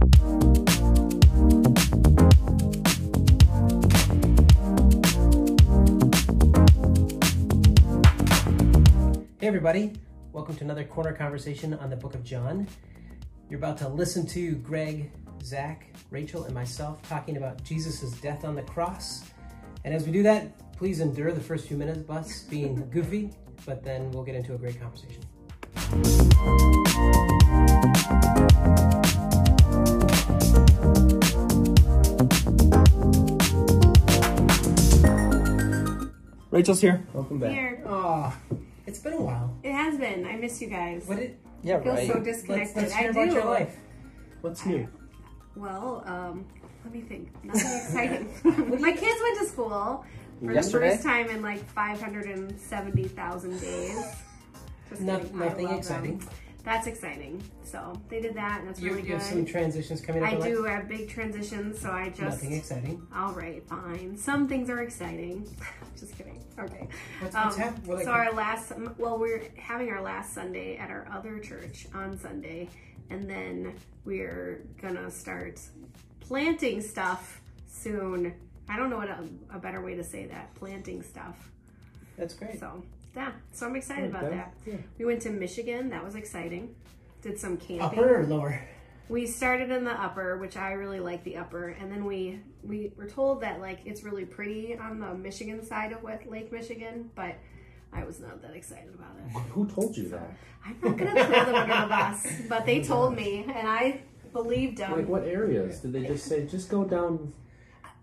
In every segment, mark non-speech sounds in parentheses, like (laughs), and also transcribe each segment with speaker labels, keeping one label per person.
Speaker 1: Hey, everybody. Welcome to another corner conversation on the book of John. You're about to listen to Greg, Zach, Rachel, and myself talking about Jesus' death on the cross. And as we do that, please endure the first few minutes of us being (laughs) goofy, but then we'll get into a great conversation.
Speaker 2: Rachel's here.
Speaker 1: Welcome back.
Speaker 3: Here.
Speaker 1: Oh, it's been a while.
Speaker 3: It has been. I miss you guys.
Speaker 1: What did,
Speaker 2: Yeah,
Speaker 3: I feel
Speaker 2: right.
Speaker 3: so
Speaker 1: let's,
Speaker 3: disconnected.
Speaker 1: let's hear
Speaker 3: I
Speaker 1: about
Speaker 3: do.
Speaker 1: your life.
Speaker 2: What's new?
Speaker 3: Well, um, let me think. Nothing exciting. (laughs) (laughs) My kids went to school for
Speaker 2: Yesterday?
Speaker 3: the first time in like 570,000 days. Just
Speaker 1: No-
Speaker 3: kidding.
Speaker 1: Nothing exciting.
Speaker 3: them. That's exciting. So they did that, and that's
Speaker 1: You,
Speaker 3: really
Speaker 1: you have
Speaker 3: good.
Speaker 1: some transitions coming up
Speaker 3: I
Speaker 1: in life?
Speaker 3: do have big transitions, so I just.
Speaker 1: Nothing exciting.
Speaker 3: All right, fine. Some things are exciting. (laughs) just kidding. Okay.
Speaker 1: What's, what's
Speaker 3: Um,
Speaker 1: happening? Well,
Speaker 3: so our last, well, we're having our last Sunday at our other church on Sunday, and then we're gonna start planting stuff soon. I don't know what a, a better way to say that. Planting stuff.
Speaker 1: that's great.
Speaker 3: So yeah, so I'm excited about that.
Speaker 1: Yeah.
Speaker 3: We went to Michigan. That was exciting. Did some camping.
Speaker 1: Upper or lower?
Speaker 3: We started in the upper, which I really like the upper, and then we we were told that like it's really pretty on the Michigan side of West Lake Michigan, but I was not that excited about it.
Speaker 2: Who told you that?
Speaker 3: I'm not gonna throw them under the (laughs) bus, but they told me, and I believed them.
Speaker 2: Like what areas? Did they just say just go down?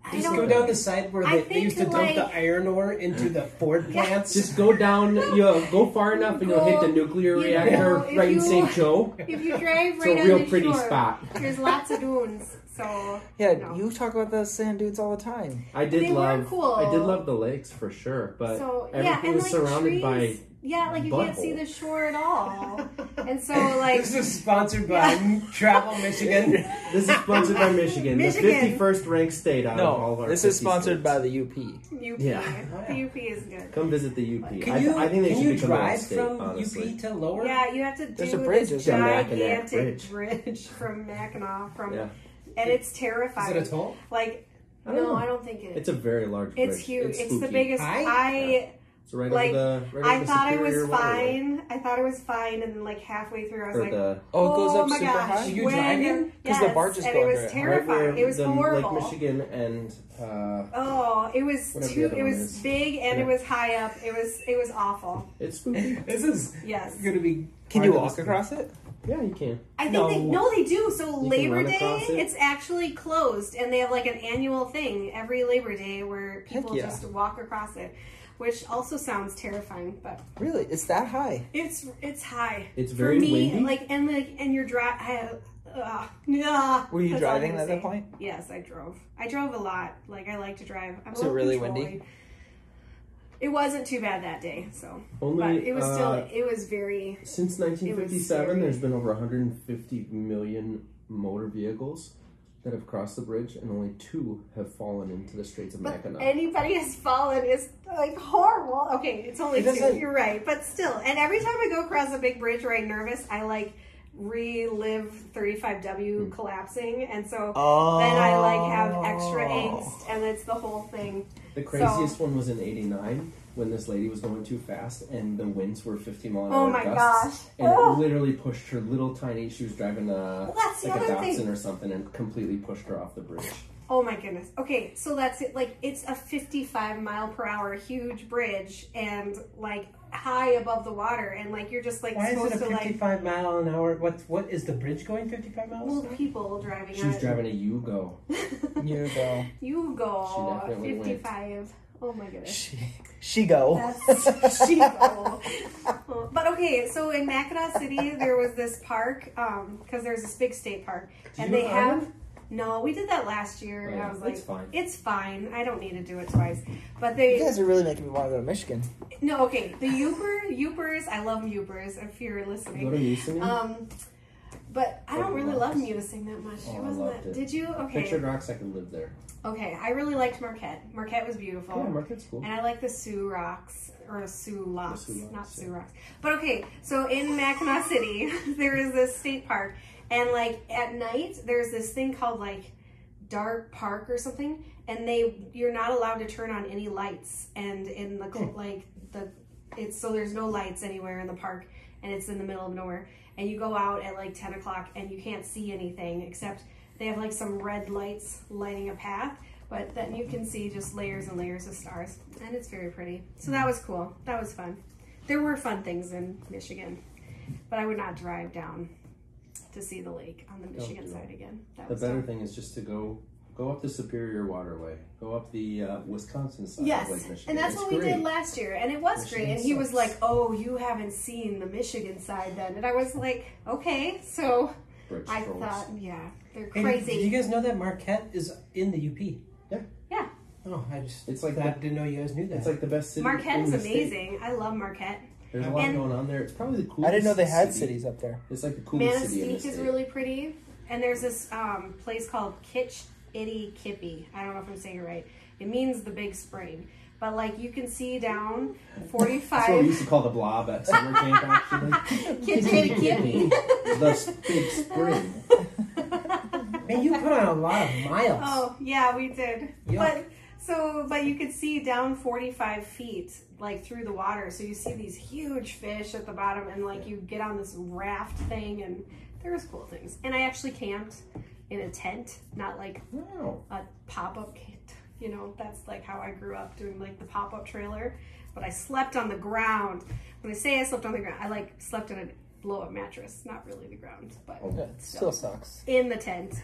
Speaker 3: I
Speaker 1: Just
Speaker 3: don't-
Speaker 1: go down the side where they, they used to dump
Speaker 3: like-
Speaker 1: the iron ore into the Ford plants.
Speaker 2: Just go down. You know, go far enough, and you'll hit the nuclear
Speaker 3: You
Speaker 2: reactor
Speaker 3: know, if
Speaker 2: right in
Speaker 3: you-
Speaker 2: St. Joe. (laughs)
Speaker 3: If you drive
Speaker 2: It's a real
Speaker 3: the
Speaker 2: pretty
Speaker 3: shore,
Speaker 2: spot.
Speaker 3: there's lots of dunes. So
Speaker 4: Yeah,
Speaker 3: no.
Speaker 4: you talk about the sand dunes all the time.
Speaker 2: I did
Speaker 3: They were
Speaker 2: love.
Speaker 3: cool.
Speaker 2: I did love the lakes for sure, but
Speaker 3: so
Speaker 2: everything
Speaker 3: yeah,
Speaker 2: was
Speaker 3: like
Speaker 2: surrounded
Speaker 3: trees,
Speaker 2: by.
Speaker 3: Yeah, like you can't see the shore at all, (laughs) and so like
Speaker 1: this is sponsored by Travel Michigan. (laughs)
Speaker 2: This is sponsored by Michigan,
Speaker 3: Michigan.
Speaker 2: the 51st ranked state out of all of our.
Speaker 4: this is sponsored
Speaker 2: states.
Speaker 4: by the UP.
Speaker 3: UP.
Speaker 2: Yeah.
Speaker 3: The UP is good.
Speaker 2: Come visit the UP.
Speaker 1: Can
Speaker 2: I,
Speaker 1: you,
Speaker 2: I think they
Speaker 1: can
Speaker 2: should
Speaker 1: you
Speaker 2: become their
Speaker 1: drive
Speaker 2: state,
Speaker 1: from
Speaker 2: honestly.
Speaker 1: UP to lower?
Speaker 3: Yeah, you have to do
Speaker 4: There's a bridge,
Speaker 3: this
Speaker 4: isn't there?
Speaker 2: Mackinac
Speaker 3: gigantic
Speaker 2: Bridge.
Speaker 3: bridge. from Mackinac from,
Speaker 2: Yeah.
Speaker 3: and it's terrifying.
Speaker 1: Is it a toll?
Speaker 3: Like,
Speaker 2: I
Speaker 3: no,
Speaker 2: know.
Speaker 3: I don't think it.
Speaker 2: It's a very large bridge.
Speaker 3: It's huge. It's, the biggest.
Speaker 1: High?
Speaker 3: I
Speaker 2: It's right
Speaker 3: like,
Speaker 2: over the. Right
Speaker 3: I
Speaker 2: over the
Speaker 3: thought it was
Speaker 2: Superior Waterway.
Speaker 3: fine. I thought it was fine, and then like halfway through, I was
Speaker 2: Or
Speaker 3: like,
Speaker 2: the
Speaker 4: Oh, it goes up
Speaker 3: my
Speaker 4: super
Speaker 3: gosh,
Speaker 4: high?
Speaker 1: You
Speaker 3: when-
Speaker 1: driving?
Speaker 4: 'Cause the
Speaker 3: Yes,
Speaker 4: barges
Speaker 3: and it was
Speaker 4: it.
Speaker 2: right
Speaker 3: terrifying.
Speaker 2: where
Speaker 3: it was
Speaker 2: the
Speaker 3: horrible.
Speaker 2: Lake Michigan and uh,
Speaker 3: Oh, it was too. It was
Speaker 2: is.
Speaker 3: big and it was high up. It was. It was awful.
Speaker 2: it's spooky. (laughs)
Speaker 1: This is
Speaker 3: Yes.
Speaker 1: going to be.
Speaker 4: Can you walk across it?
Speaker 2: yeah, you can.
Speaker 3: I think
Speaker 1: No.
Speaker 3: they no, they do. So
Speaker 2: can
Speaker 3: Labor Day,
Speaker 2: it.
Speaker 3: it's actually closed, and they have like an annual thing every Labor Day where people
Speaker 4: yeah.
Speaker 3: just walk across it, which also sounds terrifying. But
Speaker 4: Really? It's that high?
Speaker 3: it's it's high.
Speaker 2: It's
Speaker 3: For
Speaker 2: very
Speaker 3: me,
Speaker 2: windy.
Speaker 3: like and like and you're driving. Uh, yeah.
Speaker 4: Were you
Speaker 3: That's
Speaker 4: driving
Speaker 3: gonna
Speaker 4: at that point?
Speaker 3: Yes, I drove. I drove a lot. Like I like to drive. I'm a
Speaker 4: Was it
Speaker 3: little
Speaker 4: really
Speaker 3: controlling.
Speaker 4: windy?
Speaker 3: It wasn't too bad that day, so
Speaker 2: Only
Speaker 3: but it was still
Speaker 2: uh,
Speaker 3: it was very
Speaker 2: since
Speaker 3: scary.
Speaker 2: 1957. There's been over 150 million motor vehicles that have crossed the bridge, and only two have fallen into the Straits of
Speaker 3: But
Speaker 2: Mackinac.
Speaker 3: anybody has fallen is like horrible. Okay, it's only
Speaker 1: It
Speaker 3: two. You're right, but still. And every time I go across a big bridge where I'm nervous, I like relive 35W hmm. collapsing, and so
Speaker 4: Oh.
Speaker 3: then I like have extra oh. angst, and it's the whole thing.
Speaker 2: the craziest one was in '89 when this lady was going too fast, and the winds were 50 mile an oh hour
Speaker 3: Oh my
Speaker 2: gusts,
Speaker 3: gosh!
Speaker 2: and
Speaker 3: Oh.
Speaker 2: it literally pushed her little tiny. She was driving a
Speaker 3: Well,
Speaker 2: like a
Speaker 3: other
Speaker 2: Datsun
Speaker 3: thing.
Speaker 2: or something, and completely pushed her off the bridge.
Speaker 3: Oh my goodness. Okay, so that's it. Like it's a 55 mile per hour huge bridge, and like high above the water, and like you're just like
Speaker 1: Why is it a
Speaker 3: to like
Speaker 1: 55 mile an hour? What what is the bridge going 55 miles?
Speaker 3: well people driving.
Speaker 2: She was driving a Yugo. (laughs)
Speaker 4: You go.
Speaker 3: You go
Speaker 2: She definitely went.
Speaker 3: 55. Oh my goodness.
Speaker 4: She, she go.
Speaker 3: That's (laughs) she go. But okay, so in Mackinac City there was this park um because there's this big state park
Speaker 2: Did
Speaker 3: and they have
Speaker 2: Ireland?
Speaker 3: no, we did that last year and
Speaker 2: Oh,
Speaker 3: I was like
Speaker 2: it's fine.
Speaker 3: It's fine. I don't need to do it twice. But they You
Speaker 4: guys are really making me want to go to Michigan.
Speaker 3: no, okay. The Yooper, Yoopers, I love Yoopers if you're
Speaker 2: Go to
Speaker 3: listening. Um but I don't really love Munising that much.
Speaker 2: Oh,
Speaker 3: it wasn't that.
Speaker 2: it.
Speaker 3: Did you? Okay.
Speaker 2: Pictured rocks, I could live there.
Speaker 3: Okay. I really liked Marquette. Marquette was beautiful.
Speaker 2: Yeah, Marquette's cool.
Speaker 3: And I like the Sioux Rocks or Soo Locks,
Speaker 2: Soo Locks,
Speaker 3: not
Speaker 2: yeah.
Speaker 3: Sioux Rocks. But okay, so in Mackinac City, (laughs) there is this state park, And like at night, there's this thing called like dark park or something, and they you're not allowed to turn on any lights. And in the cl- hmm. like the it's so there's no lights anywhere in the park, and it's in the middle of nowhere. And you go out at like ten o'clock, and you can't see anything except they have like some red lights lighting a path. But then you can see just layers and layers of stars, and it's very pretty. So that was cool. That was fun. There were fun things in Michigan, but I would not drive down to see the lake on the Michigan side again. That
Speaker 2: The better thing is just to go go up the Superior Waterway, go up the uh, Wisconsin side of
Speaker 3: Yes,
Speaker 2: Lake Michigan.
Speaker 3: and that's
Speaker 2: It's
Speaker 3: what we
Speaker 2: great.
Speaker 3: did last year, and it was
Speaker 2: Michigan
Speaker 3: great. And he was like, "Oh, you haven't seen the Michigan side then," and I was like, "Okay." So
Speaker 2: Bridge
Speaker 3: I
Speaker 2: trolls.
Speaker 3: thought, yeah, they're
Speaker 1: Hey,
Speaker 3: crazy.
Speaker 1: Did you guys know that Marquette is in the UP?
Speaker 2: Yeah.
Speaker 3: Yeah.
Speaker 1: Oh, I just
Speaker 2: It's like
Speaker 1: I didn't know you guys knew that.
Speaker 2: it's like the best city.
Speaker 3: Marquette
Speaker 2: in
Speaker 3: is
Speaker 2: the state.
Speaker 3: amazing. I love Marquette.
Speaker 2: There's a lot
Speaker 3: And-
Speaker 2: going on there. It's probably the coolest.
Speaker 4: I didn't know they had
Speaker 2: city.
Speaker 4: cities up there.
Speaker 2: It's like the coolest city in the
Speaker 3: Manistee is
Speaker 2: state.
Speaker 3: really pretty, and there's this um, place called Kitch Itty Kippy. I don't know if I'm saying it right. It means the big spring, but like you can see down 45.
Speaker 2: That's what we
Speaker 3: 45
Speaker 2: used to call the blob at summer camp. (laughs) Actually,
Speaker 3: Kitch-iti-kipi.
Speaker 2: the big spring. (laughs)
Speaker 1: Man, you put on a lot of miles.
Speaker 3: Oh yeah, we did.
Speaker 1: Yuck.
Speaker 3: But so, but you could see down 45 feet, like through the water. So you see these huge fish at the bottom, and like you get on this raft thing, and there's cool things. And I actually camped in a tent, not like
Speaker 2: Wow.
Speaker 3: a pop up kit. You know, that's like how I grew up doing like the pop up trailer. But I slept on the ground. When I say I slept on the ground, I like slept in a blow up mattress, not really the ground, but
Speaker 2: Oh.
Speaker 4: Yeah, it still sucks.
Speaker 3: in the tent.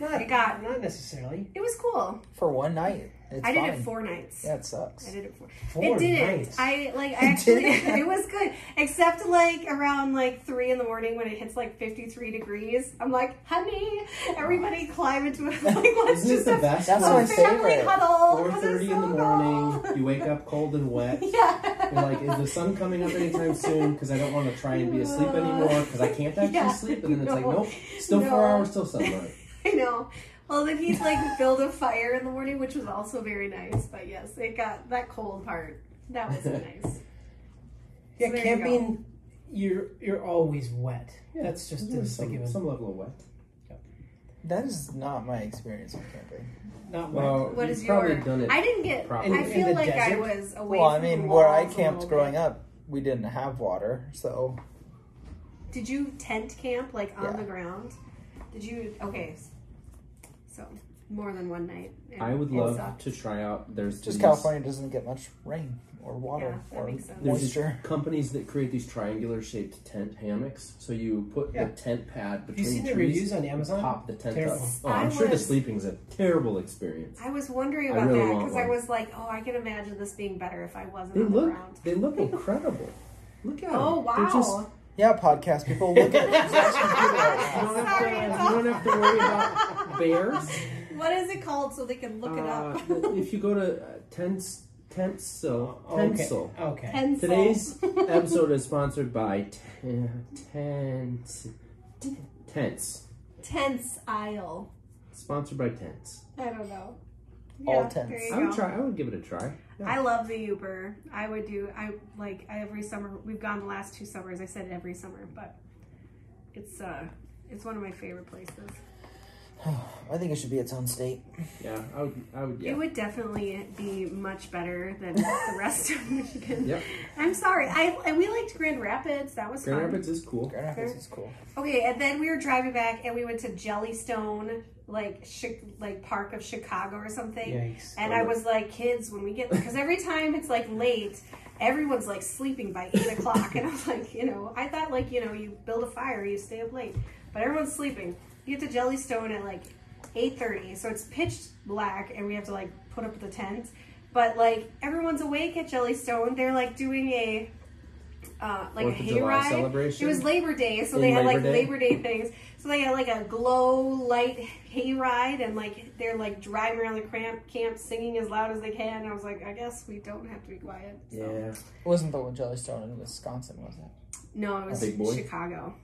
Speaker 1: not,
Speaker 3: I got-
Speaker 1: not necessarily.
Speaker 3: It was cool.
Speaker 4: For one night. It's
Speaker 3: I did
Speaker 4: fine.
Speaker 3: it four nights.
Speaker 4: Yeah, it sucks.
Speaker 3: I did it for.
Speaker 1: Four
Speaker 3: it didn't.
Speaker 1: nights.
Speaker 3: I like. I actually.
Speaker 4: didn't?
Speaker 3: it was good, except like around like three in the morning when it hits like fifty three degrees. I'm like, honey, everybody climb into it. (laughs) Like, let's
Speaker 2: Isn't it
Speaker 3: just
Speaker 2: the
Speaker 3: have
Speaker 2: best?
Speaker 4: That's
Speaker 3: a
Speaker 4: my
Speaker 3: family
Speaker 4: favorite.
Speaker 3: huddle.
Speaker 2: Four thirty in the morning.
Speaker 3: cold.
Speaker 2: You (laughs) wake up cold and wet.
Speaker 3: yeah.
Speaker 2: You're like, is the sun coming up anytime soon? Because I don't want to try and be asleep anymore because I can't actually (laughs)
Speaker 3: Yeah,
Speaker 2: sleep. And then it's like, nope, still
Speaker 3: no.
Speaker 2: four hours till sunlight.
Speaker 3: I know. Well, then he'd like build a fire in the morning, which was also very nice. But yes, it got that cold part. That was (laughs) nice.
Speaker 1: Yeah,
Speaker 3: there you
Speaker 1: camping, you're you're always wet.
Speaker 2: Yeah,
Speaker 1: That's just
Speaker 2: There's
Speaker 1: a
Speaker 2: some,
Speaker 1: given.
Speaker 2: some level of wet.
Speaker 4: That is not my experience on camping.
Speaker 1: Not wet.
Speaker 2: Well,
Speaker 3: What
Speaker 2: you've probably
Speaker 3: your?
Speaker 2: done it.
Speaker 3: I didn't get.
Speaker 2: properly.
Speaker 3: I
Speaker 1: In- in
Speaker 3: feel
Speaker 1: the
Speaker 3: like I was away.
Speaker 4: Well, I
Speaker 3: from the
Speaker 4: mean, where I camped growing
Speaker 3: bit.
Speaker 4: up, we didn't have water, so
Speaker 3: Did you tent camp like on
Speaker 4: Yeah.
Speaker 3: the ground? Did you? Okay. So more than one night. and
Speaker 2: I would love
Speaker 3: sucked.
Speaker 2: to try out. There's
Speaker 4: just California doesn't get much rain or water
Speaker 3: Yeah,
Speaker 4: or
Speaker 3: makes.
Speaker 2: There's these
Speaker 4: moisture.
Speaker 2: companies that create these triangular shaped tent hammocks. So you put
Speaker 1: Yeah.
Speaker 2: the tent pad between.
Speaker 1: Have you
Speaker 2: between
Speaker 1: seen the reviews on Amazon?
Speaker 2: pop the tent
Speaker 1: Terrible.
Speaker 2: up. Oh, I'm
Speaker 3: I
Speaker 2: sure the
Speaker 3: was-
Speaker 2: sleeping's a terrible experience.
Speaker 3: I was wondering about
Speaker 2: really
Speaker 3: that because I was like, oh, I can imagine this being better if I wasn't
Speaker 2: They
Speaker 3: on the
Speaker 2: look,
Speaker 3: ground.
Speaker 2: they look (laughs) incredible. Look at
Speaker 3: Oh
Speaker 2: them.
Speaker 3: wow!
Speaker 2: They're just,
Speaker 4: Yeah, podcast people look at (laughs) Zach's computer right
Speaker 2: you, don't have to,
Speaker 3: it's
Speaker 2: you don't have to worry about bears.
Speaker 3: what is it called so they can look it
Speaker 2: Uh,
Speaker 3: up?
Speaker 2: if you go to uh, tents, Tentsile,
Speaker 1: Okay.
Speaker 2: Tentsile.
Speaker 1: Okay.
Speaker 3: Pencil.
Speaker 2: Today's episode is sponsored by Ten- Tents. Tents.
Speaker 3: tense aisle.
Speaker 2: Sponsored by Tents.
Speaker 3: I don't know.
Speaker 4: All
Speaker 3: Yeah,
Speaker 4: tents.
Speaker 3: There you
Speaker 2: I would
Speaker 3: go.
Speaker 2: try. I would give it a try. Yeah.
Speaker 3: I love the Uber. I would do. I like every summer. We've gone the last two summers. I said every summer, but it's uh, it's one of my favorite places. (sighs)
Speaker 4: I think it should be its own state.
Speaker 2: Yeah, I would. I would. Yeah.
Speaker 3: It would definitely be much better than the (laughs) rest of Michigan.
Speaker 2: Yep.
Speaker 3: I'm sorry. I and we liked Grand Rapids. That was
Speaker 2: Grand
Speaker 3: fun.
Speaker 2: Rapids is cool.
Speaker 4: Grand Rapids is cool.
Speaker 3: Okay, and then we were driving back, and we went to Jellystone, like like Park of Chicago or something.
Speaker 1: Yikes.
Speaker 3: And I was like, kids, when we get because every time it's like late, everyone's like sleeping by eight o'clock, and I'm like, you know, I thought like you know you build a fire, you stay up late, but everyone's sleeping. You get to Jellystone at like eight thirty, so it's pitch black, and we have to like put up the tent. But like everyone's awake at Jellystone, they're like doing a uh, like
Speaker 2: Fourth
Speaker 3: a hayride. It was Labor Day, so
Speaker 2: In
Speaker 3: they had like
Speaker 2: Day?
Speaker 3: Labor Day things. So they had like a glow light hayride, and like they're like driving around the camp, camp singing as loud as they can. And I was like, I guess we don't have to be quiet. So.
Speaker 2: Yeah.
Speaker 4: It wasn't the one Jellystone in Wisconsin, was it?
Speaker 3: No, it was
Speaker 2: Big boy?
Speaker 3: Chicago.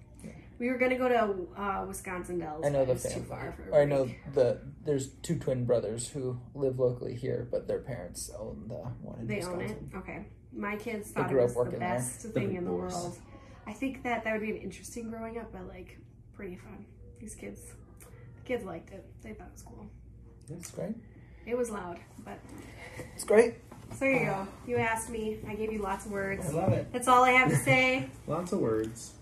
Speaker 3: We were gonna go to uh, Wisconsin Dells.
Speaker 4: I know the
Speaker 3: it's too far for
Speaker 4: Or I know the there's two twin brothers who live locally here, but their parents own the one in
Speaker 3: They own
Speaker 4: Wisconsin.
Speaker 3: it. Okay, my kids thought it was the
Speaker 4: working there.
Speaker 3: best
Speaker 2: The
Speaker 3: thing in the world. I think that that would be an interesting growing up, but like pretty fun. these kids, the kids liked it. They thought it was cool.
Speaker 4: It's great.
Speaker 3: It was loud, but
Speaker 4: It's great.
Speaker 3: so there you go. You asked me. I gave you lots of words.
Speaker 1: I love it.
Speaker 3: That's all I have to say. (laughs)
Speaker 2: Lots of words.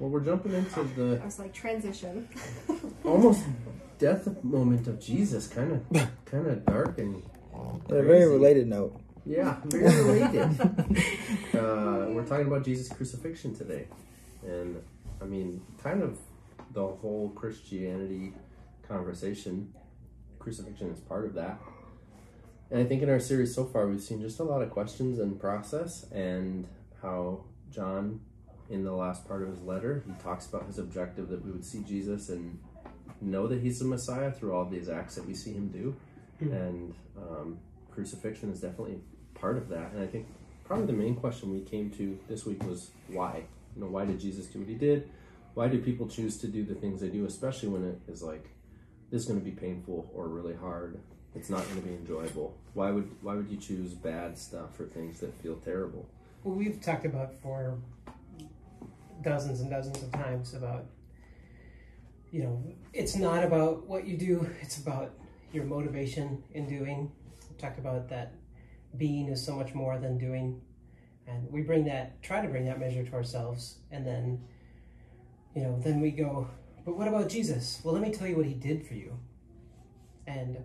Speaker 2: Well, we're jumping into the
Speaker 3: I was like transition. (laughs)
Speaker 2: almost death moment of Jesus. Kind of, (laughs) kind of dark and
Speaker 4: On a very related note.
Speaker 2: yeah, very related. uh, we're talking about Jesus' crucifixion today, and I mean, kind of the whole Christianity conversation. Crucifixion is part of that. And I think in our series so far, we've seen just a lot of questions and process, and how John, in the last part of his letter, he talks about his objective that we would see Jesus and know that he's the Messiah through all these acts that we see him do. And um, crucifixion is definitely part of that. And I think probably the main question we came to this week was why? You know, why did Jesus do what he did? Why do people choose to do the things they do, especially when it is like this is going to be painful or really hard? It's not going to be enjoyable. Why would why would you choose bad stuff or things that feel terrible?
Speaker 1: Well, we've talked about for dozens and dozens of times about, you know, it's not about what you do, it's about your motivation in doing. We talked about that being is so much more than doing. And we bring that, try to bring that measure to ourselves. And then, you know, then we go, but what about Jesus? Well, let me tell you what he did for you. And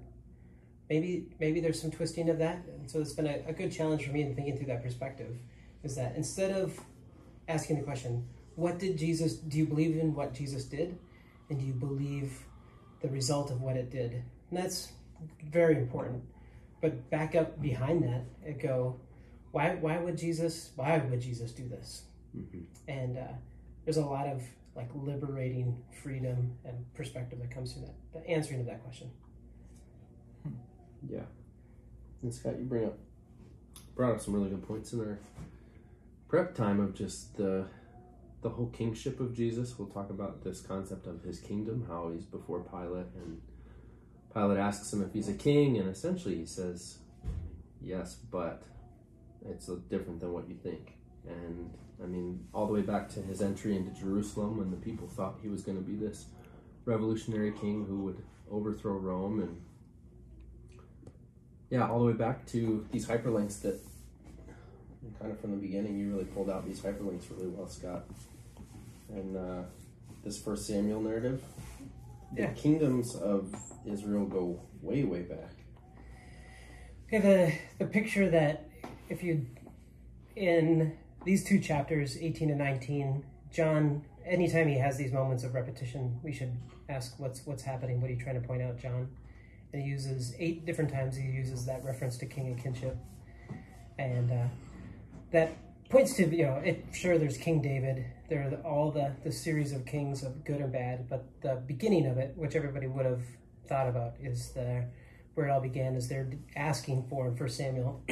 Speaker 1: maybe maybe there's some twisting of that. And so it's been a, a good challenge for me in thinking through that perspective is that instead of asking the question, what did Jesus, do you believe in what Jesus did? And do you believe the result of what it did? And that's very important. But back up behind that and go, why, why would Jesus, why would Jesus do this?
Speaker 2: Mhm.
Speaker 1: And uh, there's a lot of like liberating freedom and perspective that comes from that, the answering of that question.
Speaker 2: Yeah. And Scott, you bring up brought up some really good points in our prep time of just the the whole kingship of Jesus. We'll talk about this concept of his kingdom, how he's before Pilate, and Pilate asks him if he's a king, and essentially he says, "Yes, but it's different than what you think." And I mean, all the way back to his entry into Jerusalem, when the people thought he was going to be this revolutionary king who would overthrow Rome and yeah, all the way back to these hyperlinks that kind of from the beginning you really pulled out these hyperlinks really well, Scott. And uh, this first Samuel narrative, the
Speaker 1: Yeah.
Speaker 2: kingdoms of Israel go way, way back.
Speaker 1: Okay, the the picture that if you in these two chapters, eighteen and nineteen, John, anytime he has these moments of repetition, we should ask what's what's happening. What are you trying to point out, John? And he uses eight different times. He uses that reference to king and kinship, and uh, that points to you know it. Sure, there's King David. There are all the the series of kings of good and bad, but the beginning of it, which everybody would have thought about, is the where it all began. Is they're asking for in First Samuel. (clears throat)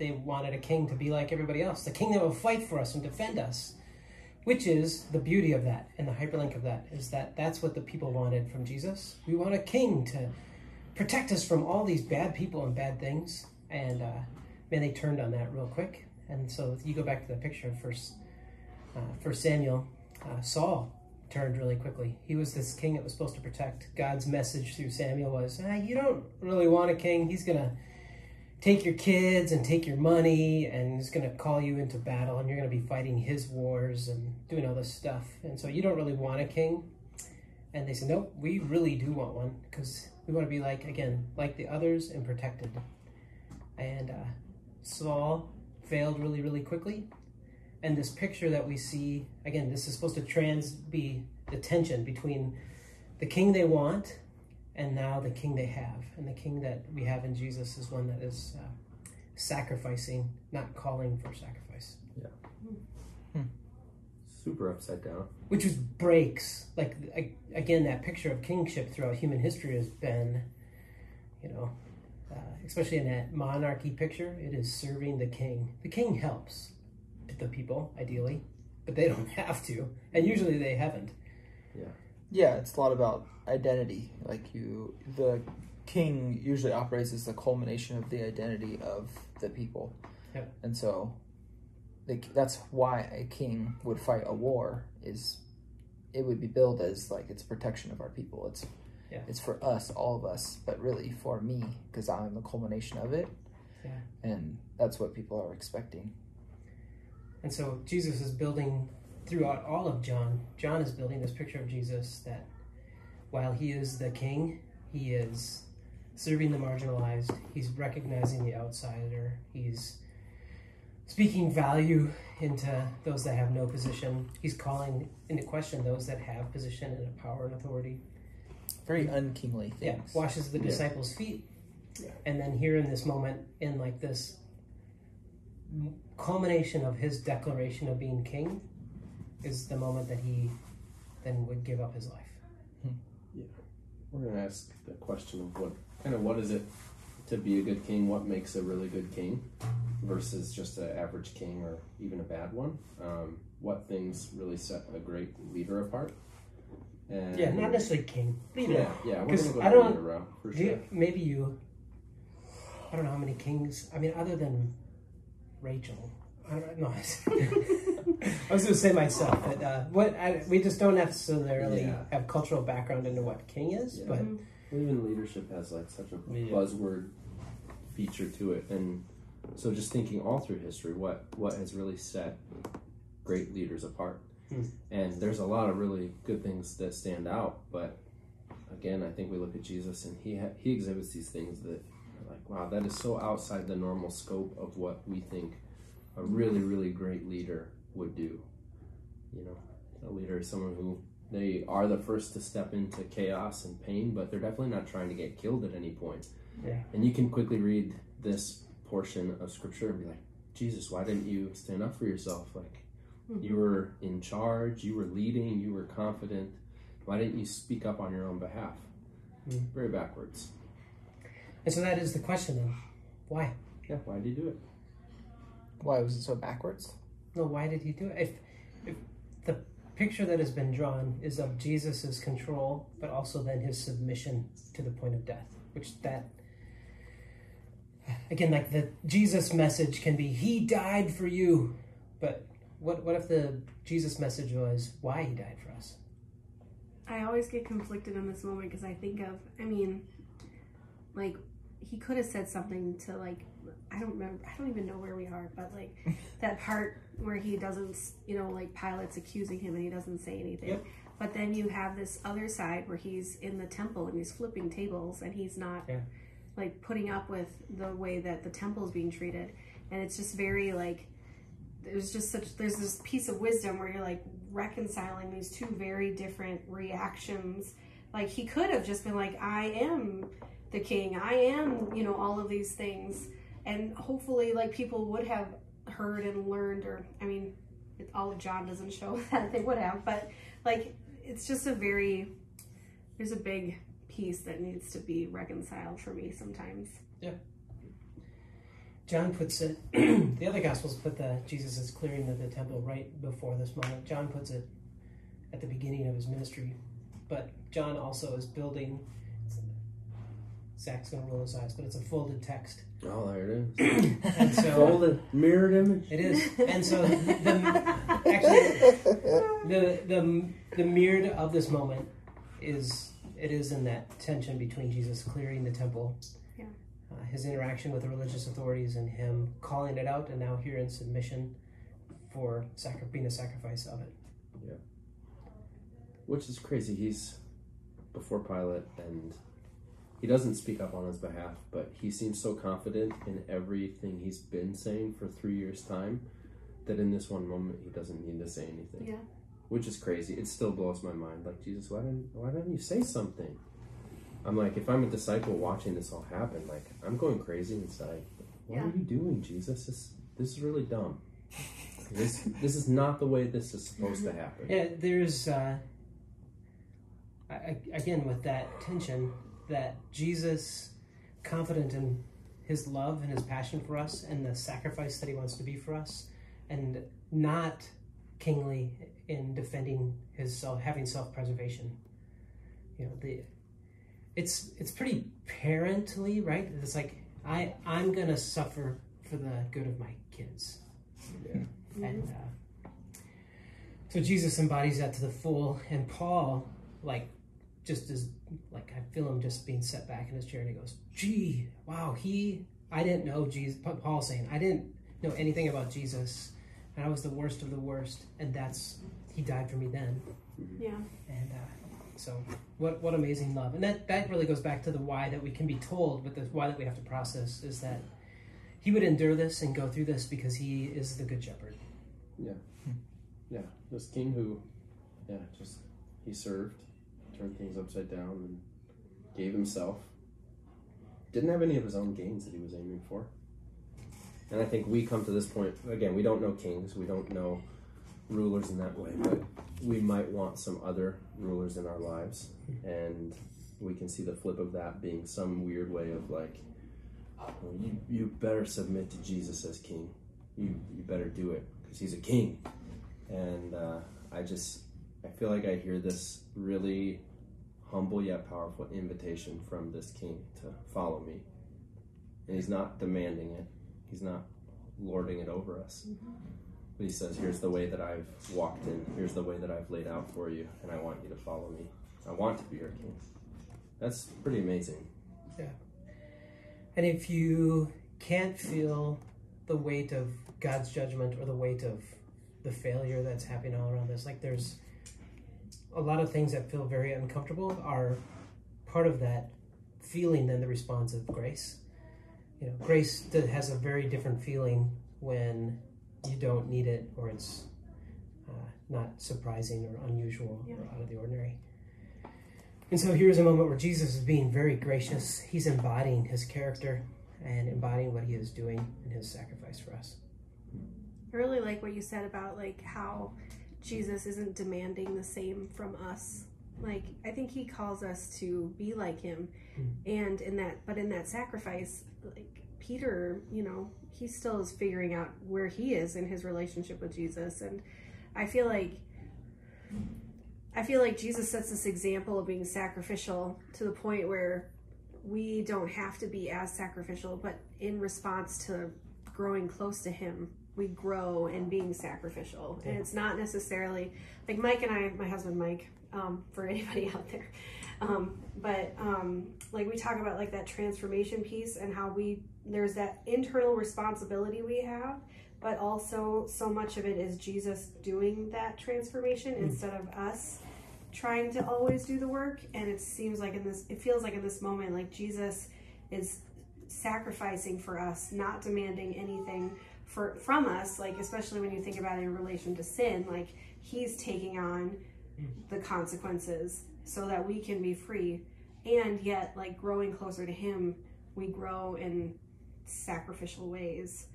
Speaker 1: they wanted a king to be like everybody else, the king that will fight for us and defend us. Which is the beauty of that, and the hyperlink of that is that that's what the people wanted from Jesus. We want a king to protect us from all these bad people and bad things. And uh, man, they turned on that real quick. And so you go back to the picture of First, uh, First Samuel, uh, Saul turned really quickly. He was this king that was supposed to protect. God's message through Samuel was, ah, "You don't really want a king. He's gonna." Take your kids and take your money and he's going to call you into battle and you're going to be fighting his wars and doing all this stuff. And so you don't really want a king. And they said nope we really do want one because we want to be like again like the others and protected. And uh, saul failed really really quickly. And this picture that we see again this is supposed to trans be the tension between the king they want and now the king they have and the king that we have in jesus is one that is uh, sacrificing not calling for sacrifice. Yeah.
Speaker 2: Super upside down.
Speaker 1: which was breaks like a- again that picture of kingship throughout human history has been you know uh, especially in that monarchy picture it is serving the king. The king helps the people ideally but they don't (laughs) have to and usually they haven't.
Speaker 4: Yeah, it's a lot about identity. Like you, the king usually operates as the culmination of the identity of the people.
Speaker 1: Yep.
Speaker 4: And so, like that's why a king would fight a war is it would be billed as like it's protection of our people. It's
Speaker 1: Yeah.
Speaker 4: it's for us, all of us, but really for me because I'm the culmination of it.
Speaker 1: Yeah.
Speaker 4: And that's what people are expecting.
Speaker 1: And so Jesus is building throughout all of John. John is building this picture of Jesus that while he is the king, he is serving the marginalized, he's recognizing the outsider, he's speaking value into those that have no position, he's calling into question those that have position and power and authority.
Speaker 4: Very unkingly things.
Speaker 1: Yeah, washes the
Speaker 2: Yeah.
Speaker 1: disciples' feet.
Speaker 2: Yeah.
Speaker 1: And then here in this moment, in like this culmination of his declaration of being king, is the moment that he then would give up his life. Yeah.
Speaker 2: We're gonna ask the question of what kind of what is it to be a good king? What makes a really good king versus just an average king or even a bad one? Um, what things really set a great leader apart? And
Speaker 1: Yeah, not necessarily king. Leader.
Speaker 2: Yeah, yeah. We're
Speaker 1: 'Cause
Speaker 2: gonna go
Speaker 1: I don't-
Speaker 2: leader route for
Speaker 1: Do
Speaker 2: sure.
Speaker 1: you, maybe you. I don't know how many kings. I mean, other than Rachel. I don't know. I was going to say myself, but uh, what I, we just don't necessarily
Speaker 2: Yeah.
Speaker 1: have cultural background into what king is.
Speaker 2: Yeah.
Speaker 1: But
Speaker 2: Even leadership has like such a buzzword feature to it, and so just thinking all through history, what what has really set great leaders apart?
Speaker 1: Hmm.
Speaker 2: And there's a lot of really good things that stand out, but again, I think we look at Jesus and he ha- he exhibits these things that like, wow, that is so outside the normal scope of what we think a really really great leader would do. You know, a leader is someone who they are the first to step into chaos and pain, but they're definitely not trying to get killed at any point.
Speaker 1: Yeah.
Speaker 2: And you can quickly read this portion of scripture and be like, Jesus, why didn't you stand up for yourself? Like, you were in charge, you were leading, you were confident. Why didn't you speak up on your own behalf?
Speaker 1: Mm.
Speaker 2: Very backwards.
Speaker 1: and so that is the question then. Why?
Speaker 2: Yeah, why did you do it?
Speaker 4: Why was it so backwards?
Speaker 1: No, why did he do it? If, if the picture that has been drawn is of Jesus' control, but also then his submission to the point of death, which that, again, like the Jesus message can be, He died for you. But what, what if the Jesus message was why He died for us?
Speaker 3: I always get conflicted in this moment because I think of, I mean, like he could have said something to like, I don't remember, I don't even know where we are, but like (laughs) that part where he doesn't, you know, like Pilate's accusing him and he doesn't say anything.
Speaker 1: Yep.
Speaker 3: But then you have this other side where he's in the temple and he's flipping tables and he's not
Speaker 1: Yeah.
Speaker 3: like putting up with the way that the temple is being treated. And it's just very like, there's just such there's this piece of wisdom where you're like reconciling these two very different reactions like he could have just been like i am the king i am you know all of these things and hopefully like people would have heard and learned or i mean it, all of john doesn't show (laughs) that they would have but like it's just a very there's a big piece that needs to be reconciled for me sometimes yeah
Speaker 1: John puts it, (clears throat) the other gospels put the Jesus is clearing of the temple right before this moment. John puts it at the beginning of his ministry. But John also is building, Zach's going to roll his eyes, but it's a folded text.
Speaker 2: Oh, there it is.
Speaker 1: And so (laughs)
Speaker 2: Folded, mirrored image.
Speaker 1: it is. And so the, actually, the, the, the mirrored of this moment is, it is in that tension between Jesus clearing the temple
Speaker 3: Yeah.
Speaker 1: uh, his interaction with the religious authorities and him calling it out and now here in submission for sacri- being a sacrifice of it.
Speaker 2: Yeah, which is crazy. He's before Pilate and he doesn't speak up on his behalf, but he seems so confident in everything he's been saying for three years' time that in this one moment he doesn't need to say anything.
Speaker 3: yeah
Speaker 2: Which is crazy. It still blows my mind. Like Jesus, why didn't why didn't you say something? I'm like, if I'm a disciple watching this all happen, like I'm going crazy inside. What
Speaker 3: Yeah.
Speaker 2: are you doing, Jesus? This this is really dumb. This this is not the way this is supposed to (laughs) happen.
Speaker 1: Yeah, there's uh, I, I- again with that tension that Jesus, confident in his love and his passion for us and the sacrifice that he wants to be for us, and not kingly in defending his self, having self-preservation. You know the, it's it's pretty parently right. It's like I I'm gonna suffer for the good of my kids
Speaker 2: Yeah.
Speaker 1: and uh, So Jesus embodies that to the full, and Paul, like, just is like I feel him just being set back in his chair, and he goes, "Gee, wow, he, I didn't know Jesus." Paul saying, "I didn't know anything about Jesus, and I was the worst of the worst, and that's he died for me then."
Speaker 3: Yeah.
Speaker 1: And uh, so, what what amazing love, and that that really goes back to the why that we can be told, but the why that we have to process is that he would endure this and go through this because he is the good shepherd.
Speaker 2: Yeah, Yeah, this king who, yeah, just he served, turned things upside down, and gave himself. Didn't have any of his own gains that he was aiming for. And I think we come to this point again. We don't know kings. We don't know rulers in that way, but we might want some other rulers in our lives, and we can see the flip of that being some weird way of like, oh, you you better submit to Jesus as king. You you better do it because he's a king and uh, I just I feel like I hear this really humble yet powerful invitation from this king to follow me, and he's not demanding it. He's not lording it over us. Mm-hmm. But he says, "Here's the way that I've walked in. Here's the way that I've laid out for you, and I want you to follow me. I want to be your king." That's pretty amazing. Yeah.
Speaker 1: And if you can't feel the weight of God's judgment or the weight of the failure that's happening all around us, like there's a lot of things that feel very uncomfortable are part of that feeling than the response of grace. You know, grace has a very different feeling when you don't need it or it's uh, not surprising or unusual
Speaker 3: Yeah.
Speaker 1: or out of the ordinary. And so here's a moment where Jesus is being very gracious. He's embodying his character and embodying what he is doing in his sacrifice for us.
Speaker 3: I really like what you said about like how Jesus isn't demanding the same from us. Like I think he calls us to be like him. Hmm. And in that but in that sacrifice, like Peter, you know, he still is figuring out where he is in his relationship with Jesus and I feel like I feel like Jesus sets this example of being sacrificial to the point where we don't have to be as sacrificial, but in response to growing close to him, we grow in being sacrificial. And it's not necessarily like Mike and I, my husband Mike, um, for (laughs) anybody out there. Um, but um, like we talk about like that transformation piece and how we there's that internal responsibility we have, but also so much of it is Jesus doing that transformation instead of us trying to always do the work. And it seems like in this, it feels like in this moment, like Jesus is sacrificing for us, not demanding anything for from us. Like especially when you think about it in relation to sin, like He's taking on the consequences so that we can be free, and yet like growing closer to Him, we grow in sacrificial ways.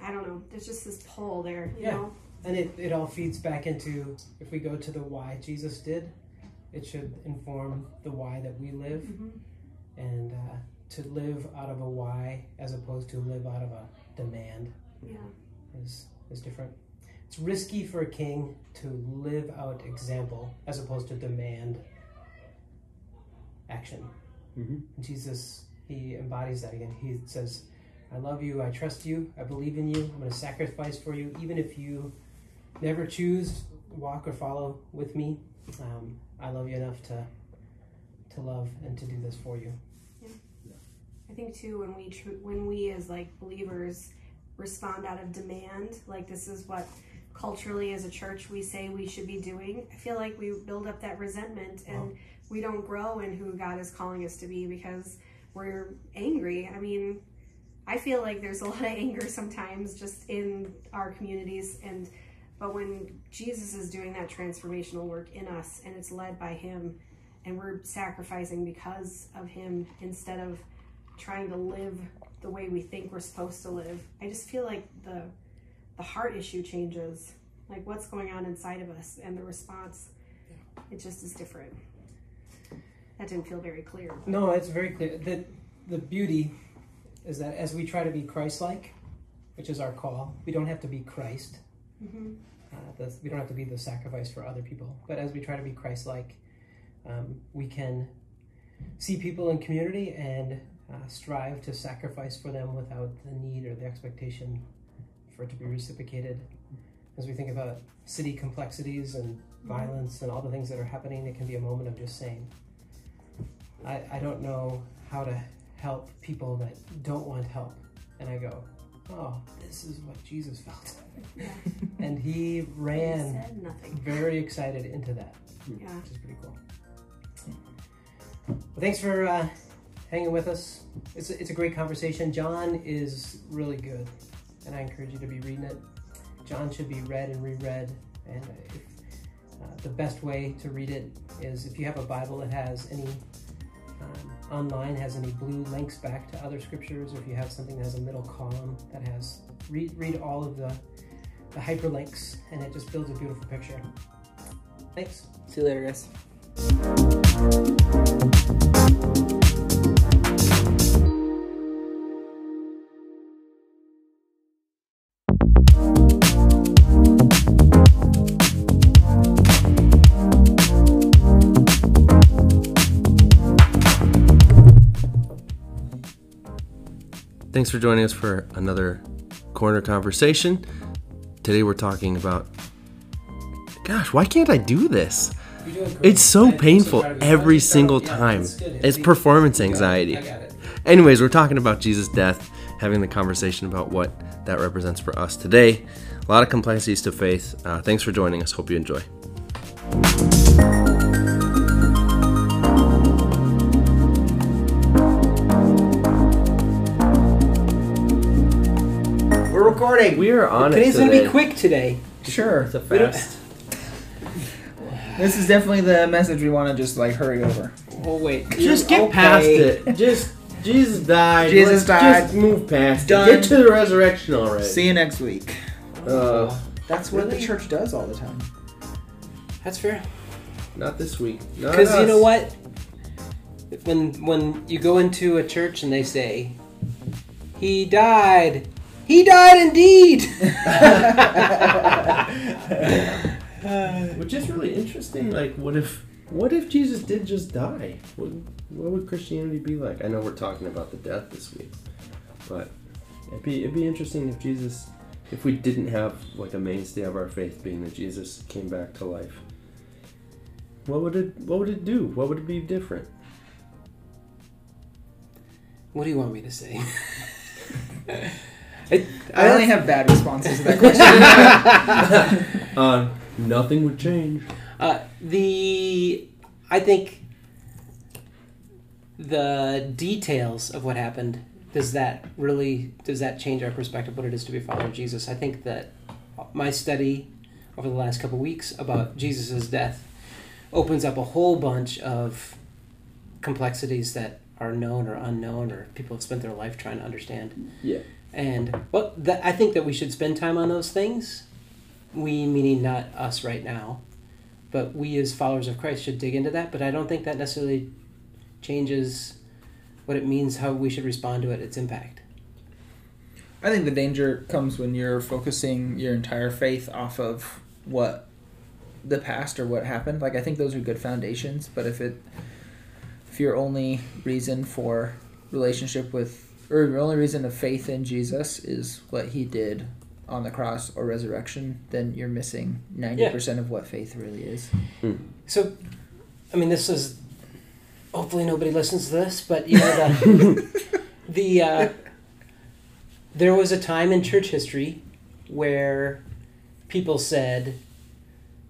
Speaker 3: I don't know. There's just this pull there, you
Speaker 1: Yeah.
Speaker 3: know.
Speaker 1: And it, it all feeds back into if we go to the why Jesus did, it should inform the why that we live.
Speaker 3: Mhm.
Speaker 1: And uh, to live out of a why as opposed to live out of a demand
Speaker 3: Yeah.
Speaker 1: is, is different. It's risky for a king to live out example as opposed to demand action.
Speaker 2: Mm-hmm.
Speaker 1: Jesus, he embodies that again. He says, I love you, I trust you, I believe in you, I'm going to sacrifice for you, even if you never choose walk or follow with me. Um, I love you enough to to love and to do this for you.
Speaker 3: Yeah, I think too when we tr- when we as like believers respond out of demand, like this is what culturally as a church we say we should be doing. I feel like we build up that resentment and we don't grow in who God is calling us to be because we're angry. I mean, I feel like there's a (laughs) lot of anger sometimes just in our communities and but when Jesus is doing that transformational work in us and it's led by him and we're sacrificing because of him instead of trying to live the way we think we're supposed to live. I just feel like the the heart issue changes. Like what's going on inside of us and the response it just is different. That didn't feel very clear.
Speaker 1: No, it's very clear. The, the beauty is that as we try to be Christ like, which is our call, we don't have to be Christ.
Speaker 3: hmm
Speaker 1: Uh, the, we don't have to be the sacrifice for other people. But as we try to be Christ like, um, we can see people in community and uh, strive to sacrifice for them without the need or the expectation for it to be reciprocated. as we think about city complexities and violence and all the things that are happening, it can be a moment of just saying, I, I don't know how to help people that don't want help. And I go, oh, this is what Jesus felt.
Speaker 3: Yeah. (laughs)
Speaker 1: and he
Speaker 3: He
Speaker 1: ran
Speaker 3: nothing.
Speaker 1: very excited into that,
Speaker 3: Yeah.
Speaker 1: which is pretty cool. Well, thanks for uh, hanging with us. It's a, it's a great conversation. John is really good, and I encourage you to be reading it. John should be read and reread, and if, uh, the best way to read it is if you have a Bible that has any um, online has any blue links back to other scriptures, or if you have something that has a middle column that has read read all of the the hyperlinks, and it just builds a beautiful picture. Thanks.
Speaker 4: See you later, guys.
Speaker 2: Thanks for joining us for another corner conversation. Today we're talking about. Gosh, why can't I do this?
Speaker 1: You're doing great.
Speaker 2: It's so
Speaker 1: I-
Speaker 2: painful
Speaker 1: proud of you.
Speaker 2: every
Speaker 1: I'm so proud
Speaker 2: single.
Speaker 1: Yeah,
Speaker 2: time. It's performance
Speaker 1: I got it.
Speaker 2: anxiety.
Speaker 1: It.
Speaker 2: Anyways, we're talking about Jesus' death, having the conversation about what that represents for us today. A lot of complexities to faith. Uh, thanks for joining us. Hope you enjoy.
Speaker 4: Recording.
Speaker 2: We are on
Speaker 1: Today's gonna be quick today.
Speaker 4: Sure.
Speaker 2: It's a fast. (laughs)
Speaker 4: This is definitely the message we want to just like hurry over.
Speaker 1: Oh wait.
Speaker 2: Just
Speaker 4: You're
Speaker 2: get past it. Just Jesus died.
Speaker 4: Jesus
Speaker 2: Let's
Speaker 4: died.
Speaker 2: Just move past
Speaker 4: Done.
Speaker 2: it. Get to the resurrection already.
Speaker 4: See you next week.
Speaker 2: Uh,
Speaker 4: That's what
Speaker 1: Really?
Speaker 4: the church does all the time.
Speaker 1: That's fair.
Speaker 2: not this week.
Speaker 1: Because you know what? When when you go into a church and they say, "He died," he died indeed. (laughs) (laughs)
Speaker 2: Which is really interesting. Like, what if what if Jesus did just die? What, what would Christianity be like? I know we're talking about the death this week, but it'd be it'd be interesting if Jesus, if we didn't have like a mainstay of our faith being that Jesus came back to life. What would it What would it do? What would it be different?
Speaker 1: what do you want me to say? (laughs) I,
Speaker 4: I only have bad responses to that question. (laughs)
Speaker 2: Uh, nothing would change.
Speaker 1: Uh, the I think the details of what happened does that really does that change our perspective what it is to be a follower of Jesus? I think that my study over the last couple weeks about Jesus' death opens up a whole bunch of complexities that are known or unknown or people have spent their life trying to understand.
Speaker 2: Yeah.
Speaker 1: And well, that, I think that we should spend time on those things. We, meaning not us right now, but we as followers of Christ should dig into that. But I don't think that necessarily changes what it means, how we should respond to it, its impact.
Speaker 4: I think the danger comes when you're focusing your entire faith off of what the past or what happened. Like I think those are good foundations, but if it if your only reason for relationship with or your only reason of faith in Jesus is what he did on the cross or resurrection, then you're missing 90% of what faith really is.
Speaker 1: So, I mean, this is hopefully nobody listens to this, but you know the (laughs) the uh, there was a time in church history where people said,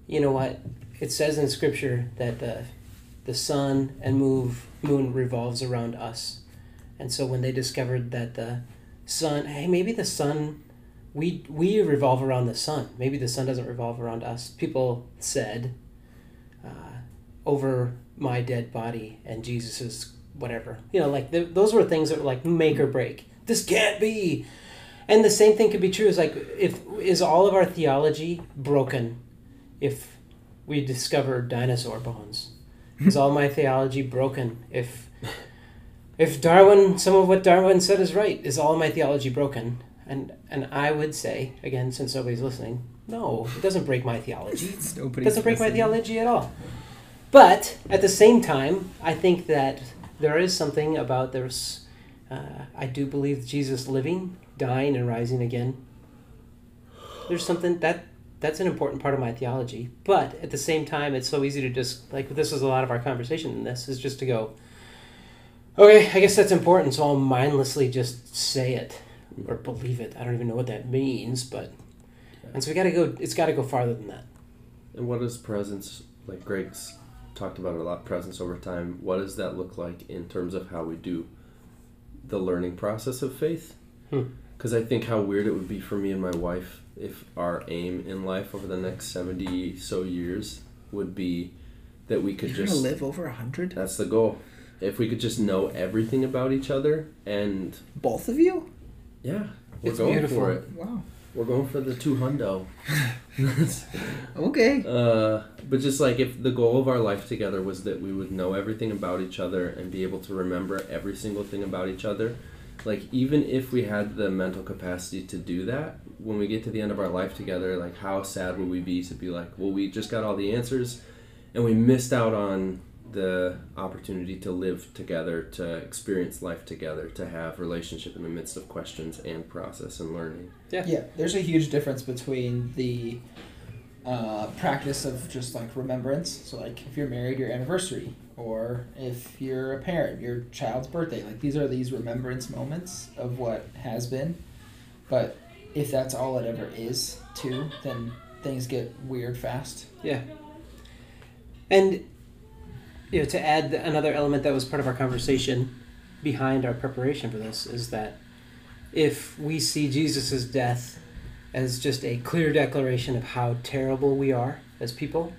Speaker 1: you know what, it says in Scripture that the the sun and move moon revolves around us, and so when they discovered that the sun, hey, maybe the sun. We, we revolve around the sun. Maybe the sun doesn't revolve around us. People said, uh, over my dead body and Jesus's whatever. You know, like th- those were things that were like make or break. This can't be. And the same thing could be true. Is like if is all of our theology broken if we discover dinosaur bones? Is all my theology broken if if Darwin some of what Darwin said is right? Is all my theology broken? And and I would say again, since nobody's listening, no, it doesn't break my theology. (laughs) It doesn't break my theology at all. But at the same time, I think that there is something about this. Uh, I do believe Jesus living, dying, and rising again. There's something that that's an important part of my theology. But at the same time, it's so easy to just like this is a lot of our conversation in this is just to go. Okay, I guess that's important, so I'll mindlessly just say it or believe it. I don't even know what that means, but and so we got to go. It's got to go farther than that.
Speaker 2: And what does presence, like Greg's talked about it a lot, presence over time, what does that look like in terms of how we do the learning process of faith?
Speaker 1: Hmm.
Speaker 2: Because I think how weird it would be for me and my wife if our aim in life over the next 70 so years would be that we could
Speaker 4: You're
Speaker 2: just
Speaker 4: live over a hundred.
Speaker 2: that's the goal if we could just know everything about each other and
Speaker 4: Both of you?
Speaker 2: yeah we're
Speaker 1: It's
Speaker 2: going
Speaker 1: beautiful.
Speaker 2: for it
Speaker 4: Wow.
Speaker 2: we're going for the two hundo
Speaker 4: Okay. (laughs)
Speaker 2: uh, but just like if the goal of our life together was that we would know everything about each other and be able to remember every single thing about each other like even if we had the mental capacity to do that when we get to the end of our life together like how sad would we be to be like well we just got all the answers and we missed out on the opportunity to live together to experience life together to have relationship in the midst of questions and process and learning
Speaker 4: Yeah, yeah. there's a huge difference between the uh, practice of just like remembrance. So, like if you're married, your anniversary, or if you're a parent, your child's birthday. Like these are these remembrance moments of what has been. But if that's all it ever is, too, then things get weird fast.
Speaker 1: Yeah. And you know, to add another element that was part of our conversation behind our preparation for this is that if we see Jesus' death as just a clear declaration of how terrible we are as people,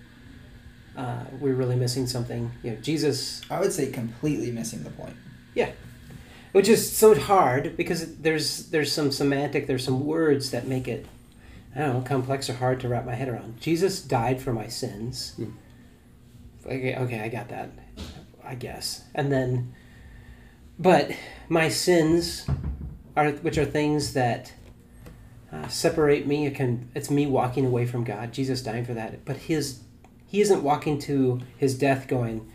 Speaker 1: uh, we're really missing something. You know, Jesus
Speaker 4: I would say completely missing the point.
Speaker 1: Yeah, which is so hard because there's there's some semantic there's some words that make it I don't know complex or hard to wrap my head around. Jesus died for my sins.
Speaker 2: Hmm.
Speaker 1: Okay, okay, I got that. I guess. And then but my sins are which are things that uh, separate me. It can it's me walking away from God. Jesus dying for that. But his he isn't walking to his death going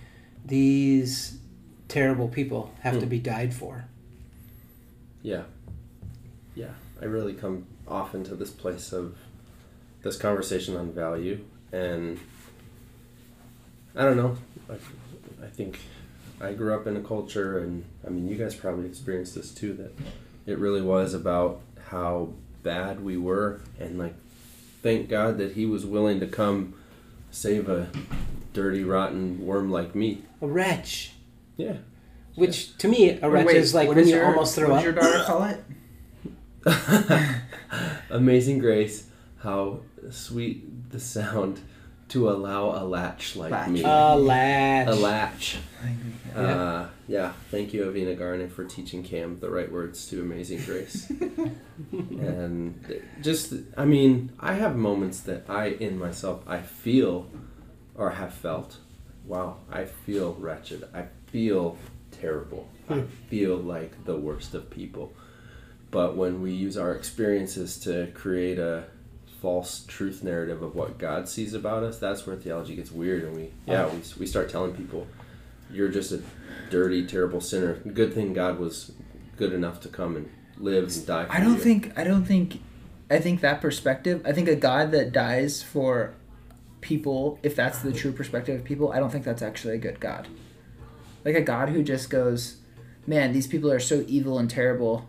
Speaker 1: these terrible people have to
Speaker 2: Hmm.
Speaker 1: be died for.
Speaker 2: Yeah. Yeah. I really come often to this place of this conversation on value and I don't know. I, I think I grew up in a culture and I mean you guys probably experienced this too that it really was about how bad we were and like thank God that he was willing to come save a dirty rotten worm like me.
Speaker 1: A wretch.
Speaker 2: Yeah.
Speaker 1: Which to me, a wretch
Speaker 4: Wait,
Speaker 1: is like
Speaker 4: what
Speaker 1: when you
Speaker 4: your-
Speaker 1: almost throw
Speaker 4: what
Speaker 1: up.
Speaker 4: does your daughter call it? (laughs)
Speaker 2: Amazing Grace, how sweet the sound to allow a latch like
Speaker 4: Latch.
Speaker 2: me.
Speaker 1: A latch.
Speaker 2: a latch.
Speaker 1: Yeah.
Speaker 2: Uh, yeah, thank you, Avina Garnet, for teaching Cam the right words to Amazing Grace. (laughs) and just, I mean, I have moments that I, in myself, I feel or have felt, wow, I feel wretched. I feel terrible. I
Speaker 1: Hmm.
Speaker 2: feel like the worst of people. But when we use our experiences to create a false truth narrative of what God sees about us, that's where theology gets weird. And we, yeah, we, we start telling people, you're just a dirty, terrible sinner. Good thing God was good enough to come and live and die for
Speaker 4: I don't
Speaker 2: you.
Speaker 4: think I don't think I think that perspective I think a God that dies for people if that's the true perspective of people I don't think that's actually a good God like a God who just goes man these people are so evil and terrible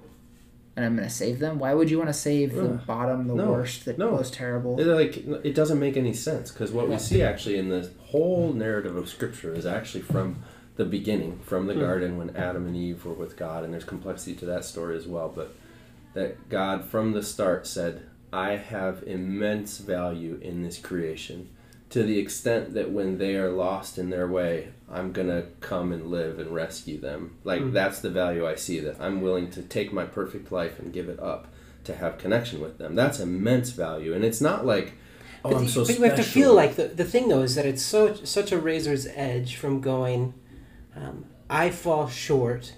Speaker 4: and I'm gonna save them why would you want to save the bottom the
Speaker 2: No.
Speaker 4: worst the
Speaker 2: No.
Speaker 4: most terrible
Speaker 2: It, like it doesn't make any sense because what
Speaker 4: Yeah.
Speaker 2: we see actually in the whole narrative of Scripture is actually from the beginning, from the
Speaker 1: Hmm.
Speaker 2: garden when Adam and Eve were with God, and there's complexity to that story as well. But that God from the start said, "I have immense value in this creation." To the extent that when they are lost in their way, I'm gonna come and live and rescue them. Like
Speaker 1: Hmm.
Speaker 2: that's the value I see. That I'm willing to take my perfect life and give it up to have connection with them. That's immense value, and it's not like, oh,
Speaker 1: but
Speaker 2: I'm so
Speaker 1: but
Speaker 2: special.
Speaker 1: you have to feel like the, the thing though is that it's so such a razor's edge from going, um, I fall short,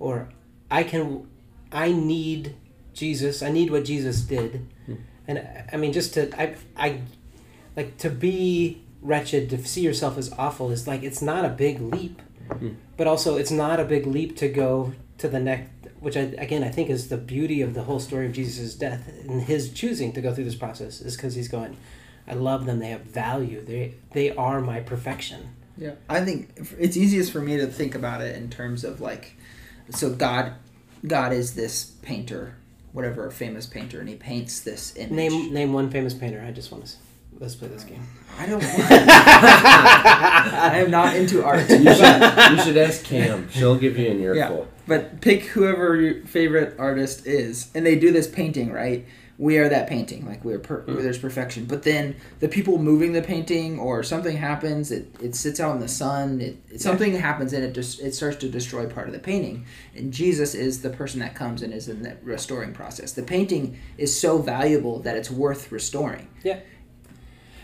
Speaker 1: or I can, I need Jesus. I need what Jesus did,
Speaker 2: Hmm.
Speaker 1: and I mean just to I I, like to be wretched to see yourself as awful is like it's not a big leap,
Speaker 2: Hmm.
Speaker 1: but also it's not a big leap to go to the next which I, again I think is the beauty of the whole story of Jesus' death and his choosing to go through this process is because he's going, I love them. They have value. They they are my perfection.
Speaker 4: Yeah, I think it's easiest for me to think about it in terms of like, so God, God is this painter, whatever a famous painter, and he paints this image.
Speaker 1: Name name one famous painter. I just want to let's play this game.
Speaker 4: I don't. Want I am not into art.
Speaker 2: You should, you should ask Cam. She'll give you an earful.
Speaker 4: Yeah. But pick whoever your favorite artist is, and they do this painting, right? We are that painting, like we're per-
Speaker 1: Mm.
Speaker 4: there's perfection. But then the people moving the painting, or something happens, it, it sits out in the sun. It, it something happens, and it just it starts to destroy part of the painting. And Jesus is the person that comes and is in that restoring process. The painting is so valuable that it's worth restoring.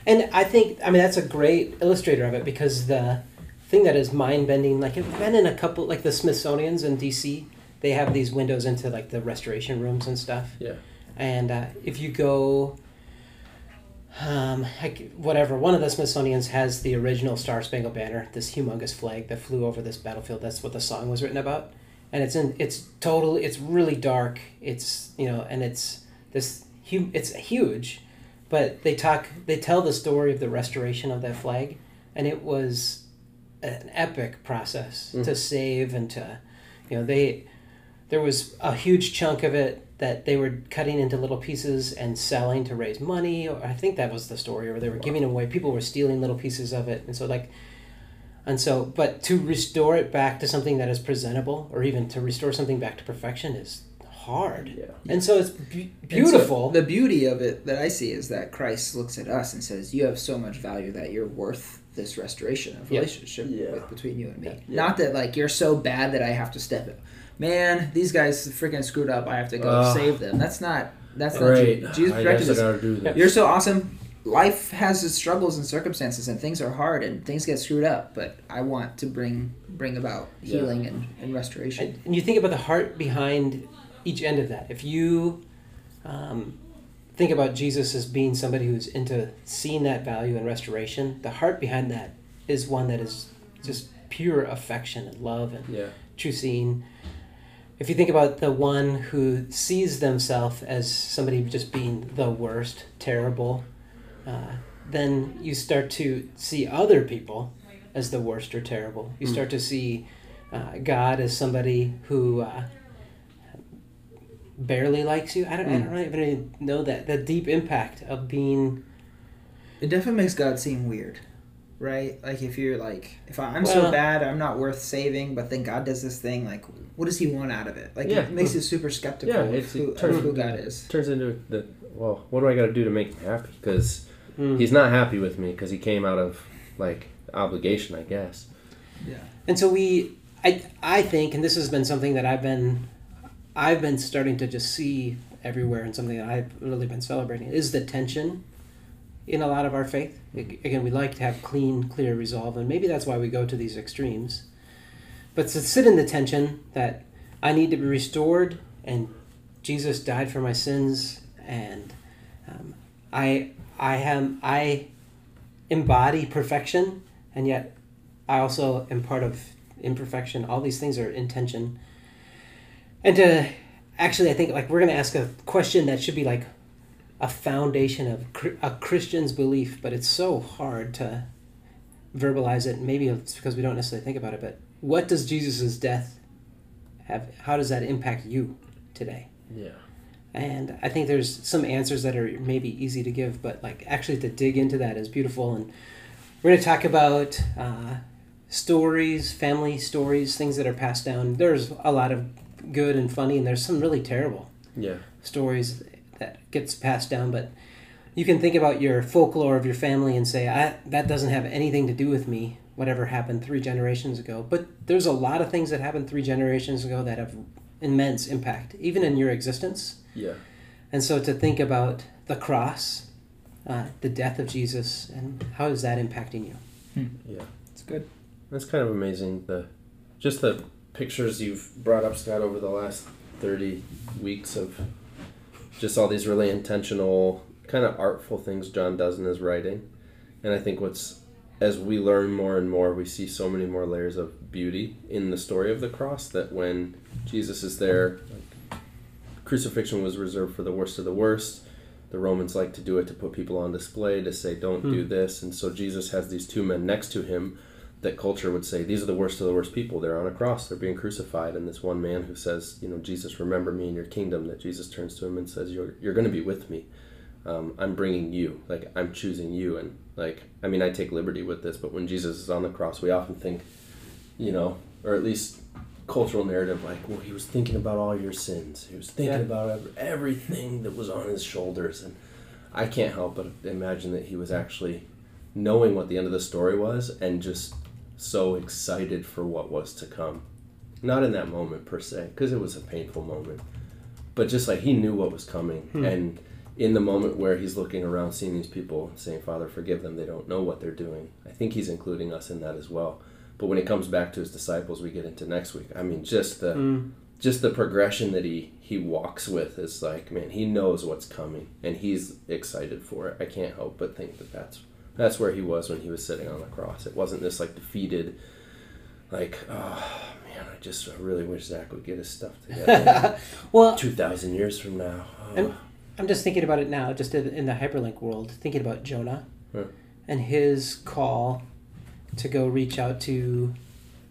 Speaker 1: And I think, I mean, that's a great illustrator of it because the thing that is mind bending, like, I've been in a couple, like the Smithsonian's in DC, they have these windows into like the restoration rooms and stuff.
Speaker 2: Yeah.
Speaker 1: And uh, if you go, um, heck, whatever, one of the Smithsonian's has the original Star Spangled Banner, this humongous flag that flew over this battlefield. That's what the song was written about. And it's in, it's totally, it's really dark. It's, you know, and it's this, hu- it's huge but they talk they tell the story of the restoration of that flag and it was an epic process
Speaker 2: Mm.
Speaker 1: to save and to you know they there was a huge chunk of it that they were cutting into little pieces and selling to raise money or i think that was the story or they were giving away people were stealing little pieces of it and so like and so but to restore it back to something that is presentable or even to restore something back to perfection is hard
Speaker 2: Yeah.
Speaker 1: and so it's be-
Speaker 4: And so
Speaker 1: beautiful
Speaker 4: the beauty of it that I see is that Christ looks at us and says, "You have so much value that you're worth this restoration of relationship
Speaker 2: Yeah.
Speaker 4: with, between you and me.
Speaker 2: Yeah.
Speaker 4: Not that like you're so bad that I have to step in. Man, these guys freaking screwed up. I have to go
Speaker 2: Ugh.
Speaker 4: save them. That's not. That's
Speaker 2: Great.
Speaker 4: not. Jesus directed us.
Speaker 2: gotta do this.
Speaker 4: You're so awesome. Life has its struggles and circumstances, and things are hard, and things get screwed up. But I want to bring bring about
Speaker 2: Yeah.
Speaker 4: healing and, and restoration.
Speaker 1: And, and you think about the heart behind each end of that. If you um, think about Jesus as being somebody who's into seeing that value and restoration, the heart behind that is one that is just pure affection and love and
Speaker 2: Yeah.
Speaker 1: true seeing. If you think about the one who sees themselves as somebody just being the worst, terrible, uh, then you start to see other people as the worst or terrible. You
Speaker 2: Mm.
Speaker 1: start to see uh, God as somebody who uh, barely likes you. I don't, I don't really even know that the deep impact of being.
Speaker 4: It definitely makes God seem weird, right? Like if you're like, if I, I'm
Speaker 1: Well-
Speaker 4: so bad, I'm not worth saving, but then God does this thing. Like, what does He want out of it? Like,
Speaker 2: Yeah.
Speaker 4: it makes you super skeptical
Speaker 2: Yeah,
Speaker 4: of,
Speaker 2: it's-
Speaker 4: who,
Speaker 2: it turns-
Speaker 4: of who God is.
Speaker 2: Turns into the well. What do I got to do to make him happy? Because
Speaker 1: Mm.
Speaker 2: he's not happy with me because he came out of like obligation, I guess.
Speaker 4: Yeah.
Speaker 1: And so we, I, I think, and this has been something that I've been, I've been starting to just see everywhere, and something that I've really been celebrating is the tension in a lot of our faith. Ag- Again, we like to have clean, clear resolve, and maybe that's why we go to these extremes. But to sit in the tension that I need to be restored, and Jesus died for my sins, and um, I, I am, I embody perfection, and yet I also am part of imperfection. All these things are in tension. And to actually, I think like we're going to ask a question that should be like a foundation of a Christian's belief, but it's so hard to verbalize it. Maybe it's because we don't necessarily think about it. But what does Jesus' death have? How does that impact you today?
Speaker 2: Yeah.
Speaker 1: And I think there's some answers that are maybe easy to give, but like actually to dig into that is beautiful. And we're going to talk about uh, stories, family stories, things that are passed down. There's a lot of good and funny, and there's some really terrible
Speaker 2: Yeah.
Speaker 1: stories that gets passed down. But you can think about your folklore of your family and say, I, that doesn't have anything to do with me, whatever happened three generations ago. But there's a lot of things that happened three generations ago that have immense impact, even in your existence.
Speaker 2: Yeah.
Speaker 1: And so to think about the cross, uh, the death of Jesus, and how is that impacting you?
Speaker 2: Yeah.
Speaker 4: It's good.
Speaker 2: That's kind of amazing. The just the pictures you've brought up, Scott, over the last thirty weeks of just all these really intentional, kind of artful things John does in his writing. And I think what's as we learn more and more, we see so many more layers of beauty in the story of the cross that when Jesus is there. Like, crucifixion was reserved for the worst of the worst. The Romans like to do it to put people on display to say, "Don't do
Speaker 1: Hmm.
Speaker 2: this." And so Jesus has these two men next to him that culture would say these are the worst of the worst people. They're on a cross. They're being crucified. And this one man who says, "You know, Jesus, remember me in your kingdom." That Jesus turns to him and says, "You're you're going to be with me. Um, I'm bringing you. Like I'm choosing you." And like I mean, I take liberty with this, but when Jesus is on the cross, we often think, you know, or at least cultural narrative like well he was thinking about all your sins he was thinking
Speaker 1: Yeah.
Speaker 2: about everything that was on his shoulders and i can't help but imagine that he was actually knowing what the end of the story was and just so excited for what was to come. Not in that moment per se because it was a painful moment but just like he knew what was coming.
Speaker 1: Hmm.
Speaker 2: and in the moment where he's looking around seeing these people saying father forgive them. They don't know what they're doing. I think he's including us in that as well. But when it comes back to his disciples we get into next week. I mean just the
Speaker 1: Mm.
Speaker 2: just the progression that he he walks with is like man he knows what's coming and he's excited for it. I can't help but think that that's that's where he was when he was sitting on the cross it wasn't this like defeated like oh man i just really wish zach would get his stuff together (laughs)
Speaker 1: well,
Speaker 2: 2000 years from now oh.
Speaker 1: And- I'm just thinking about it now, just in in the hyperlink world, thinking about Jonah
Speaker 2: Yeah.
Speaker 1: and his call to go reach out to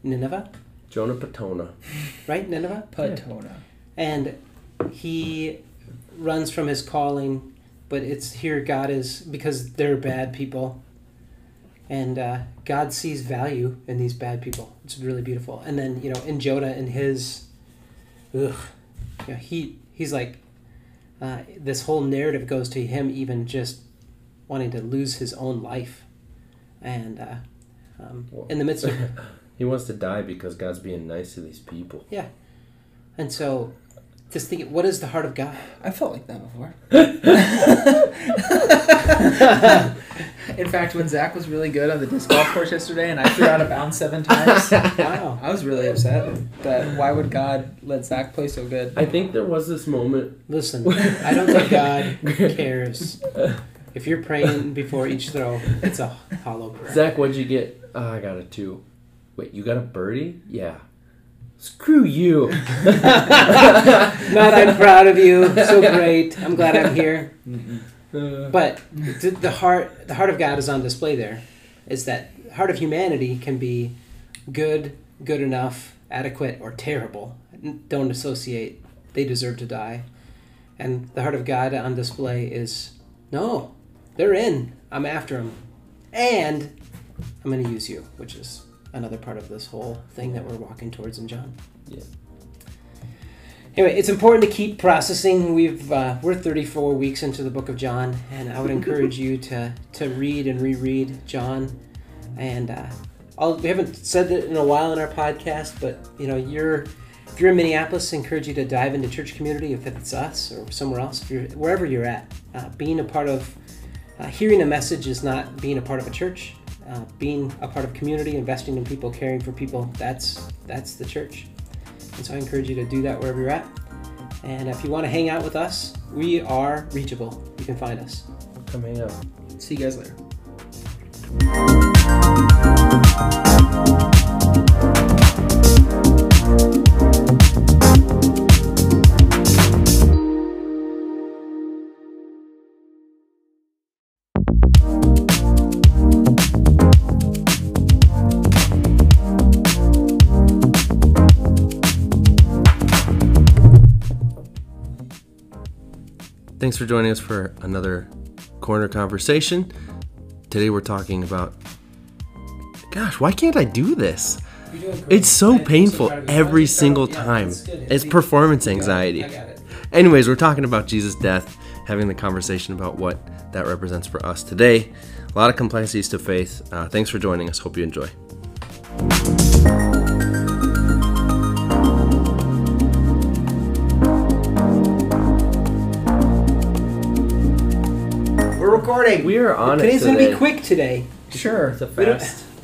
Speaker 1: Nineveh,
Speaker 2: jonah patona
Speaker 1: right? Nineveh?
Speaker 4: Patona.
Speaker 1: And he runs from his calling, but it's here God is, because they're bad people. And uh, God sees value in these bad people. It's really beautiful. And then, you know, in Jonah and his, ugh, you know, he, he's like, uh, this whole narrative goes to him even just wanting to lose his own life. And uh, um, in the midst of (laughs)
Speaker 2: he wants to die because god's being nice to these people Yeah.
Speaker 1: And so, just think, what is the heart of God?
Speaker 4: I felt like that before. (laughs) In fact, when Zach was really good on the disc golf course yesterday and I threw out of bounds seven times,
Speaker 1: Wow.
Speaker 4: I was really upset that why would God let Zach play so good?
Speaker 2: i think there was this moment
Speaker 1: Listen, I don't think God cares. If you're praying before each throw, it's a hollow prayer.
Speaker 2: Zach, what'd you get? Oh, I got a two. Wait, you got a birdie? Yeah. Screw you. (laughs) (laughs)
Speaker 1: Not, I'm proud of you. So great. I'm glad I'm here.
Speaker 2: Uh,
Speaker 1: But the, the heart, the heart of God is on display there. Is that heart of humanity can be good, good enough, adequate, or terrible. Don't associate. They deserve to die. And the heart of God on display is no, they're in. I'm after them, and I'm going to use you, which is another part of this whole thing that we're walking towards in John.
Speaker 2: Yeah.
Speaker 1: Anyway, it's important to keep processing. We've uh, we're 34 weeks into the book of John, and I would (laughs) encourage you to to read and reread John. And uh, I'll, we haven't said it in a while in our podcast, but you know, you're if you're in Minneapolis, I encourage you to dive into church community. If it's us or somewhere else, if you're wherever you're at, uh, being a part of uh, hearing a message is not being a part of a church. Uh, being a part of community, investing in people, caring for people, that's that's the church. And so I encourage you to do that wherever you're at. And if you want to hang out with us, we are reachable. You can find us.
Speaker 2: Come hang out.
Speaker 4: See you guys later.
Speaker 2: Thanks for joining us for another corner conversation. Today we're talking about. Gosh, why can't I do this? It's so painful every single time. It's performance anxiety. Anyways, we're talking about Jesus' death, having the conversation about what that represents for us today. A lot of complexities to faith. Uh, thanks for joining us. Hope you enjoy.
Speaker 4: Recording.
Speaker 2: We are on
Speaker 1: Today's
Speaker 2: it
Speaker 1: gonna be quick today.
Speaker 4: Sure.
Speaker 2: It's a fast. (laughs)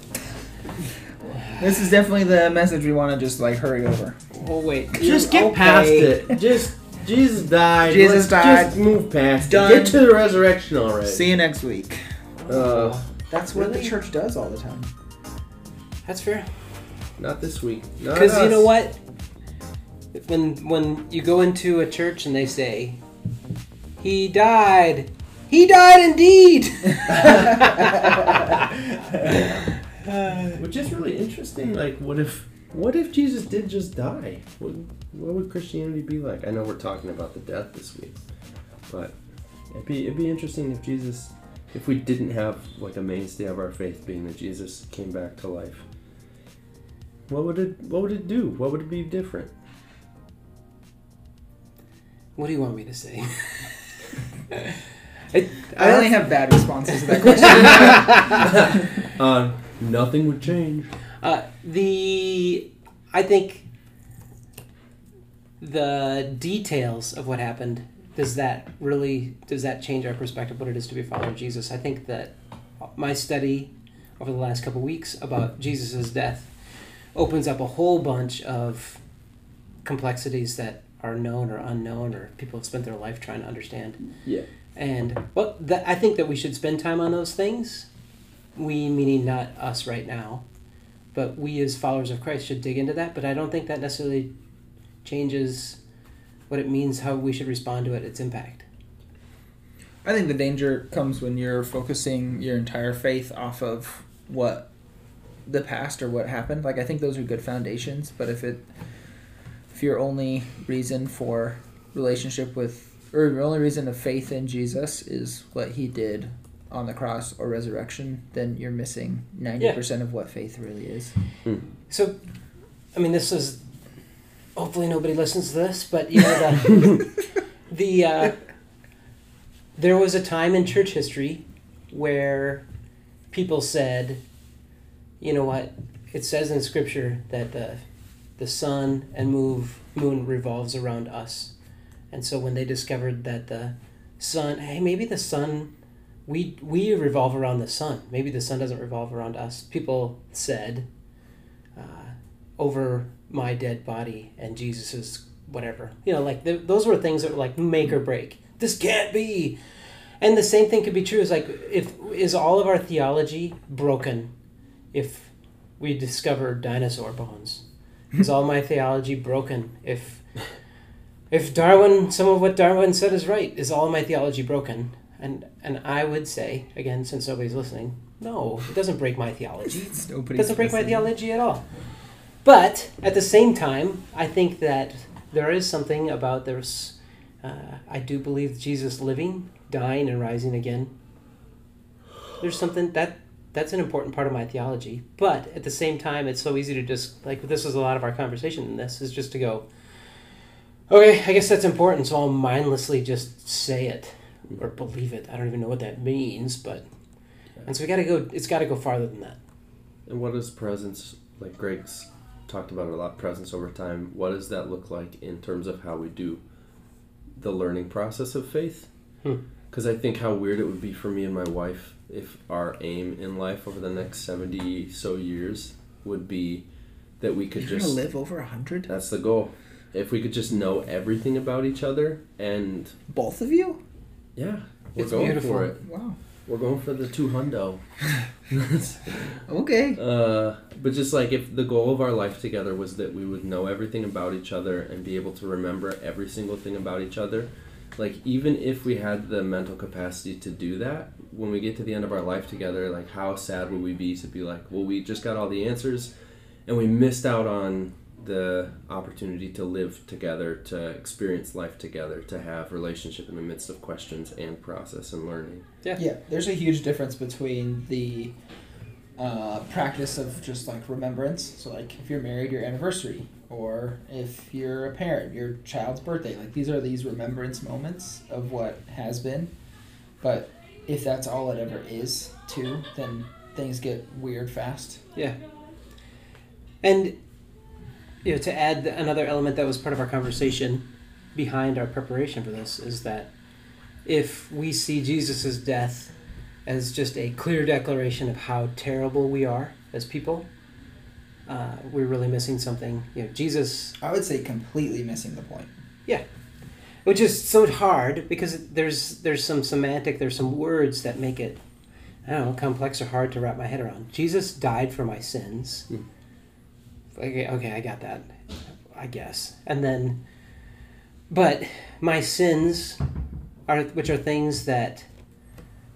Speaker 4: This is definitely the message we want to just like hurry over.
Speaker 1: Oh, wait.
Speaker 2: Just get past it. (laughs) Just Jesus died.
Speaker 4: Jesus
Speaker 2: Let's
Speaker 4: died.
Speaker 2: Just move past
Speaker 4: Done.
Speaker 2: it. Get to the resurrection already.
Speaker 4: See you next week.
Speaker 2: Uh,
Speaker 4: That's what the church does all the time.
Speaker 1: That's fair.
Speaker 2: not this week.
Speaker 1: Because you know what? when when you go into a church and they say, "He died," he died indeed. (laughs)
Speaker 2: Which is really interesting. Like, what if what if Jesus did just die? What, what would Christianity be like? I know we're talking about the death this week, but it'd be it'd be interesting if Jesus, if we didn't have like a mainstay of our faith being that Jesus came back to life. What would it What would it do? What would it be different?
Speaker 1: what do you want me to say? (laughs)
Speaker 4: I only have bad responses to that question. (laughs)
Speaker 2: Uh, nothing would change.
Speaker 1: Uh, the I think the details of what happened does that really does that change our perspective what it is to be a follower of Jesus? I think that my study over the last couple weeks about Jesus' death opens up a whole bunch of complexities that are known or unknown or people have spent their life trying to understand.
Speaker 2: Yeah.
Speaker 1: And well, that, I think that we should spend time on those things. We meaning not us right now, but we as followers of Christ should dig into that. But I don't think that necessarily changes what it means, how we should respond to it, its impact.
Speaker 4: I think the danger comes when you're focusing your entire faith off of what the past or what happened. Like I think those are good foundations, but if it if your only reason for relationship with or the only reason of faith in Jesus is what he did on the cross or resurrection, then you're missing 90% of what faith really is.
Speaker 1: So, I mean, this is hopefully nobody listens to this, but you know the (laughs) the uh, there was a time in church history where people said, you know what, it says in Scripture that the the sun and move moon revolves around us, and so when they discovered that the sun, hey, maybe the sun. We, we revolve around the sun. Maybe the sun doesn't revolve around us. People said, uh, over my dead body and Jesus's whatever. You know, like th- those were things that were like make or break. This can't be. And the same thing could be true. Is like if is all of our theology broken if we discover dinosaur bones? Is all my theology broken if if Darwin some of what Darwin said is right? Is all my theology broken? And and I would say again, since nobody's listening, no, it doesn't break my theology. (laughs) It doesn't break my theology at all. But at the same time, I think that there is something about there's. Uh, I do believe Jesus living, dying, and rising again. There's something that that's an important part of my theology. But at the same time, it's so easy to just like this is a lot of our conversation in this is just to go. Okay, I guess that's important, so I'll mindlessly just say it or believe it. I don't even know what that means, but and so we got to go. It's got to go farther than that.
Speaker 2: And what does presence, like Greg's talked about it a lot, presence over time, what does that look like in terms of how we do the learning process of faith?
Speaker 1: Hmm.
Speaker 2: Because I think how weird it would be for me and my wife if our aim in life over the next 70 so years would be that we could
Speaker 4: You're
Speaker 2: just.
Speaker 4: live over a hundred?
Speaker 2: That's the goal. If we could just know everything about each other and.
Speaker 4: Both of you?
Speaker 2: Yeah, we're
Speaker 1: It's
Speaker 2: going
Speaker 1: beautiful.
Speaker 2: for it.
Speaker 4: Wow.
Speaker 2: We're going for the two hundo. (laughs)
Speaker 4: Okay.
Speaker 2: Uh, but just like if the goal of our life together was that we would know everything about each other and be able to remember every single thing about each other, like even if we had the mental capacity to do that, when we get to the end of our life together, like how sad would we be to be like, well, we just got all the answers and we missed out on the opportunity to live together, to experience life together, to have relationship in the midst of questions and process and learning.
Speaker 4: Yeah, yeah. there's a huge difference between the uh, practice of just like remembrance. So, like if you're married, your anniversary, or if you're a parent, your child's birthday. Like these are these remembrance moments of what has been. But if that's all it ever is, too, then things get weird fast.
Speaker 1: Yeah. And you know, to add another element that was part of our conversation behind our preparation for this is that if we see Jesus' death as just a clear declaration of how terrible we are as people, uh, we're really missing something. You know, Jesus
Speaker 4: I would say completely missing the point.
Speaker 1: Yeah, which is so hard because there's there's some semantic there's some words that make it I don't know complex or hard to wrap my head around. Jesus died for my sins.
Speaker 2: Hmm.
Speaker 1: Okay, okay, I got that. I guess. And then, but my sins are, which are things that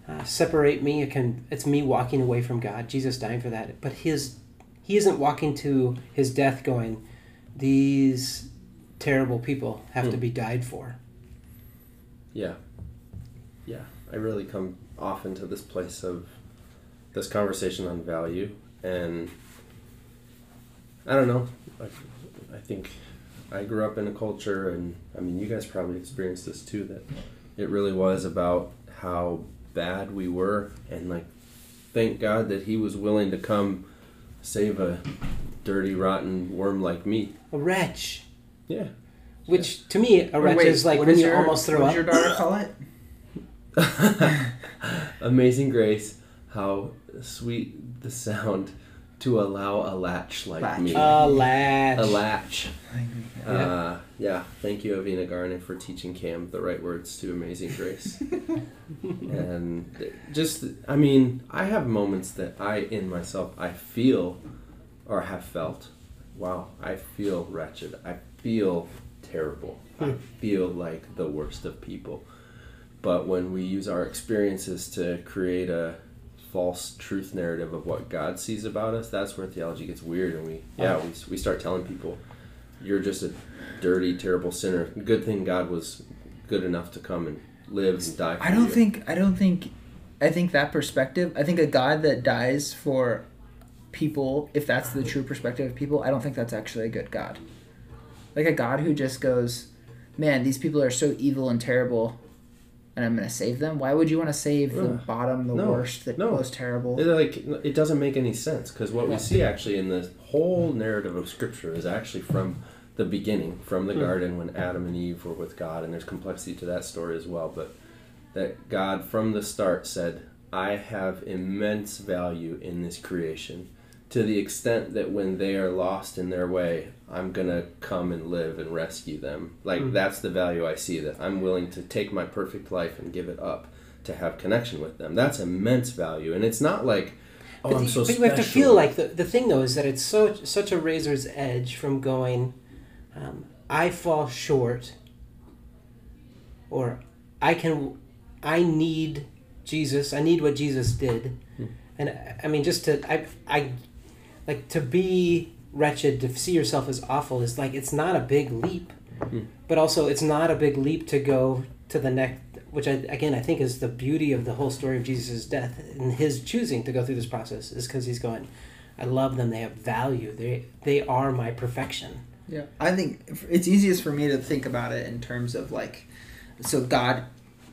Speaker 1: uh, separate me. It can, it's me walking away from God. Jesus dying for that. But his, he isn't walking to his death going, these terrible people have to
Speaker 2: Hmm.
Speaker 1: be died for.
Speaker 2: Yeah. Yeah. I really come often to this place of this conversation on value and I don't know. I, I think I grew up in a culture and I mean you guys probably experienced this too that it really was about how bad we were and like thank God that he was willing to come save a dirty rotten worm like me.
Speaker 1: A wretch.
Speaker 2: Yeah.
Speaker 1: Which to me, a wretch
Speaker 4: Wait,
Speaker 1: is like
Speaker 4: what
Speaker 1: when
Speaker 4: is
Speaker 1: you
Speaker 4: your-
Speaker 1: almost throw
Speaker 4: what
Speaker 1: up.
Speaker 4: does your daughter call it? (laughs)
Speaker 2: Amazing grace, how sweet the sound to allow a latch like
Speaker 4: Latch.
Speaker 2: me.
Speaker 1: A latch.
Speaker 2: a latch.
Speaker 1: Yeah.
Speaker 2: Uh, yeah, thank you, Avina Garner, for teaching Cam the right words to Amazing Grace. (laughs) and just, I mean, I have moments that I, in myself, I feel or have felt, wow, I feel wretched. I feel terrible. I
Speaker 1: Hmm.
Speaker 2: feel like the worst of people. But when we use our experiences to create a false truth narrative of what God sees about us, that's where theology gets weird. And we, yeah, we, we start telling people, you're just a dirty, terrible sinner. Good thing God was good enough to come and live and die for
Speaker 4: I don't
Speaker 2: you.
Speaker 4: think. I don't think. I think that perspective. I think a God that dies for people, if that's the true perspective of people, I don't think that's actually a good God. Like a God who just goes, "Man, these people are so evil and terrible, and I'm going to save them." Why would you want to save the
Speaker 2: Ugh.
Speaker 4: bottom, the
Speaker 2: No.
Speaker 4: worst, the
Speaker 2: No.
Speaker 4: most terrible?
Speaker 2: It, like it doesn't make any sense because what we see actually in the whole narrative of Scripture is actually from the beginning, from the
Speaker 1: Hmm.
Speaker 2: garden when Adam and Eve were with God, and there's complexity to that story as well. But that God from the start said, "I have immense value in this creation." To the extent that when they are lost in their way, I'm gonna come and live and rescue them. Like
Speaker 1: Hmm.
Speaker 2: that's the value I see. That I'm willing to take my perfect life and give it up to have connection with them. That's immense value, and it's not like, oh,
Speaker 1: But,
Speaker 2: I'm
Speaker 1: the-
Speaker 2: so
Speaker 1: but
Speaker 2: special.
Speaker 1: you have to feel like the, the thing though is that it's so such a razor's edge from going, um, I fall short, or I can, I need Jesus. I need what Jesus did,
Speaker 2: Hmm.
Speaker 1: and I- I mean just to I I like to be wretched to see yourself as awful is like it's not a big leap,
Speaker 2: Hmm.
Speaker 1: but also it's not a big leap to go to the next. Which I, again I think is the beauty of the whole story of Jesus' death and his choosing to go through this process is because he's going, I love them. They have value. They they are my perfection.
Speaker 4: Yeah, I think it's easiest for me to think about it in terms of like, so God,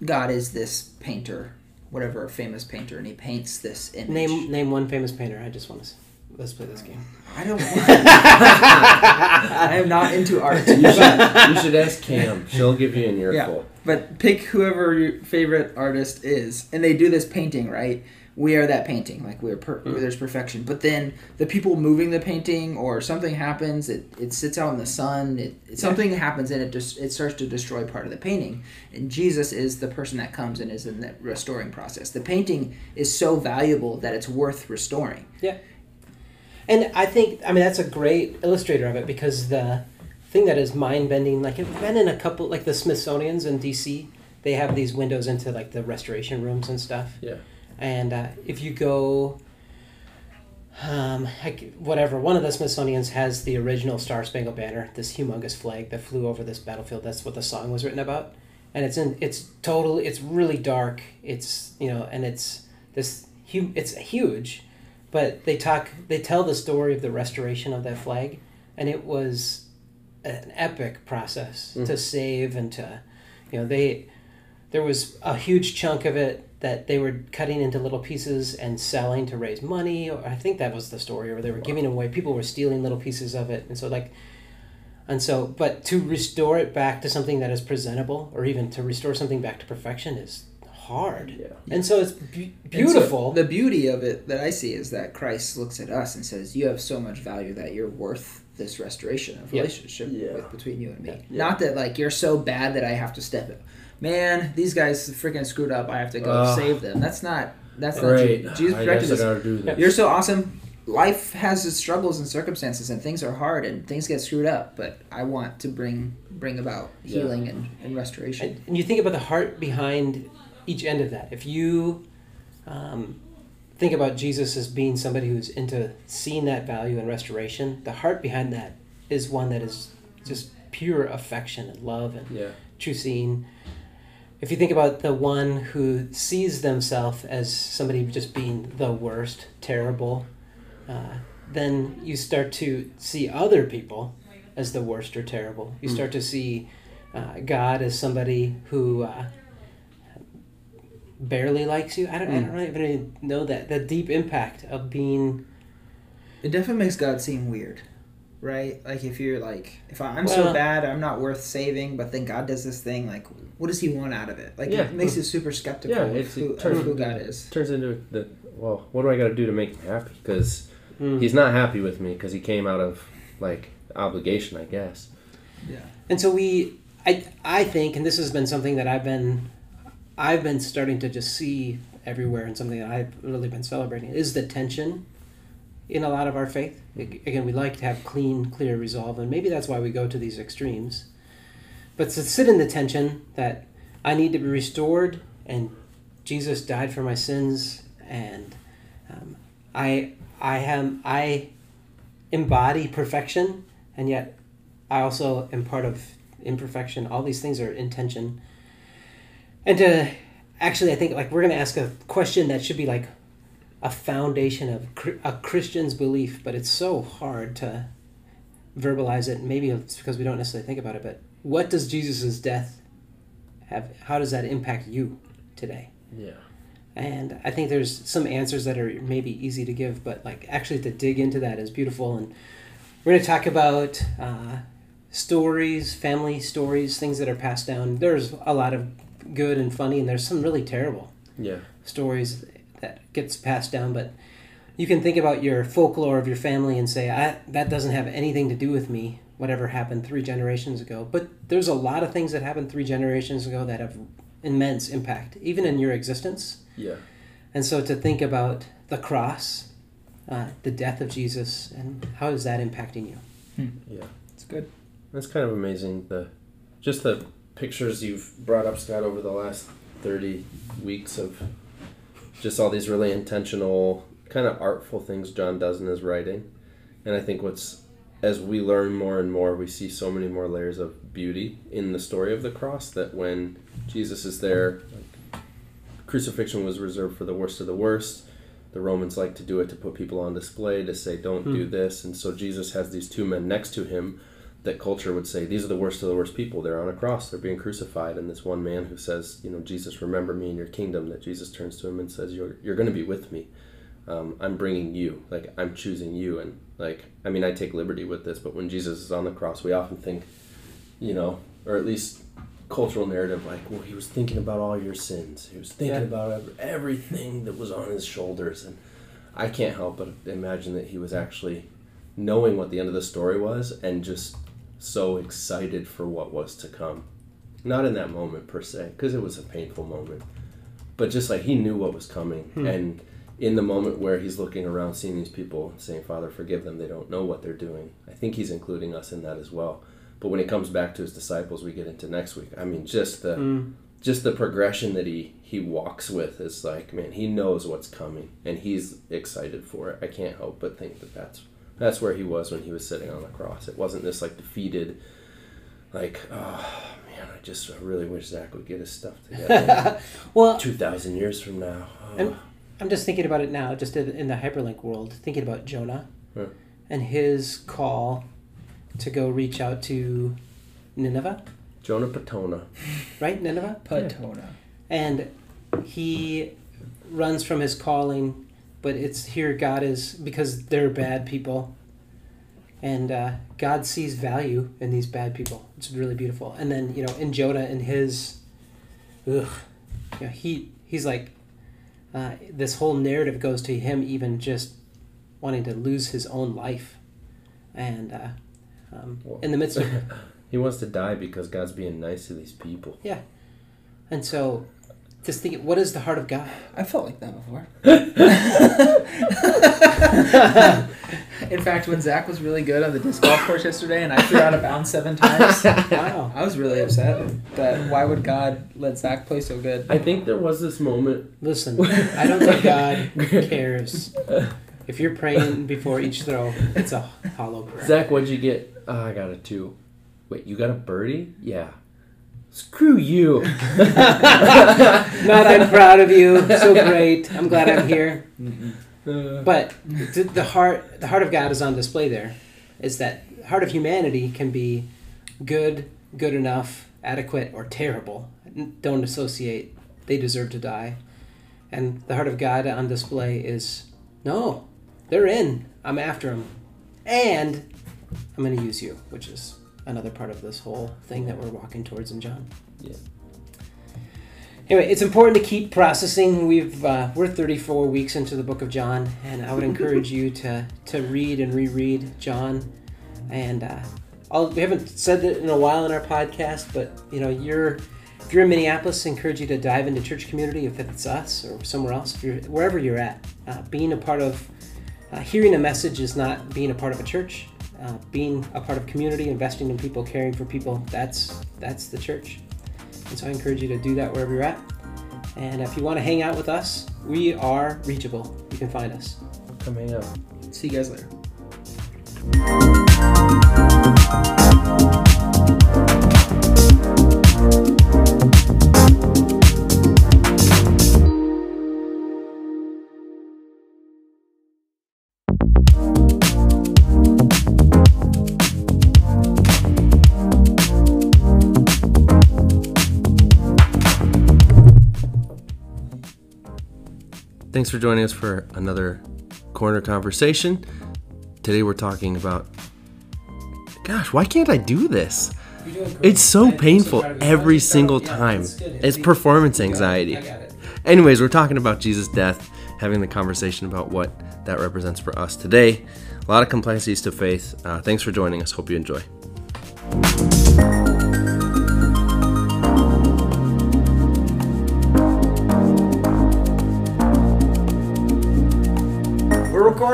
Speaker 4: God is this painter, whatever a famous painter, and he paints this image.
Speaker 1: Name name one famous painter. I just want to let's play this game.
Speaker 4: I don't. (laughs) Want I am not into art.
Speaker 2: you, should, you should ask Cam. She'll give you an earful.
Speaker 4: Yeah, But pick whoever your favorite artist is, and they do this painting, right? We are that painting, like we're per-
Speaker 2: Mm.
Speaker 4: there's perfection. But then the people moving the painting, or something happens, it, it sits out in the sun. It, it something happens, and it just it starts to destroy part of the painting. And Jesus is the person that comes and is in that restoring process. The painting is so valuable that it's worth restoring.
Speaker 1: And I think I mean that's a great illustrator of it because the thing that is mind bending, like I've been in a couple like the Smithsonian's in DC, they have these windows into like the restoration rooms and stuff.
Speaker 2: Yeah.
Speaker 1: And uh, if you go, um, heck, whatever, one of the Smithsonian's has the original Star Spangled Banner, this humongous flag that flew over this battlefield. That's what the song was written about, and it's in. It's total. It's really dark. It's you know, and it's this. hu- It's huge, but they talk. They tell the story of the restoration of that flag, and it was an epic process
Speaker 2: Mm.
Speaker 1: to save and to, you know, they. There was a huge chunk of it that they were cutting into little pieces and selling to raise money or i think that was the story or they were giving away people were stealing little pieces of it and so like and so but to restore it back to something that is presentable or even to restore something back to perfection is hard
Speaker 2: Yeah.
Speaker 1: and so it's be-
Speaker 4: And so
Speaker 1: beautiful
Speaker 4: the beauty of it that I see is that Christ looks at us and says, "You have so much value that you're worth this restoration of relationship
Speaker 2: Yeah.
Speaker 4: with, between you and me.
Speaker 2: Yeah.
Speaker 4: Not that like you're so bad that I have to step in. Man, these guys freaking screwed up. I have to go
Speaker 2: Ugh.
Speaker 4: save them. That's not. That's not
Speaker 2: Right.
Speaker 4: true. Jesus directed us.
Speaker 2: gotta do this.
Speaker 4: You're so awesome. life has its struggles and circumstances, and things are hard, and things get screwed up. But I want to bring bring about
Speaker 2: Yeah.
Speaker 4: healing and, and restoration.
Speaker 1: And, and you think about the heart behind each end of that. If you um, think about Jesus as being somebody who's into seeing that value and restoration, the heart behind that is one that is just pure affection and love and
Speaker 2: Yeah.
Speaker 1: true seeing. If you think about the one who sees themselves as somebody just being the worst, terrible, uh, then you start to see other people as the worst or terrible. You
Speaker 2: Mm.
Speaker 1: start to see uh, God as somebody who uh, barely likes you. I don't, I
Speaker 2: Mm.
Speaker 1: don't even know that the deep impact of being.
Speaker 4: It definitely makes God seem weird, right? Like if you're like, if I, I'm
Speaker 1: Well-
Speaker 4: so bad, I'm not worth saving, but then God does this thing, like, what does He want out of it? Like
Speaker 2: Yeah.
Speaker 4: it makes you super skeptical
Speaker 2: Yeah,
Speaker 4: of,
Speaker 2: it's-
Speaker 4: who,
Speaker 2: it turns-
Speaker 4: of who God is.
Speaker 2: Turns into the well, what do I got to do to make him happy? Because
Speaker 1: Mm.
Speaker 2: he's not happy with me because he came out of like obligation, I guess.
Speaker 4: Yeah.
Speaker 1: And so we, I, I think, and this has been something that I've been, I've been starting to just see everywhere, and something that I've really been celebrating is the tension in a lot of our faith. Again, we like to have clean, clear resolve, and maybe that's why we go to these extremes. But to sit in the tension that I need to be restored, and Jesus died for my sins, and um, I, I am, I embody perfection, and yet I also am part of imperfection. All these things are intention. And to actually, I think like we're going to ask a question that should be like a foundation of a Christian's belief, but it's so hard to verbalize it. Maybe it's because we don't necessarily think about it. But what does Jesus' death have? How does that impact you today?
Speaker 2: Yeah.
Speaker 1: And I think there's some answers that are maybe easy to give, but like actually to dig into that is beautiful. And we're going to talk about uh, stories, family stories, things that are passed down. There's a lot of good and funny, and there's some really terrible
Speaker 2: Yeah.
Speaker 1: stories that gets passed down. But you can think about your folklore of your family and say, I, that doesn't have anything to do with me, whatever happened three generations ago. But there's a lot of things that happened three generations ago that have immense impact, even in your existence.
Speaker 2: Yeah.
Speaker 1: And so to think about the cross, uh, the death of Jesus, and how is that impacting you?
Speaker 2: Yeah.
Speaker 4: It's good.
Speaker 2: That's kind of amazing. The just the pictures you've brought up, Scott, over the last thirty weeks of just all these really intentional, kind of artful things John does in his writing. And I think what's as we learn more and more, we see so many more layers of beauty in the story of the cross that when Jesus is there, like, crucifixion was reserved for the worst of the worst. The Romans like to do it to put people on display, to say, don't do hmm. this. And so Jesus has these two men next to him that culture would say, these are the worst of the worst people. They're on a cross, they're being crucified. And this one man who says, you know, Jesus, remember me in your kingdom, that Jesus turns to him and says, you're, you're going to be with me. Um, I'm bringing you, like, I'm choosing you. And, like, I mean, I take liberty with this, but when Jesus is on the cross, we often think, you know, or at least cultural narrative like well he was thinking about all your sins he was thinking
Speaker 1: Yeah.
Speaker 2: about everything that was on his shoulders and i can't help but imagine that he was actually knowing what the end of the story was and just so excited for what was to come. Not in that moment per se because it was a painful moment but just like he knew what was coming. And in the moment where he's looking around seeing these people saying father forgive them. They don't know what they're doing. I think he's including us in that as well. But when it comes back to his disciples we get into next week. I mean just the
Speaker 1: Mm.
Speaker 2: just the progression that he he walks with is like man he knows what's coming and he's excited for it. I can't help but think that that's that's where he was when he was sitting on the cross it wasn't this like defeated like oh man i just I really wish zach would get his stuff together (laughs)
Speaker 1: well,
Speaker 2: 2000 years from now oh.
Speaker 1: And- I'm just thinking about it now, just in in the hyperlink world, thinking about Jonah
Speaker 2: Huh.
Speaker 1: and his call to go reach out to Nineveh,
Speaker 2: jonah patona
Speaker 1: right? Nineveh?
Speaker 4: Patona.
Speaker 1: And he runs from his calling, but it's here God is because they're bad people. And uh, God sees value in these bad people. It's really beautiful. And then, you know, in Jonah and his, ugh, you know, he he's like, uh, this whole narrative goes to him even just wanting to lose his own life, and uh, um, in the midst of (laughs)
Speaker 2: he wants to die because god's being nice to these people Yeah,
Speaker 1: And so just think, what is the heart of God?
Speaker 4: I felt like that before. (laughs) In fact, when Zach was really good on the disc golf course yesterday, and I threw out of bounds seven times, (laughs)
Speaker 1: Wow.
Speaker 4: I was really upset. That why would God let Zach play so good?
Speaker 2: I think there was this moment.
Speaker 1: Listen, I don't think God (laughs) cares. If you're praying before each throw, it's a hollow prayer.
Speaker 2: Zach, what'd you get? Oh, I got a two. Wait, you got a birdie? Yeah. Screw you. (laughs)
Speaker 1: Not, I'm proud of you. So (laughs) great. I'm glad I'm here.
Speaker 2: Uh,
Speaker 1: But the, the heart, the heart of God is on display there. Is that heart of humanity can be good, good enough, adequate, or terrible. Don't associate. They deserve to die. And the heart of God on display is no, they're in. I'm after them, and I'm going to use you, which is another part of this whole thing that we're walking towards in John.
Speaker 2: Yeah.
Speaker 1: Anyway, it's important to keep processing. We've uh, we're 34 weeks into the book of John, and I would encourage (laughs) you to to read and reread John. And uh, I'll, we haven't said it in a while in our podcast, but you know, you're if you're in Minneapolis, I encourage you to dive into church community. If it's us or somewhere else, if you're wherever you're at, uh, being a part of uh, hearing a message is not being a part of a church. Uh, being a part of community, investing in people, caring for people, that's that's the church. And so I encourage you to do that wherever you're at. And if you want to hang out with us, we are reachable. You can find us.
Speaker 2: Come hang out.
Speaker 4: See you guys later.
Speaker 2: Thanks for joining us for another corner conversation. Today we're talking about. Gosh, why can't I do this? It's so painful every single time. It's performance anxiety.
Speaker 1: I got it.
Speaker 2: Anyways, we're talking about Jesus' death, having the conversation about what that represents for us today. A lot of complexities to faith. Uh, thanks for joining us. Hope you enjoy.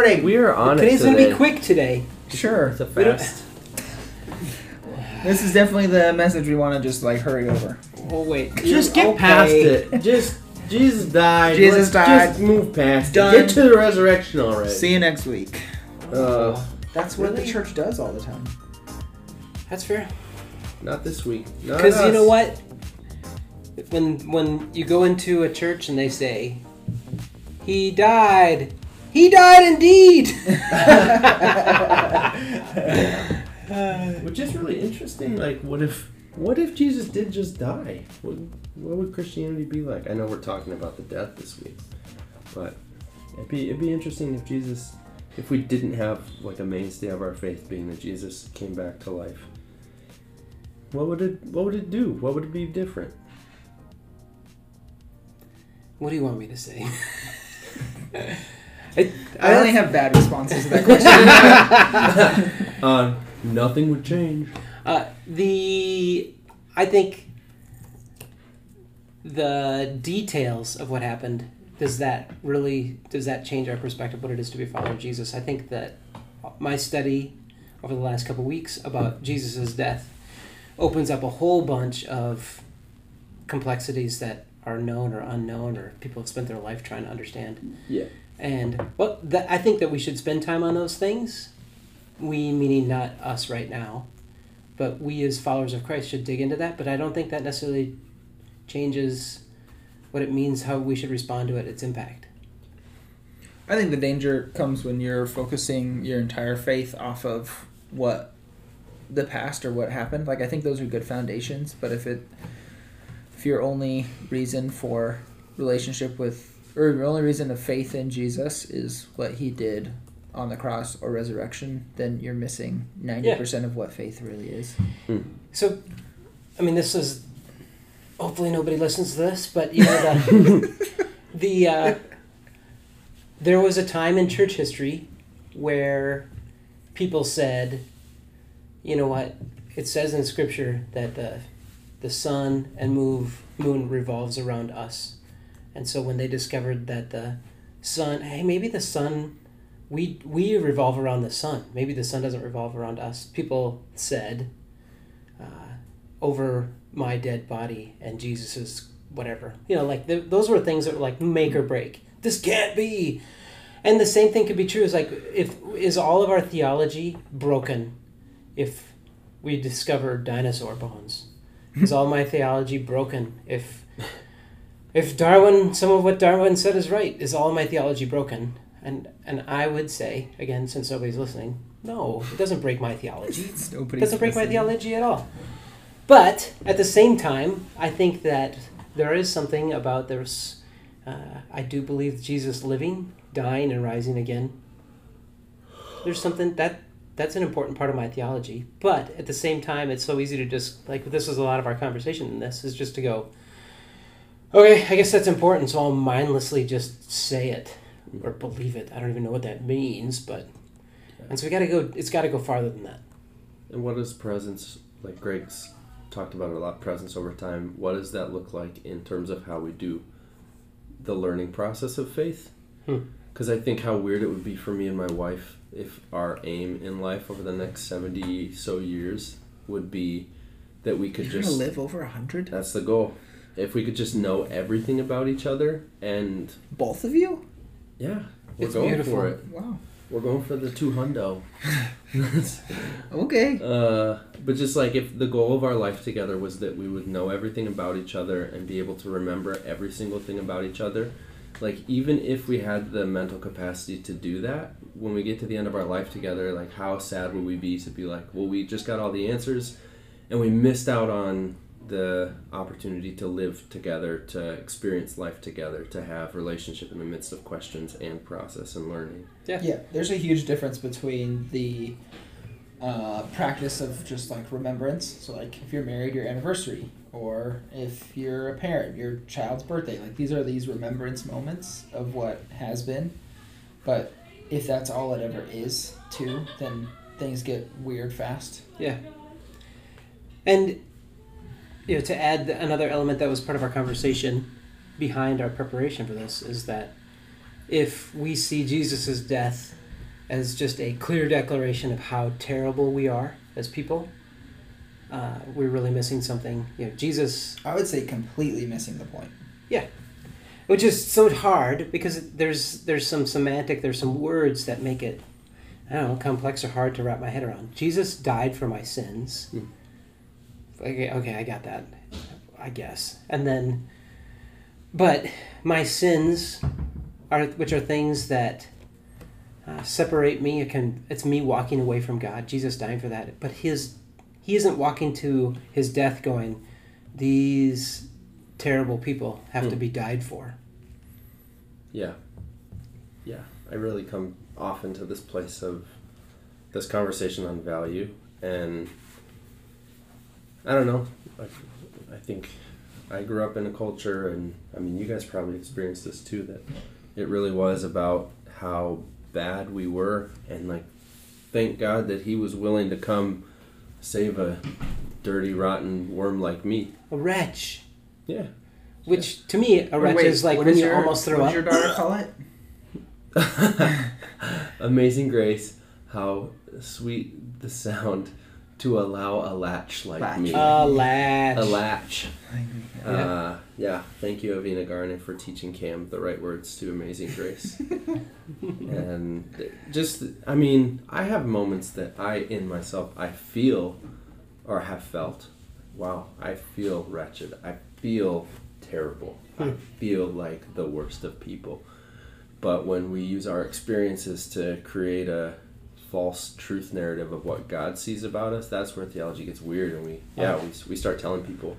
Speaker 4: We're recording.
Speaker 2: We are on
Speaker 1: Today's
Speaker 2: it
Speaker 1: gonna be quick today.
Speaker 4: Sure.
Speaker 2: It's a
Speaker 1: We don't-
Speaker 2: fast. (laughs)
Speaker 4: This is definitely the message we want to just like hurry over.
Speaker 1: Oh, wait.
Speaker 2: Just
Speaker 1: You're-
Speaker 2: get past it. Just Jesus died.
Speaker 4: Jesus
Speaker 2: Let's
Speaker 4: died.
Speaker 2: Just move past
Speaker 4: Done.
Speaker 2: it. Get to the resurrection already.
Speaker 4: See you next week.
Speaker 2: Uh,
Speaker 4: That's what
Speaker 1: Really?
Speaker 4: the church does all the time.
Speaker 1: That's fair.
Speaker 2: not this week. Not
Speaker 1: Because you
Speaker 2: us.
Speaker 1: know what? When when you go into a church and they say, "He died," he died indeed. (laughs)
Speaker 2: Which is really interesting. Like, what if, what if Jesus did just die? What, what would Christianity be like? I know we're talking about the death this week, but it'd be it'd be interesting if Jesus, if we didn't have like a mainstay of our faith being that Jesus came back to life. What would it What would it do? What would it be different?
Speaker 1: what do you want me to say? (laughs) I,
Speaker 4: I only have bad responses to that question. (laughs)
Speaker 2: Uh, nothing would change.
Speaker 1: Uh, the I think the details of what happened does that really does that change our perspective what it is to be a follower of Jesus? I think that my study over the last couple weeks about Jesus' death opens up a whole bunch of complexities that are known or unknown or people have spent their life trying to understand.
Speaker 2: Yeah.
Speaker 1: And well, that, I think that we should spend time on those things. We, meaning not us right now, but we as followers of Christ should dig into that. But I don't think that necessarily changes what it means, how we should respond to it, its impact.
Speaker 4: I think the danger comes when you're focusing your entire faith off of what the past or what happened. Like I think those are good foundations, but if it if your only reason for relationship with or your only reason of faith in Jesus is what he did on the cross or resurrection, then you're missing 90% of what faith really is.
Speaker 1: So, I mean, this is hopefully nobody listens to this, but you know the (laughs) the uh, there was a time in church history where people said, you know what, it says in Scripture that the the sun and move moon revolves around us, And so when they discovered that the sun, hey, maybe the sun, we we revolve around the sun. Maybe the sun doesn't revolve around us. People said, uh, over my dead body and Jesus's whatever. You know, like th- those were things that were like make or break. This can't be. And the same thing could be true. Is like if is all of our theology broken if we discover dinosaur bones? Is all my theology broken if if Darwin some of what Darwin said is right? Is all my theology broken? And and I would say again, since nobody's listening, no, it doesn't break my theology. (laughs) It doesn't break my theology at all. But at the same time, I think that there is something about there's. Uh, I do believe Jesus living, dying, and rising again. There's something that that's an important part of my theology. But at the same time, it's so easy to just like this is a lot of our conversation in this is just to go. Okay, I guess that's important, so I'll mindlessly just say it or believe it. I don't even know what that means, but and so we got to go. It's got to go farther than that.
Speaker 2: And what does presence, like Greg's talked about it a lot, presence over time, what does that look like in terms of how we do the learning process of faith?
Speaker 1: Hmm.
Speaker 2: Because I think how weird it would be for me and my wife if our aim in life over the next 70 so years would be that we could
Speaker 4: You're
Speaker 2: just.
Speaker 4: live over a hundred.
Speaker 2: That's the goal. If we could just know everything about each other and
Speaker 4: Both of you?
Speaker 2: yeah, we're
Speaker 1: It's
Speaker 2: going
Speaker 1: beautiful.
Speaker 2: for it.
Speaker 4: Wow.
Speaker 2: We're going for the two hundo. (laughs)
Speaker 4: Okay.
Speaker 2: Uh, but just like if the goal of our life together was that we would know everything about each other and be able to remember every single thing about each other, like even if we had the mental capacity to do that, when we get to the end of our life together, like how sad would we be to be like, well, we just got all the answers and we missed out on the opportunity to live together, to experience life together, to have relationship in the midst of questions and process and learning.
Speaker 4: Yeah, yeah. there's a huge difference between the uh, practice of just like remembrance. So, like if you're married, your anniversary, or if you're a parent, your child's birthday. Like these are these remembrance moments of what has been. But if that's all it ever is, too, then things get weird fast.
Speaker 1: Yeah. And you know, to add another element that was part of our conversation behind our preparation for this is that if we see Jesus' death as just a clear declaration of how terrible we are as people, uh, we're really missing something. You know, Jesus
Speaker 4: I would say completely missing the point.
Speaker 1: Yeah, which is so hard because there's there's some semantic there's some words that make it I don't know complex or hard to wrap my head around. Jesus died for my sins.
Speaker 2: Hmm.
Speaker 1: Okay, okay, I got that. I guess. And then but my sins are which are things that uh, separate me. It can it's me walking away from God. Jesus dying for that. But his he isn't walking to his death going these terrible people have to
Speaker 2: Hmm.
Speaker 1: be died for.
Speaker 2: Yeah. Yeah. I really come often to this place of this conversation on value and I don't know. I, I think I grew up in a culture and I mean you guys probably experienced this too that it really was about how bad we were and like thank God that he was willing to come save a dirty rotten worm like me.
Speaker 1: A wretch.
Speaker 2: Yeah.
Speaker 1: Which to me, a wretch
Speaker 4: Wait,
Speaker 1: is like
Speaker 4: what
Speaker 1: when you
Speaker 4: your-
Speaker 1: almost throw
Speaker 4: what
Speaker 1: up.
Speaker 4: does your daughter call it? (laughs)
Speaker 2: Amazing grace, how sweet the sound to allow a latch like
Speaker 4: Latch.
Speaker 2: me.
Speaker 1: A latch.
Speaker 2: a latch.
Speaker 1: Yeah.
Speaker 2: Uh, yeah. Thank you, Avina Garnet, for teaching Cam the right words to Amazing Grace. (laughs) and just, I mean, I have moments that I, in myself, I feel or have felt, wow, I feel wretched. I feel terrible. I
Speaker 1: Hmm.
Speaker 2: feel like the worst of people. But when we use our experiences to create a false truth narrative of what God sees about us, that's where theology gets weird. And we, yeah, we, we start telling people,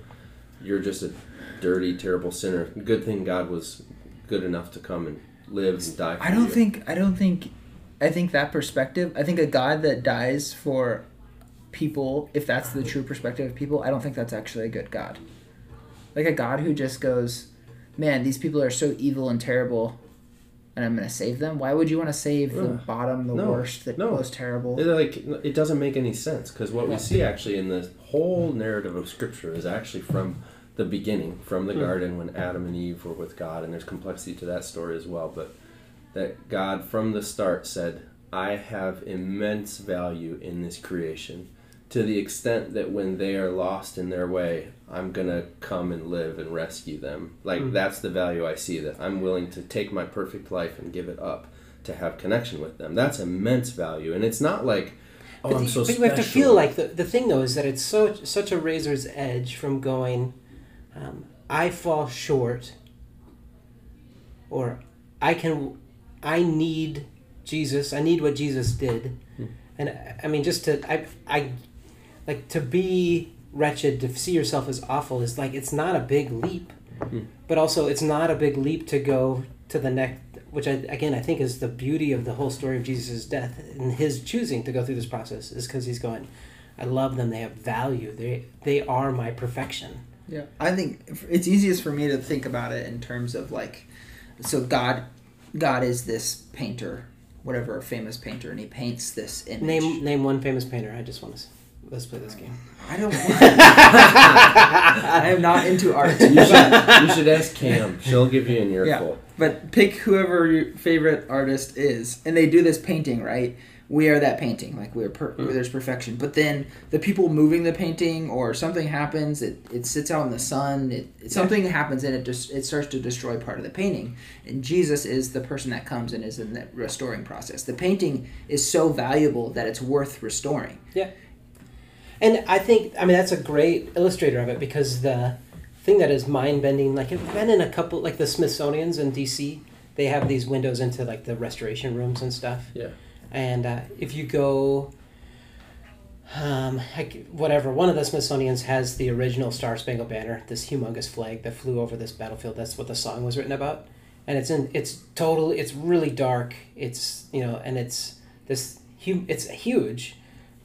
Speaker 2: you're just a dirty, terrible sinner. Good thing God was good enough to come and live and die for
Speaker 4: I don't
Speaker 2: you.
Speaker 4: think I don't think I think that perspective I think a God that dies for people if that's the true perspective of people I don't think that's actually a good God. Like a God who just goes, "Man, these people are so evil and terrible and I'm going to save them." Why would you want to save the bottom, the
Speaker 2: No.
Speaker 4: worst, the
Speaker 2: No.
Speaker 4: most terrible?
Speaker 2: It, like it doesn't make any sense because what
Speaker 4: Yeah.
Speaker 2: we see actually in the whole narrative of Scripture is actually from the beginning, from the
Speaker 1: Hmm.
Speaker 2: garden when Adam and Eve were with God, and there's complexity to that story as well. But that God from the start said, "I have immense value in this creation." To the extent that when they are lost in their way, I'm gonna come and live and rescue them. Like
Speaker 1: Hmm.
Speaker 2: that's the value I see. That I'm willing to take my perfect life and give it up to have connection with them. That's immense value, and it's not like, oh,
Speaker 1: but
Speaker 2: I'm so
Speaker 1: but
Speaker 2: special.
Speaker 1: you have to feel like the, the thing though is that it's so such a razor's edge from going um, i fall short or i can i need jesus i need what jesus did
Speaker 2: Hmm.
Speaker 1: and I- i mean just to i i like to be wretched to see yourself as awful is like it's not a big leap.
Speaker 2: Hmm.
Speaker 1: but also it's not a big leap to go to the next which I, again i think is the beauty of the whole story of jesus' death and his choosing to go through this process is because he's going i love them. They have value. They they are my perfection.
Speaker 4: Yeah, I think it's easiest for me to think about it in terms of like, so God, God is this painter, whatever a famous painter, and he paints this image.
Speaker 1: name name one famous painter. I just want to let's play this game
Speaker 4: I don't. Want (laughs) I am not into art.
Speaker 2: you should, you should ask Cam. She'll give you an earful.
Speaker 4: But pick whoever your favorite artist is, and they do this painting, right? We are that painting, like we're per-
Speaker 1: Mm.
Speaker 4: there's perfection. But then the people moving the painting, or something happens, it, it sits out in the sun. It, it something happens, and it just it starts to destroy part of the painting. And Jesus is the person that comes and is in that restoring process. The painting is so valuable that it's worth restoring.
Speaker 1: And I think, I mean, that's a great illustrator of it because the thing that is mind bending, like, I've been in a couple, like the Smithsonian's in DC, they have these windows into like the restoration rooms and stuff.
Speaker 2: Yeah.
Speaker 1: And uh, if you go, um, like, whatever, one of the Smithsonian's has the original Star Spangled Banner, this humongous flag that flew over this battlefield. That's what the song was written about. And it's in, it's total, it's really dark. It's, you know, and it's this, it's huge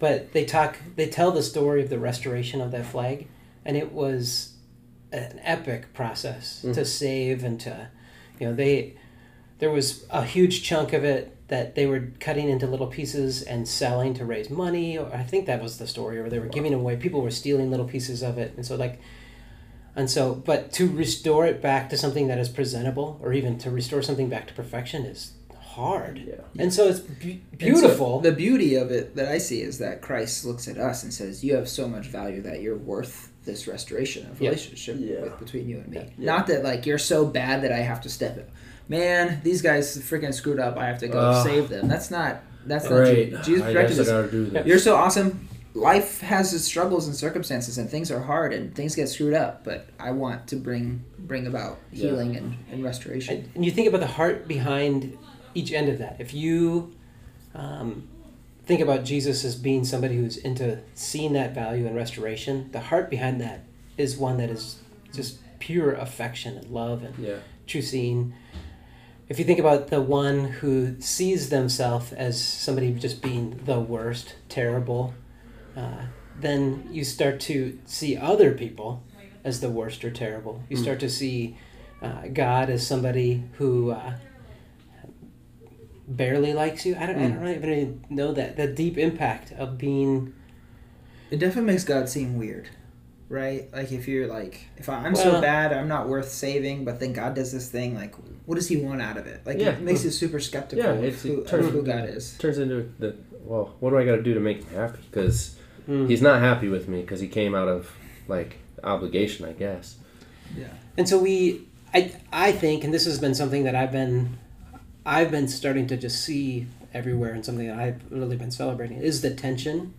Speaker 1: but they talk they tell the story of the restoration of that flag and it was an epic process
Speaker 2: Mm.
Speaker 1: to save and to you know they there was a huge chunk of it that they were cutting into little pieces and selling to raise money or i think that was the story or they were giving away people were stealing little pieces of it and so like and so but to restore it back to something that is presentable or even to restore something back to perfection is hard
Speaker 2: Yeah.
Speaker 1: and so it's be-
Speaker 4: And so
Speaker 1: beautiful
Speaker 4: the beauty of it that I see is that Christ looks at us and says, "You have so much value that you're worth this restoration of relationship
Speaker 2: Yeah.
Speaker 4: with, between you and me.
Speaker 2: Yeah.
Speaker 4: Not that like you're so bad that I have to step in. Man, these guys freaking screwed up. I have to go
Speaker 2: Ugh.
Speaker 4: save them. That's not. That's
Speaker 2: Great.
Speaker 4: not. Je- Jesus
Speaker 2: I
Speaker 4: corrected
Speaker 2: guess I
Speaker 4: us.
Speaker 2: gotta do this.
Speaker 4: You're so awesome. Life has its struggles and circumstances, and things are hard, and things get screwed up. But I want to bring bring about
Speaker 2: Yeah.
Speaker 4: healing and, and restoration.
Speaker 1: And, and you think about the heart behind each end of that. If you um, think about Jesus as being somebody who's into seeing that value and restoration, the heart behind that is one that is just pure affection and love and
Speaker 2: Yeah.
Speaker 1: true seeing. If you think about the one who sees themselves as somebody just being the worst, terrible, uh, then you start to see other people as the worst or terrible. You
Speaker 2: Mm.
Speaker 1: start to see uh, God as somebody who uh, barely likes you. I don't, I don't really even know that the deep impact of being.
Speaker 4: It definitely makes God seem weird, right? Like if you're like, if I- I'm
Speaker 1: Well-
Speaker 4: so bad, I'm not worth saving, but then God does this thing, like, what does He want out of it? Like
Speaker 2: Yeah.
Speaker 4: it makes you super skeptical
Speaker 2: Yeah,
Speaker 4: of,
Speaker 2: it's-
Speaker 4: who,
Speaker 2: it turns-
Speaker 4: who God is.
Speaker 2: Turns into the well. What do I got to do to make him happy? Because
Speaker 1: Mm.
Speaker 2: he's not happy with me because he came out of like obligation, I guess.
Speaker 4: Yeah.
Speaker 1: And so we, I, I think, and this has been something that I've been, I've been starting to just see everywhere, and something that I've really been celebrating is the tension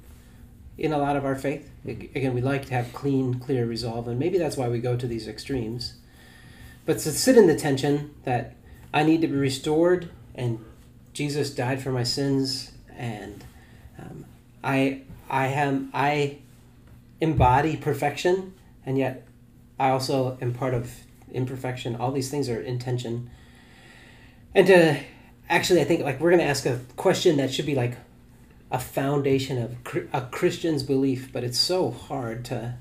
Speaker 1: in a lot of our faith. Ag- Again, we like to have clean, clear resolve, and maybe that's why we go to these extremes. But to sit in the tension that I need to be restored, and Jesus died for my sins, and um, I, I am, I embody perfection, and yet I also am part of imperfection. All these things are intention. And to actually, I think like we're gonna ask a question that should be like a foundation of a Christian's belief, but it's so hard to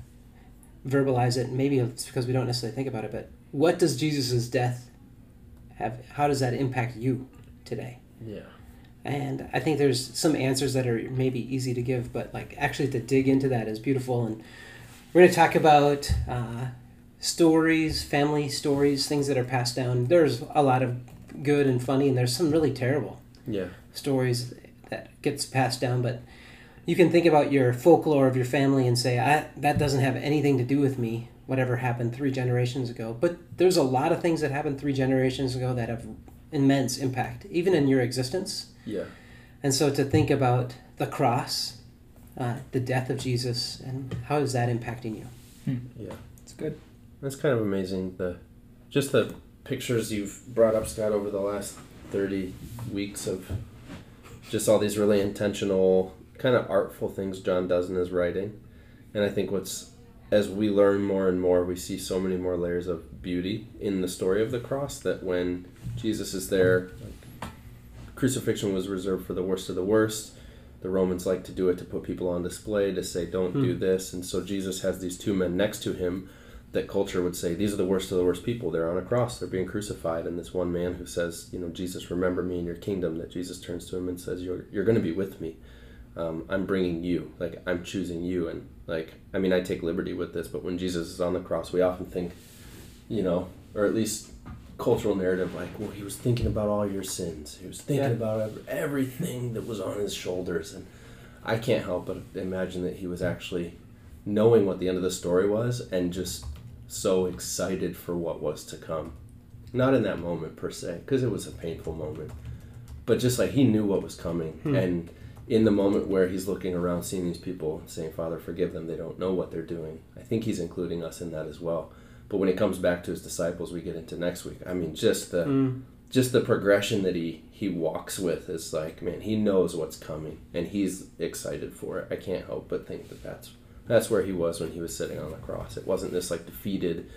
Speaker 1: verbalize it. Maybe it's because we don't necessarily think about it. But what does Jesus' death have? How does that impact you today?
Speaker 2: Yeah.
Speaker 1: And I think there's some answers that are maybe easy to give, but like actually to dig into that is beautiful. And we're going to talk about uh, stories, family stories, things that are passed down. There's a lot of good and funny, and there's some really terrible
Speaker 2: Yeah.
Speaker 1: stories that gets passed down. But you can think about your folklore of your family and say, I, that doesn't have anything to do with me, whatever happened three generations ago. But there's a lot of things that happened three generations ago that have immense impact, even in your existence.
Speaker 2: Yeah.
Speaker 1: And so to think about the cross, uh, the death of Jesus, and how is that impacting you?
Speaker 2: Yeah.
Speaker 4: It's good.
Speaker 2: That's kind of amazing. The just the pictures you've brought up, Scott, over the last thirty weeks of just all these really intentional, kind of artful things John does in his writing. And I think what's as we learn more and more, we see so many more layers of beauty in the story of the cross that when Jesus is there, like, crucifixion was reserved for the worst of the worst. The Romans like to do it to put people on display, to say, don't do hmm. this. And so Jesus has these two men next to him that culture would say, these are the worst of the worst people. They're on a cross, they're being crucified. And this one man who says, you know, Jesus, remember me in your kingdom, that Jesus turns to him and says, you're, you're going to be with me. Um, I'm bringing you, like, I'm choosing you. And, like, I mean, I take liberty with this, but when Jesus is on the cross, we often think, you know, or at least cultural narrative like well he was thinking about all your sins he was thinking
Speaker 1: Yeah.
Speaker 2: about everything that was on his shoulders and i can't help but imagine that he was actually knowing what the end of the story was and just so excited for what was to come. Not in that moment per se because it was a painful moment but just like he knew what was coming. And in the moment where he's looking around seeing these people saying father forgive them. They don't know what they're doing. I think he's including us in that as well. But when he comes back to his disciples we get into next week. I mean just the
Speaker 1: Mm.
Speaker 2: just the progression that he he walks with is like man he knows what's coming and he's excited for it. I can't help but think that that's that's where he was when he was sitting on the cross it wasn't this like defeated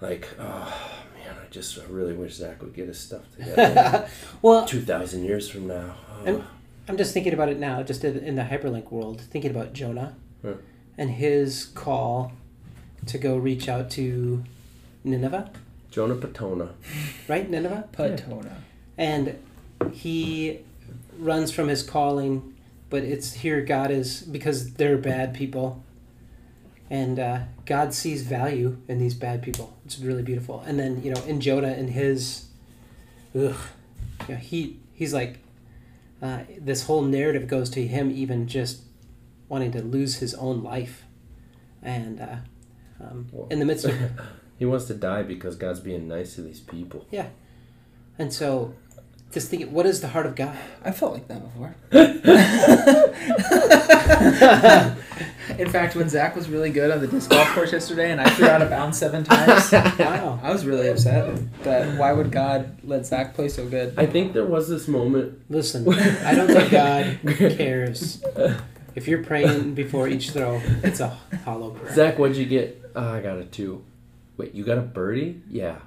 Speaker 2: like oh man i just really wish zach would get his stuff together (laughs)
Speaker 1: Well,
Speaker 2: 2000 years from now oh.
Speaker 1: And- I'm just thinking about it now, just in in the hyperlink world, thinking about Jonah
Speaker 2: Yeah.
Speaker 1: and his call to go reach out to Nineveh,
Speaker 2: jonah patona
Speaker 1: right? Nineveh?
Speaker 4: Patona.
Speaker 1: And he runs from his calling, but it's here God is because they're bad people. And uh, God sees value in these bad people. It's really beautiful. And then, you know, in Jonah, in his, ugh, you know, he he's like, uh, this whole narrative goes to him even just wanting to lose his own life. And uh, um, in the midst of (laughs)
Speaker 2: he wants to die because god's being nice to these people Yeah,
Speaker 1: And so, just think, what is the heart of God?
Speaker 4: I felt like that before. (laughs) In fact, when Zach was really good on the disc golf course yesterday and I threw out of bounds seven (laughs) times,
Speaker 1: Wow.
Speaker 4: I was really upset that why would God let Zach play so good?
Speaker 2: i think there was this moment
Speaker 1: Listen, (laughs) I don't think God cares. If you're praying before each throw, it's a hollow prayer.
Speaker 2: Zach, what'd you get? Oh, I got a two. Wait, you got a birdie? Yeah.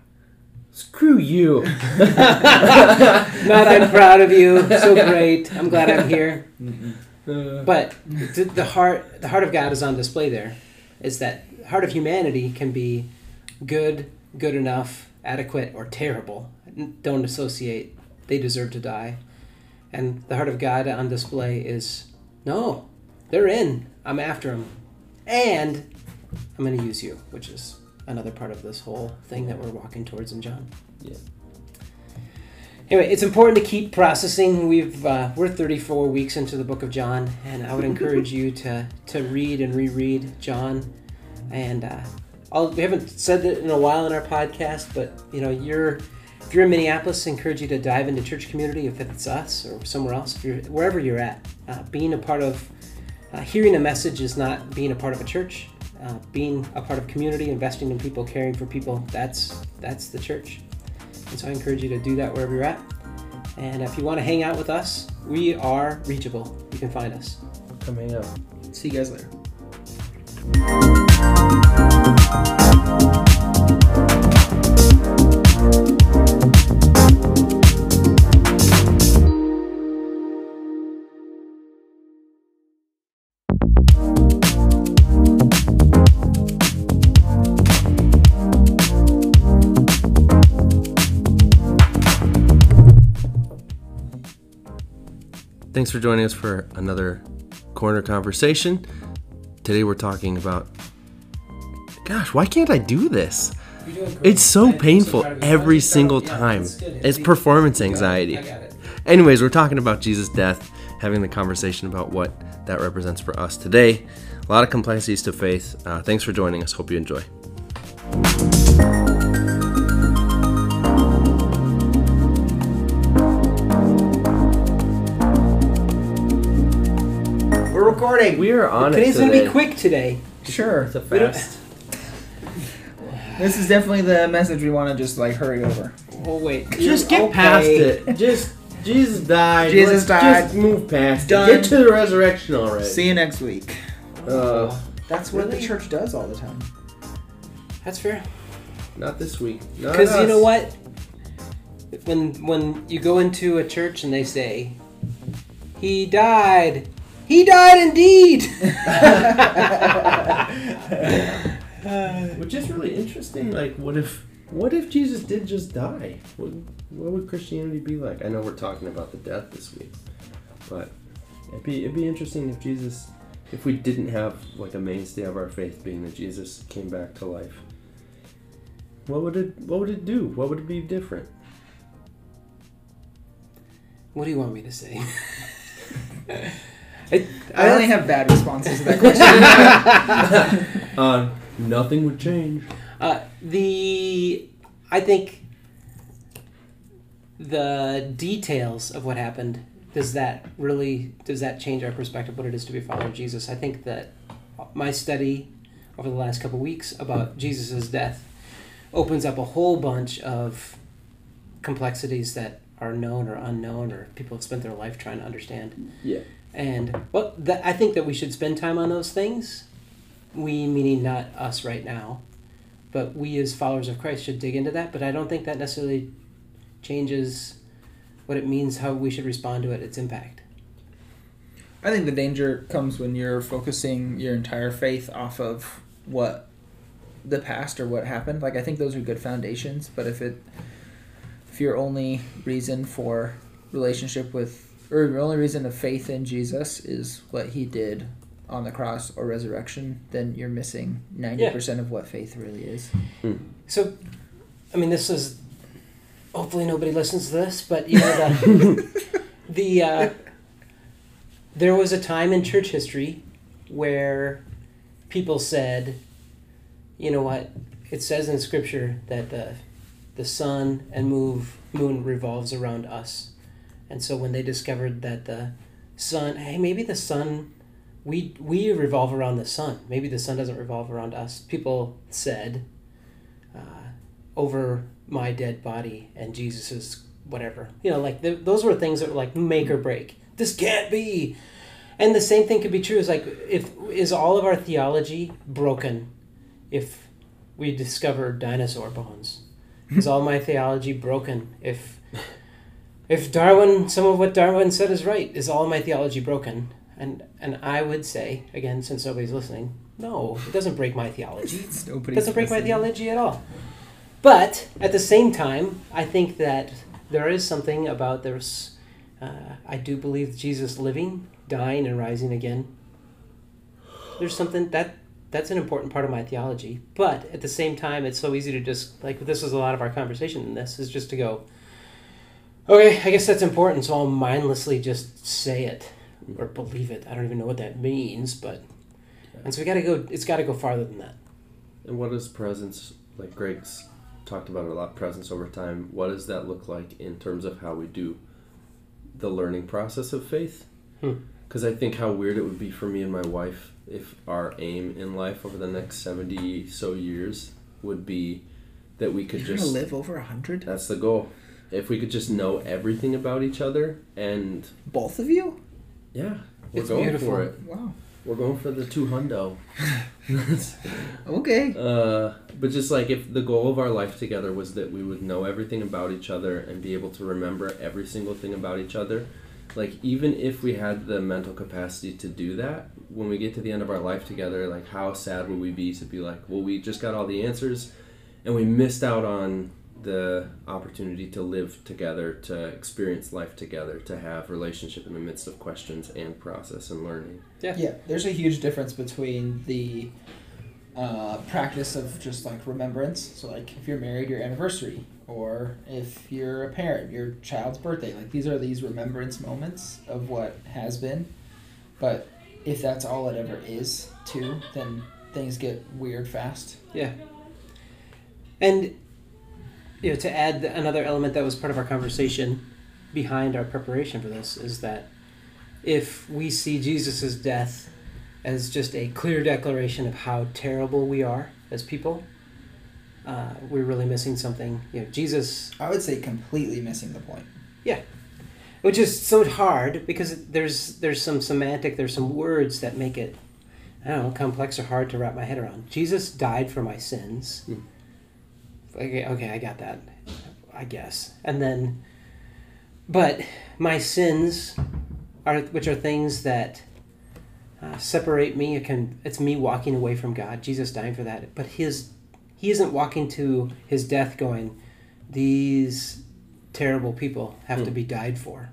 Speaker 2: Screw you. (laughs)
Speaker 1: Not, I'm proud of you. So great. I'm glad I'm here.
Speaker 2: Uh,
Speaker 1: But the, the heart, the heart of God is on display there. Is that heart of humanity can be good, good enough, adequate, or terrible. Don't associate. They deserve to die. And the heart of God on display is no, they're in. I'm after them, and I'm going to use you, which is another part of this whole thing that we're walking towards in John.
Speaker 2: Yeah.
Speaker 1: Anyway, it's important to keep processing. We've uh, we're 34 weeks into the book of John, and I would encourage you to to read and reread John. And uh, I'll, we haven't said it in a while in our podcast, but you know, you're if you're in Minneapolis, I encourage you to dive into church community if it's us or somewhere else. If you're wherever you're at, uh, being a part of uh, hearing a message is not being a part of a church. Uh, being a part of community, investing in people, caring for people, that's that's the church. And so I encourage you to do that wherever you're at. And if you want to hang out with us, we are reachable. You can find us.
Speaker 2: Come hang out.
Speaker 4: See you guys later.
Speaker 2: Thanks for joining us for another corner conversation. Today we're talking about gosh, why can't I do this? It's so painful every single time. It's performance anxiety. Anyways, we're talking about Jesus' death, having the conversation about what that represents for us today. A lot of complexities to faith. Uh, thanks for joining us. Hope you enjoy.
Speaker 4: We're recording.
Speaker 2: We are on
Speaker 1: Today's
Speaker 2: it
Speaker 1: gonna be quick today.
Speaker 4: Sure.
Speaker 2: It's a fast. (laughs)
Speaker 4: This is definitely the message we want to just like hurry over.
Speaker 1: Oh wait.
Speaker 2: Just get
Speaker 1: Okay.
Speaker 2: past it. (laughs) Just Jesus died.
Speaker 4: Jesus
Speaker 2: Let's
Speaker 4: died.
Speaker 2: Just move past
Speaker 4: Done.
Speaker 2: it. Get to the resurrection already.
Speaker 4: See you next week.
Speaker 2: Uh,
Speaker 4: That's what the church does all the time.
Speaker 1: That's fair.
Speaker 2: not this week. Not
Speaker 1: Because you know what? When when you go into a church and they say, "He died," he died indeed. (laughs) (laughs)
Speaker 2: Which is really interesting. Like, what if what if Jesus did just die? What, what would Christianity be like? I know we're talking about the death this week, but it'd be it'd be interesting if Jesus, if we didn't have like a mainstay of our faith being that Jesus came back to life. What would it What would it do? What would it be different?
Speaker 1: what do you want me to say? (laughs) I,
Speaker 4: I only have bad responses to that question. (laughs)
Speaker 2: Uh, nothing would change.
Speaker 1: Uh, the I think the details of what happened does that really does that change our perspective what it is to be a follower of Jesus? I think that my study over the last couple weeks about Jesus' death opens up a whole bunch of complexities that are known or unknown or people have spent their life trying to understand.
Speaker 2: Yeah.
Speaker 1: And well, that, I think that we should spend time on those things. We, meaning not us right now, but we as followers of Christ should dig into that. But I don't think that necessarily changes what it means, how we should respond to it, its impact.
Speaker 4: I think the danger comes when you're focusing your entire faith off of what the past or what happened. Like I think those are good foundations, but if it if your only reason for relationship with or the only reason of faith in Jesus is what he did on the cross or resurrection, then you're missing 90% of what faith really is.
Speaker 1: So, I mean, this is hopefully nobody listens to this, but you know the (laughs) the uh, there was a time in church history where people said, you know what, it says in Scripture that the the sun and move moon revolves around us, and so when they discovered that the sun, hey, maybe the sun. We, we revolve around the sun. Maybe the sun doesn't revolve around us. People said, uh, over my dead body and Jesus's whatever. You know, like th- those were things that were like make or break. This can't be. And the same thing could be true. Is like if is all of our theology broken if we discover dinosaur bones? Is all my theology broken if if Darwin some of what Darwin said is right? Is all my theology broken? And and I would say again, since nobody's listening, no, it doesn't break my theology. (laughs) It doesn't break my theology at all. But at the same time, I think that there is something about there's. Uh, I do believe Jesus living, dying, and rising again. There's something that that's an important part of my theology. But at the same time, it's so easy to just like this is a lot of our conversation in this is just to go. Okay, I guess that's important, so I'll mindlessly just say it or believe it. I don't even know what that means, but and so we got to go. It's got to go farther than that.
Speaker 2: And what is presence? Like Greg's talked about it a lot. Presence over time. What does that look like in terms of how we do the learning process of faith?
Speaker 1: Hmm.
Speaker 2: Because I think how weird it would be for me and my wife if our aim in life over the next seventy so years would be that we could
Speaker 4: You're
Speaker 2: just
Speaker 4: live over a hundred?
Speaker 2: That's the goal. If we could just know everything about each other and
Speaker 4: Both of you?
Speaker 2: yeah, we're
Speaker 1: It's
Speaker 2: going
Speaker 1: beautiful.
Speaker 2: for it.
Speaker 4: Wow.
Speaker 2: We're going for the two hundo. (laughs)
Speaker 4: Okay.
Speaker 2: uh, but just like if the goal of our life together was that we would know everything about each other and be able to remember every single thing about each other, like even if we had the mental capacity to do that, when we get to the end of our life together, like how sad would we be to be like, well, we just got all the answers, and we missed out on the opportunity to live together, to experience life together, to have relationship in the midst of questions and process and learning.
Speaker 4: Yeah, yeah. there's a huge difference between the uh, practice of just like remembrance. So like if you're married, your anniversary, or if you're a parent, your child's birthday. Like these are these remembrance moments of what has been. But if that's all it ever is, too, then things get weird fast.
Speaker 1: Yeah. And you know, to add another element that was part of our conversation behind our preparation for this is that if we see Jesus' death as just a clear declaration of how terrible we are as people, uh, we're really missing something. You know, Jesus,
Speaker 4: I would say completely missing the point.
Speaker 1: Yeah, which is so hard because there's there's some semantic, there's some words that make it, I don't know, complex or hard to wrap my head around. Jesus died for my sins.
Speaker 2: Hmm.
Speaker 1: Okay, okay, I got that. I guess, and then, but my sins are which are things that uh, separate me. It can it's me walking away from God. Jesus dying for that, but his he isn't walking to his death going, these terrible people have to
Speaker 2: Hmm.
Speaker 1: be died for.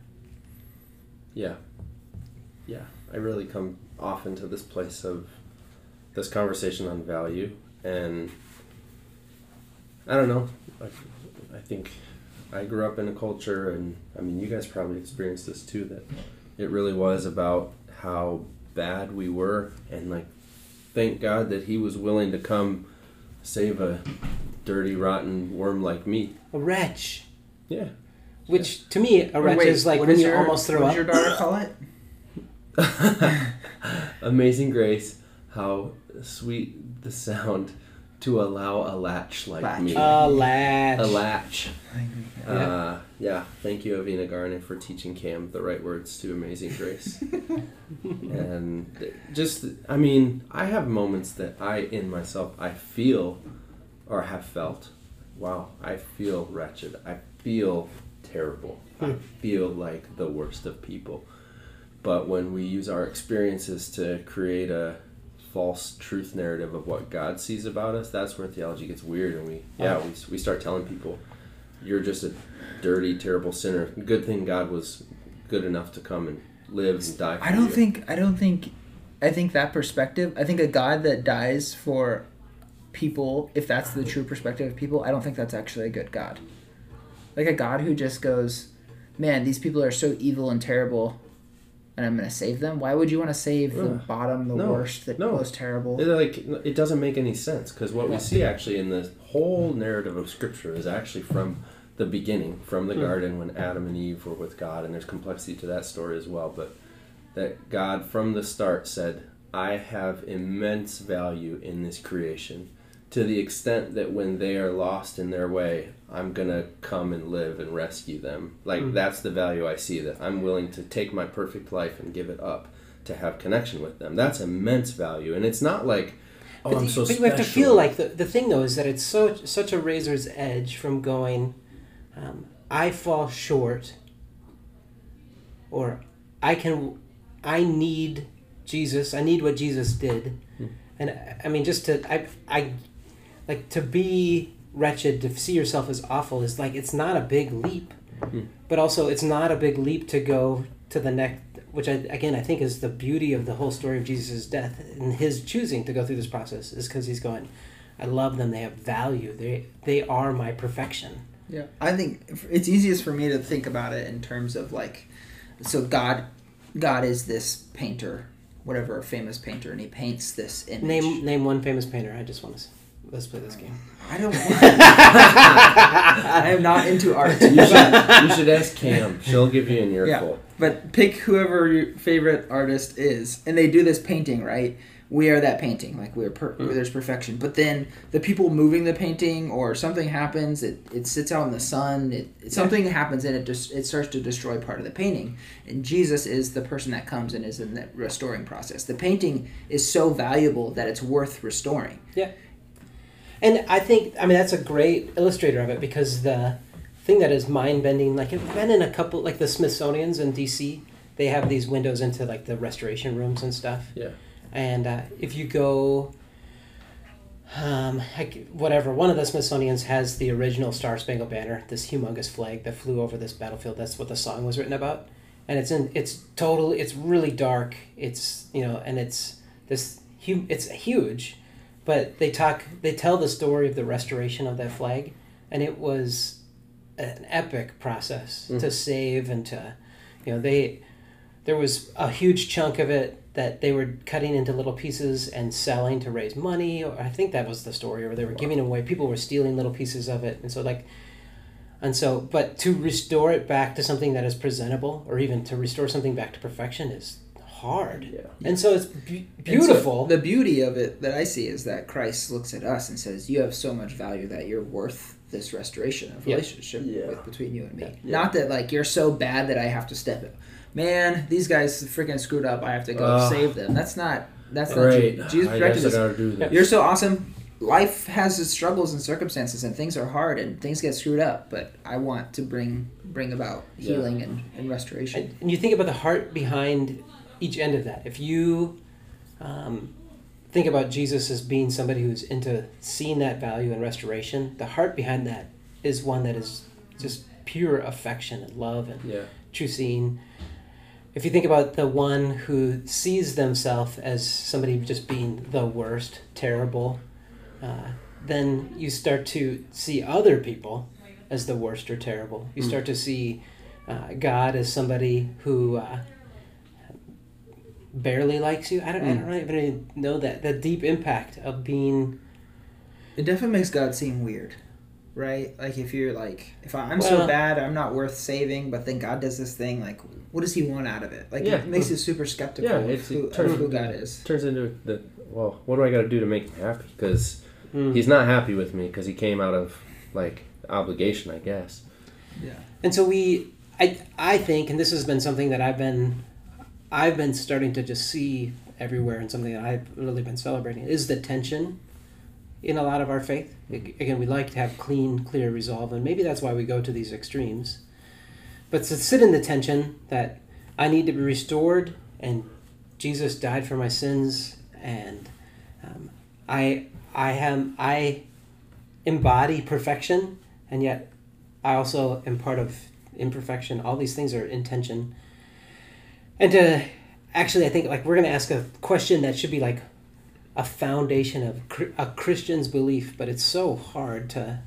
Speaker 2: Yeah. Yeah. I really come often to this place of this conversation on value and I don't know. I, I think I grew up in a culture and I mean you guys probably experienced this too that it really was about how bad we were and like thank God that he was willing to come save a dirty rotten worm like me.
Speaker 1: A wretch.
Speaker 2: Yeah.
Speaker 1: Which to me, a wretch
Speaker 4: Wait,
Speaker 1: is like
Speaker 4: what
Speaker 1: when you
Speaker 4: your-
Speaker 1: almost throw
Speaker 4: what
Speaker 1: up.
Speaker 4: does your daughter call it? (laughs)
Speaker 2: Amazing grace, how sweet the sound to allow a latch like
Speaker 4: Latch.
Speaker 2: me.
Speaker 1: A latch.
Speaker 2: a latch.
Speaker 1: Yeah.
Speaker 2: Uh, yeah, thank you, Avina Garner, for teaching Cam the right words to Amazing Grace. (laughs) and just, I mean, I have moments that I, in myself, I feel or have felt, wow, I feel wretched. I feel terrible. I
Speaker 1: Hmm.
Speaker 2: feel like the worst of people. But when we use our experiences to create a false truth narrative of what God sees about us, that's where theology gets weird. And we, yeah, we, we start telling people, you're just a dirty, terrible sinner. Good thing God was good enough to come and live and die for
Speaker 4: I don't
Speaker 2: you.
Speaker 4: think. I don't think. I think that perspective. I think a God that dies for people, if that's the true perspective of people, I don't think that's actually a good God. Like a God who just goes, "Man, these people are so evil and terrible, and I'm going to save them." Why would you want to save the bottom, the
Speaker 2: No.
Speaker 4: worst, the
Speaker 2: No.
Speaker 4: most terrible?
Speaker 2: It, like it doesn't make any sense because what we see actually in the whole narrative of Scripture is actually from the beginning, from the
Speaker 1: Hmm.
Speaker 2: garden when Adam and Eve were with God, and there's complexity to that story as well. But that God from the start said, "I have immense value in this creation." To the extent that when they are lost in their way, I'm gonna come and live and rescue them. Like
Speaker 1: Hmm.
Speaker 2: that's the value I see. That I'm willing to take my perfect life and give it up to have connection with them. That's immense value, and it's not like, oh,
Speaker 1: but
Speaker 2: I'm so
Speaker 1: but you have to feel like the, the thing though is that it's so such a razor's edge from going, um, I fall short, or I can, I need Jesus. I need what Jesus did,
Speaker 2: Hmm.
Speaker 1: and I- I mean just to I I, like to be wretched to see yourself as awful is like it's not a big leap,
Speaker 2: Hmm.
Speaker 1: but also it's not a big leap to go to the next. Which I, again I think is the beauty of the whole story of Jesus' death and his choosing to go through this process is because he's going, I love them. They have value. They they are my perfection.
Speaker 4: Yeah, I think it's easiest for me to think about it in terms of like, so God, God is this painter, whatever a famous painter, and he paints this image.
Speaker 1: Name name one famous painter. I just want to let's play this game.
Speaker 4: I don't. (laughs) Want I am not into art.
Speaker 2: You should, you should ask Cam. She'll give you an earful.
Speaker 4: Yeah, But pick whoever your favorite artist is, and they do this painting, right? We are that painting, like we're per-
Speaker 2: Mm.
Speaker 4: there's perfection. But then the people moving the painting, or something happens, it, it sits out in the sun. It, it something happens, and it just it starts to destroy part of the painting. And Jesus is the person that comes and is in that restoring process. The painting is so valuable that it's worth restoring.
Speaker 1: And I think I mean that's a great illustrator of it because the thing that is mind bending, like I've been in a couple like the Smithsonian's in DC, they have these windows into like the restoration rooms and stuff.
Speaker 2: Yeah.
Speaker 1: And uh, if you go, um, like, whatever, one of the Smithsonian's has the original Star Spangled Banner, this humongous flag that flew over this battlefield. That's what the song was written about, and it's in it's total. It's really dark. It's you know, and it's this hu- It's huge, but they talk they tell the story of the restoration of that flag and it was an epic process
Speaker 2: Mm.
Speaker 1: to save and to you know they there was a huge chunk of it that they were cutting into little pieces and selling to raise money or i think that was the story or they were giving away people were stealing little pieces of it and so like and so but to restore it back to something that is presentable or even to restore something back to perfection is hard
Speaker 2: Yeah.
Speaker 1: and so it's be-
Speaker 4: And so
Speaker 1: beautiful
Speaker 4: the beauty of it that I see is that Christ looks at us and says, "You have so much value that you're worth this restoration of relationship
Speaker 2: Yeah.
Speaker 4: with, between you and me.
Speaker 2: Yeah.
Speaker 4: Not that like you're so bad that I have to step in. Man, these guys freaking screwed up. I have to go
Speaker 2: Ugh.
Speaker 4: save them. That's not. That's not
Speaker 2: Great.
Speaker 4: true. Jesus directed us.
Speaker 2: gotta do this.
Speaker 4: You're so awesome. Life has its struggles and circumstances, and things are hard, and things get screwed up. But I want to bring bring about
Speaker 2: Yeah.
Speaker 4: healing and, and restoration.
Speaker 1: And, and you think about the heart behind each end of that. If you um, think about Jesus as being somebody who's into seeing that value and restoration, the heart behind that is one that is just pure affection and love and
Speaker 2: Yeah.
Speaker 1: true seeing. If you think about the one who sees themselves as somebody just being the worst, terrible, uh, then you start to see other people as the worst or terrible. You
Speaker 2: Mm.
Speaker 1: start to see uh, God as somebody who uh, barely likes you. I don't, I don't even know that the deep impact of being.
Speaker 4: It definitely makes God seem weird, right? Like if you're like, if I, I'm so bad, I'm not worth saving, but then God does this thing, like, what does He want out of it? Like
Speaker 2: Yeah.
Speaker 4: it makes you super skeptical
Speaker 2: Yeah,
Speaker 4: of,
Speaker 2: it's-
Speaker 4: who,
Speaker 2: it turns-
Speaker 4: of who God is.
Speaker 2: Turns into the well. What do I got to do to make him happy? Because
Speaker 1: Hmm.
Speaker 2: he's not happy with me because he came out of like obligation, I guess.
Speaker 4: Yeah.
Speaker 1: And so we, I, I think, and this has been something that I've been, I've been starting to just see everywhere, and something that I've really been celebrating is the tension in a lot of our faith. Again, we like to have clean, clear resolve, and maybe that's why we go to these extremes. But to sit in the tension that I need to be restored, and Jesus died for my sins, and um, I, I am, I embody perfection, and yet I also am part of imperfection. All these things are intention. And to actually, I think like we're going to ask a question that should be like a foundation of a Christian's belief, but it's so hard to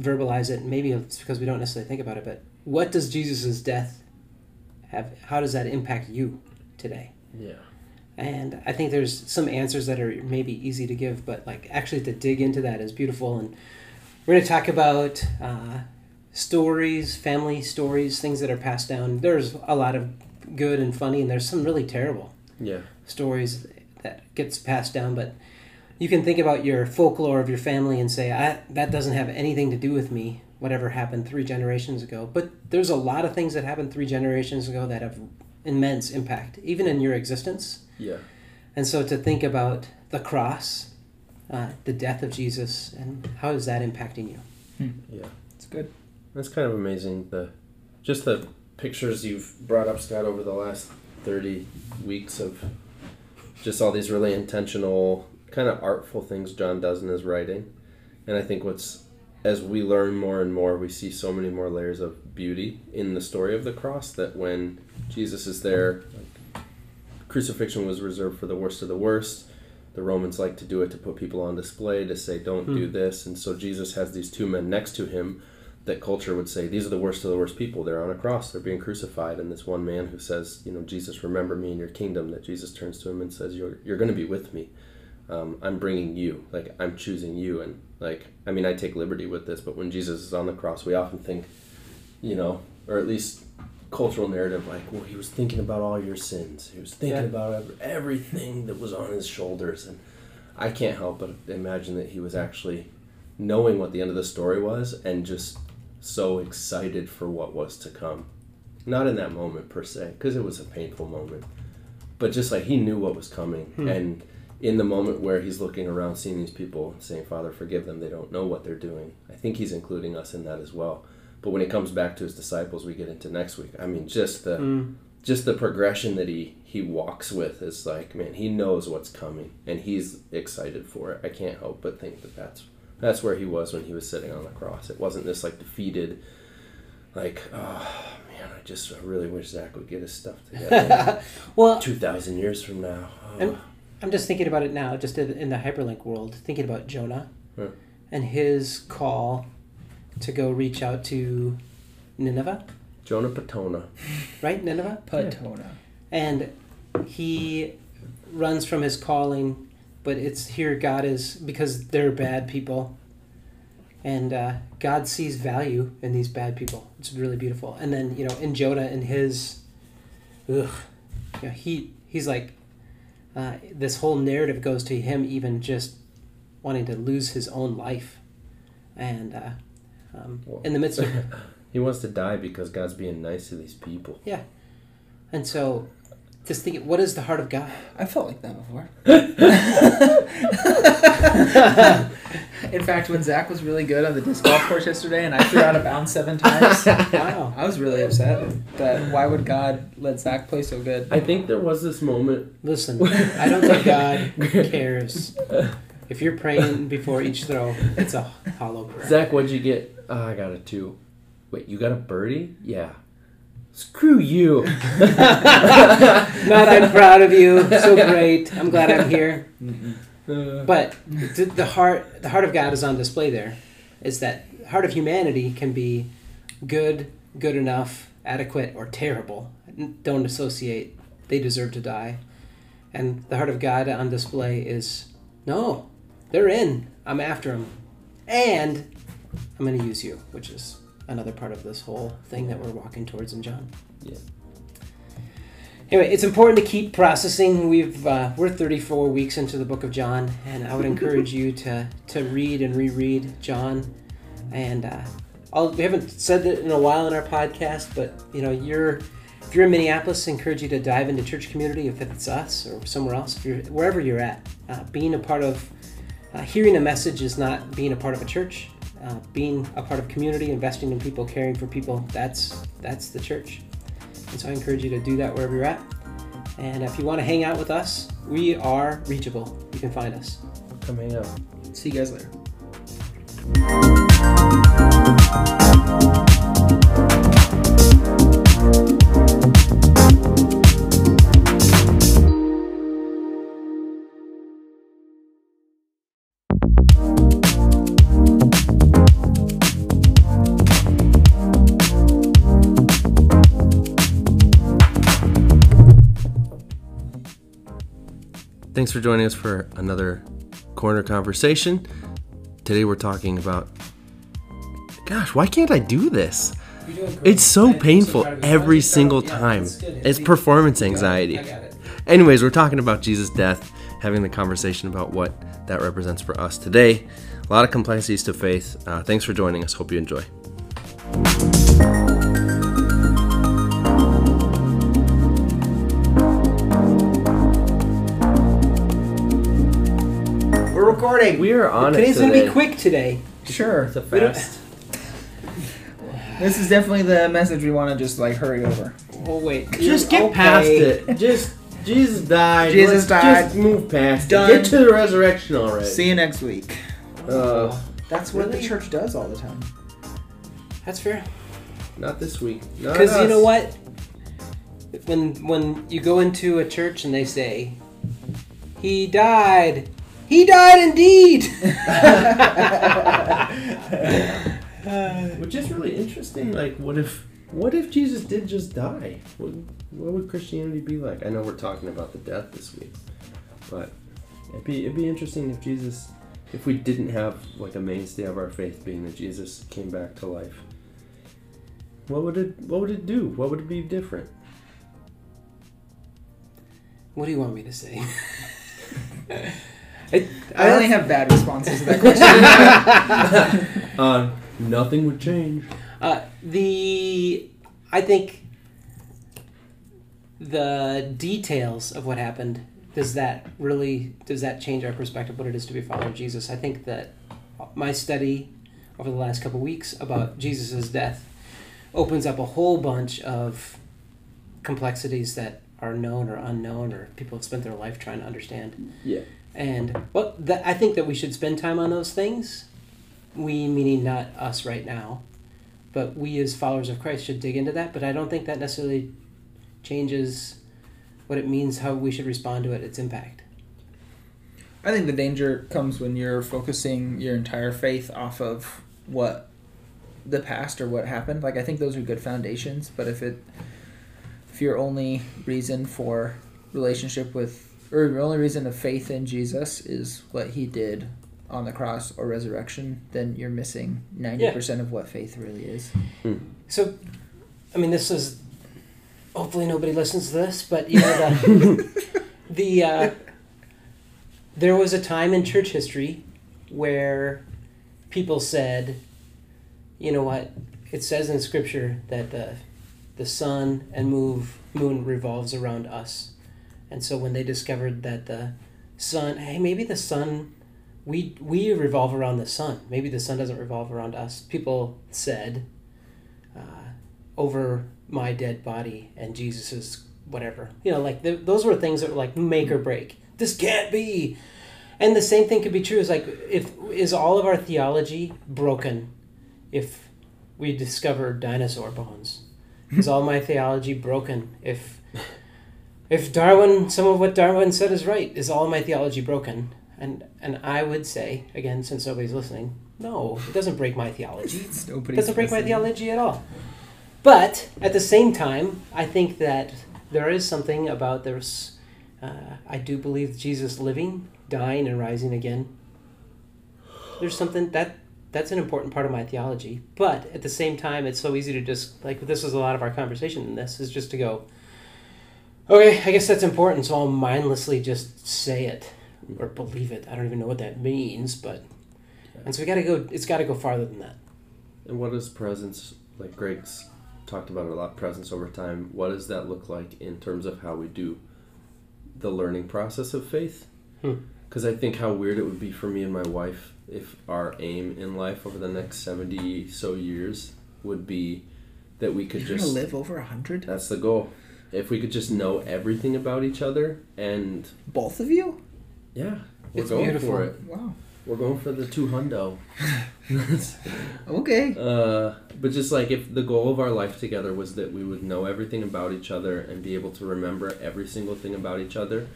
Speaker 1: verbalize it. Maybe it's because we don't necessarily think about it. But what does Jesus' death have? How does that impact you today?
Speaker 2: Yeah.
Speaker 1: And I think there's some answers that are maybe easy to give, but like actually to dig into that is beautiful. And we're going to talk about uh, stories, family stories, things that are passed down. There's a lot of good and funny, and there's some really terrible
Speaker 2: Yeah.
Speaker 1: stories that gets passed down. But you can think about your folklore of your family and say, I, that doesn't have anything to do with me, whatever happened three generations ago. But there's a lot of things that happened three generations ago that have immense impact, even in your existence.
Speaker 2: Yeah.
Speaker 1: And so to think about the cross, uh, the death of Jesus, and how is that impacting you?
Speaker 2: Yeah.
Speaker 4: It's good.
Speaker 2: That's kind of amazing. The just the pictures you've brought up, Scott, over the last thirty weeks of just all these really intentional, kind of artful things John does in his writing. And I think what's as we learn more and more, we see so many more layers of beauty in the story of the cross that when Jesus is there, like, crucifixion was reserved for the worst of the worst. The Romans like to do it to put people on display, to say, don't do hmm. this. And so Jesus has these two men next to him that culture would say, these are the worst of the worst people. They're on a cross, they're being crucified. And this one man who says, you know, Jesus, remember me in your kingdom, that Jesus turns to him and says, you're, you're going to be with me. Um, I'm bringing you, like, I'm choosing you. And, like, I mean, I take liberty with this, but when Jesus is on the cross, we often think, you know, or at least cultural narrative like well he was thinking about all your sins he was thinking
Speaker 1: Yeah.
Speaker 2: about everything that was on his shoulders and i can't help but imagine that he was actually knowing what the end of the story was and just so excited for what was to come. Not in that moment per se because it was a painful moment but just like he knew what was coming. And in the moment where he's looking around seeing these people saying father forgive them. They don't know what they're doing. I think he's including us in that as well. But when it comes back to his disciples we get into next week. I mean just the
Speaker 1: Mm.
Speaker 2: just the progression that he he walks with is like man he knows what's coming and he's excited for it. I can't help but think that that's that's where he was when he was sitting on the cross it wasn't this like defeated like oh man i just I really wish zach would get his stuff together (laughs)
Speaker 1: well,
Speaker 2: 2000 years from now oh.
Speaker 1: And- I'm just thinking about it now, just in in the hyperlink world, thinking about Jonah
Speaker 2: Huh.
Speaker 1: and his call to go reach out to Nineveh,
Speaker 2: Jonah Patona.
Speaker 1: right? Nineveh?
Speaker 4: Patona.
Speaker 1: And he runs from his calling, but it's here God is because they're bad people. And uh, God sees value in these bad people. It's really beautiful. And then, you know, in Jonah and his, ugh, you know, he he's like, uh, this whole narrative goes to him even just wanting to lose his own life, and uh, um, in the midst of (laughs)
Speaker 2: He wants to die because God's being nice to these people.
Speaker 1: Yeah, and so just think, what is the heart of God?
Speaker 4: I felt like that before. (laughs) (laughs) In fact, when Zach was really good on the disc golf course yesterday, and I threw out of bounds seven (laughs) times,
Speaker 1: Wow.
Speaker 4: I was really upset. That why would God let Zach play so good?
Speaker 2: I think there was this moment.
Speaker 1: Listen, I don't think God cares. If you're praying before each throw, it's a hollow prayer.
Speaker 2: Zach, what'd you get? Oh, I got a two. Wait, you got a birdie? Yeah. Screw you. (laughs)
Speaker 1: Not I'm proud of you. So (laughs) great. I'm glad I'm here.
Speaker 2: Uh,
Speaker 1: But the, the heart, the heart of God is on display there. Is that heart of humanity can be good, good enough, adequate, or terrible. Don't associate. They deserve to die. And the heart of God on display is no, they're in. I'm after them, and I'm going to use you, which is another part of this whole thing that we're walking towards in John.
Speaker 2: Yeah.
Speaker 1: Anyway, it's important to keep processing. We've uh, we're 34 weeks into the book of John, and I would (laughs) encourage you to to read and reread John. And uh, I'll, we haven't said it in a while in our podcast, but you know, you're if you're in Minneapolis, I encourage you to dive into church community. If it's us or somewhere else, if you're wherever you're at, uh, being a part of uh, hearing a message is not being a part of a church. Uh, being a part of community, investing in people, caring for people, that's that's the church. And so I encourage you to do that wherever you're at. And if you want to hang out with us, we are reachable. You can find us.
Speaker 2: Come hang out.
Speaker 4: See you guys later.
Speaker 2: Thanks for joining us for another corner conversation. Today we're talking about. Gosh, why can't I do this? It's so painful every single time. It's performance anxiety. Anyways, we're talking about Jesus' death, having the conversation about what that represents for us today. A lot of complexities to faith. Uh, thanks for joining us. Hope you enjoy.
Speaker 4: Recording.
Speaker 2: We are on it
Speaker 1: Today's gonna be quick today.
Speaker 4: Sure.
Speaker 2: It's a fast.
Speaker 4: This is definitely the message we want to just like hurry over.
Speaker 1: Oh wait,
Speaker 2: Just
Speaker 1: You're-
Speaker 2: get past it. Just Jesus died.
Speaker 4: Jesus
Speaker 2: Let's
Speaker 4: died.
Speaker 2: Just move past
Speaker 4: Done.
Speaker 2: it. Get to the resurrection already.
Speaker 4: See you next week.
Speaker 2: Uh,
Speaker 4: That's what the church does all the time.
Speaker 1: That's fair.
Speaker 2: not this week. Not
Speaker 1: Because you know what? When when you go into a church and they say, "He died," he died indeed. (laughs)
Speaker 2: Which is really interesting. Like, what if, what if Jesus did just die? What, what would Christianity be like? I know we're talking about the death this week, but it'd be it'd be interesting if Jesus, if we didn't have like a mainstay of our faith being that Jesus came back to life. What would it What would it do? What would it be different?
Speaker 1: what do you want me to say? (laughs) I,
Speaker 4: I only have bad responses to that (laughs) question. (laughs)
Speaker 2: Uh, nothing would change.
Speaker 1: Uh, the I think the details of what happened does that really does that change our perspective what it is to be a follower of Jesus? I think that my study over the last couple weeks about Jesus' death opens up a whole bunch of complexities that are known or unknown or people have spent their life trying to understand.
Speaker 2: Yeah.
Speaker 1: And well, that, I think that we should spend time on those things. We, meaning not us right now, but we as followers of Christ should dig into that. But I don't think that necessarily changes what it means, how we should respond to it, its impact.
Speaker 4: I think the danger comes when you're focusing your entire faith off of what the past or what happened. Like I think those are good foundations, but if it if your only reason for relationship with or the only reason of faith in Jesus is what he did on the cross or resurrection, then you're missing 90% of what faith really is.
Speaker 1: So, I mean, this is hopefully nobody listens to this, but you know the (laughs) the uh, there was a time in church history where people said, you know what, it says in Scripture that the the sun and move moon revolves around us, and so when they discovered that the sun, hey, maybe the sun. We, we revolve around the sun. Maybe the sun doesn't revolve around us. People said, uh, over my dead body and Jesus's whatever. You know, like th- those were things that were like make or break. This can't be. And the same thing could be true. Is like if is all of our theology broken if we discover dinosaur bones? Is all my theology broken if if Darwin some of what Darwin said is right? Is all my theology broken? And and I would say again, since nobody's listening, no, it doesn't break my theology (laughs)
Speaker 4: Nobody's
Speaker 1: doesn't break my theology at all. But at the same time, I think that there is something about there's. Uh, I do believe Jesus living, dying, and rising again. There's something that that's an important part of my theology. But at the same time, it's so easy to just like this is a lot of our conversation in this is just to go. Okay, I guess that's important, so I'll mindlessly just say it or believe it. I don't even know what that means, but and so we got to go. It's got to go farther than that.
Speaker 2: And what does presence, like Greg's talked about it a lot, presence over time, what does that look like in terms of how we do the learning process of faith?
Speaker 1: Hmm.
Speaker 2: Because I think how weird it would be for me and my wife if our aim in life over the next 70 so years would be that we could
Speaker 4: You're
Speaker 2: just.
Speaker 4: live over a hundred.
Speaker 2: That's the goal. If we could just know everything about each other and
Speaker 4: Both of you?
Speaker 2: yeah, we're
Speaker 1: It's
Speaker 2: going
Speaker 1: beautiful.
Speaker 2: for it.
Speaker 4: Wow.
Speaker 2: We're going for the two hundo. (laughs)
Speaker 4: Okay.
Speaker 2: Uh, but just like if the goal of our life together was that we would know everything about each other and be able to remember every single thing about each other,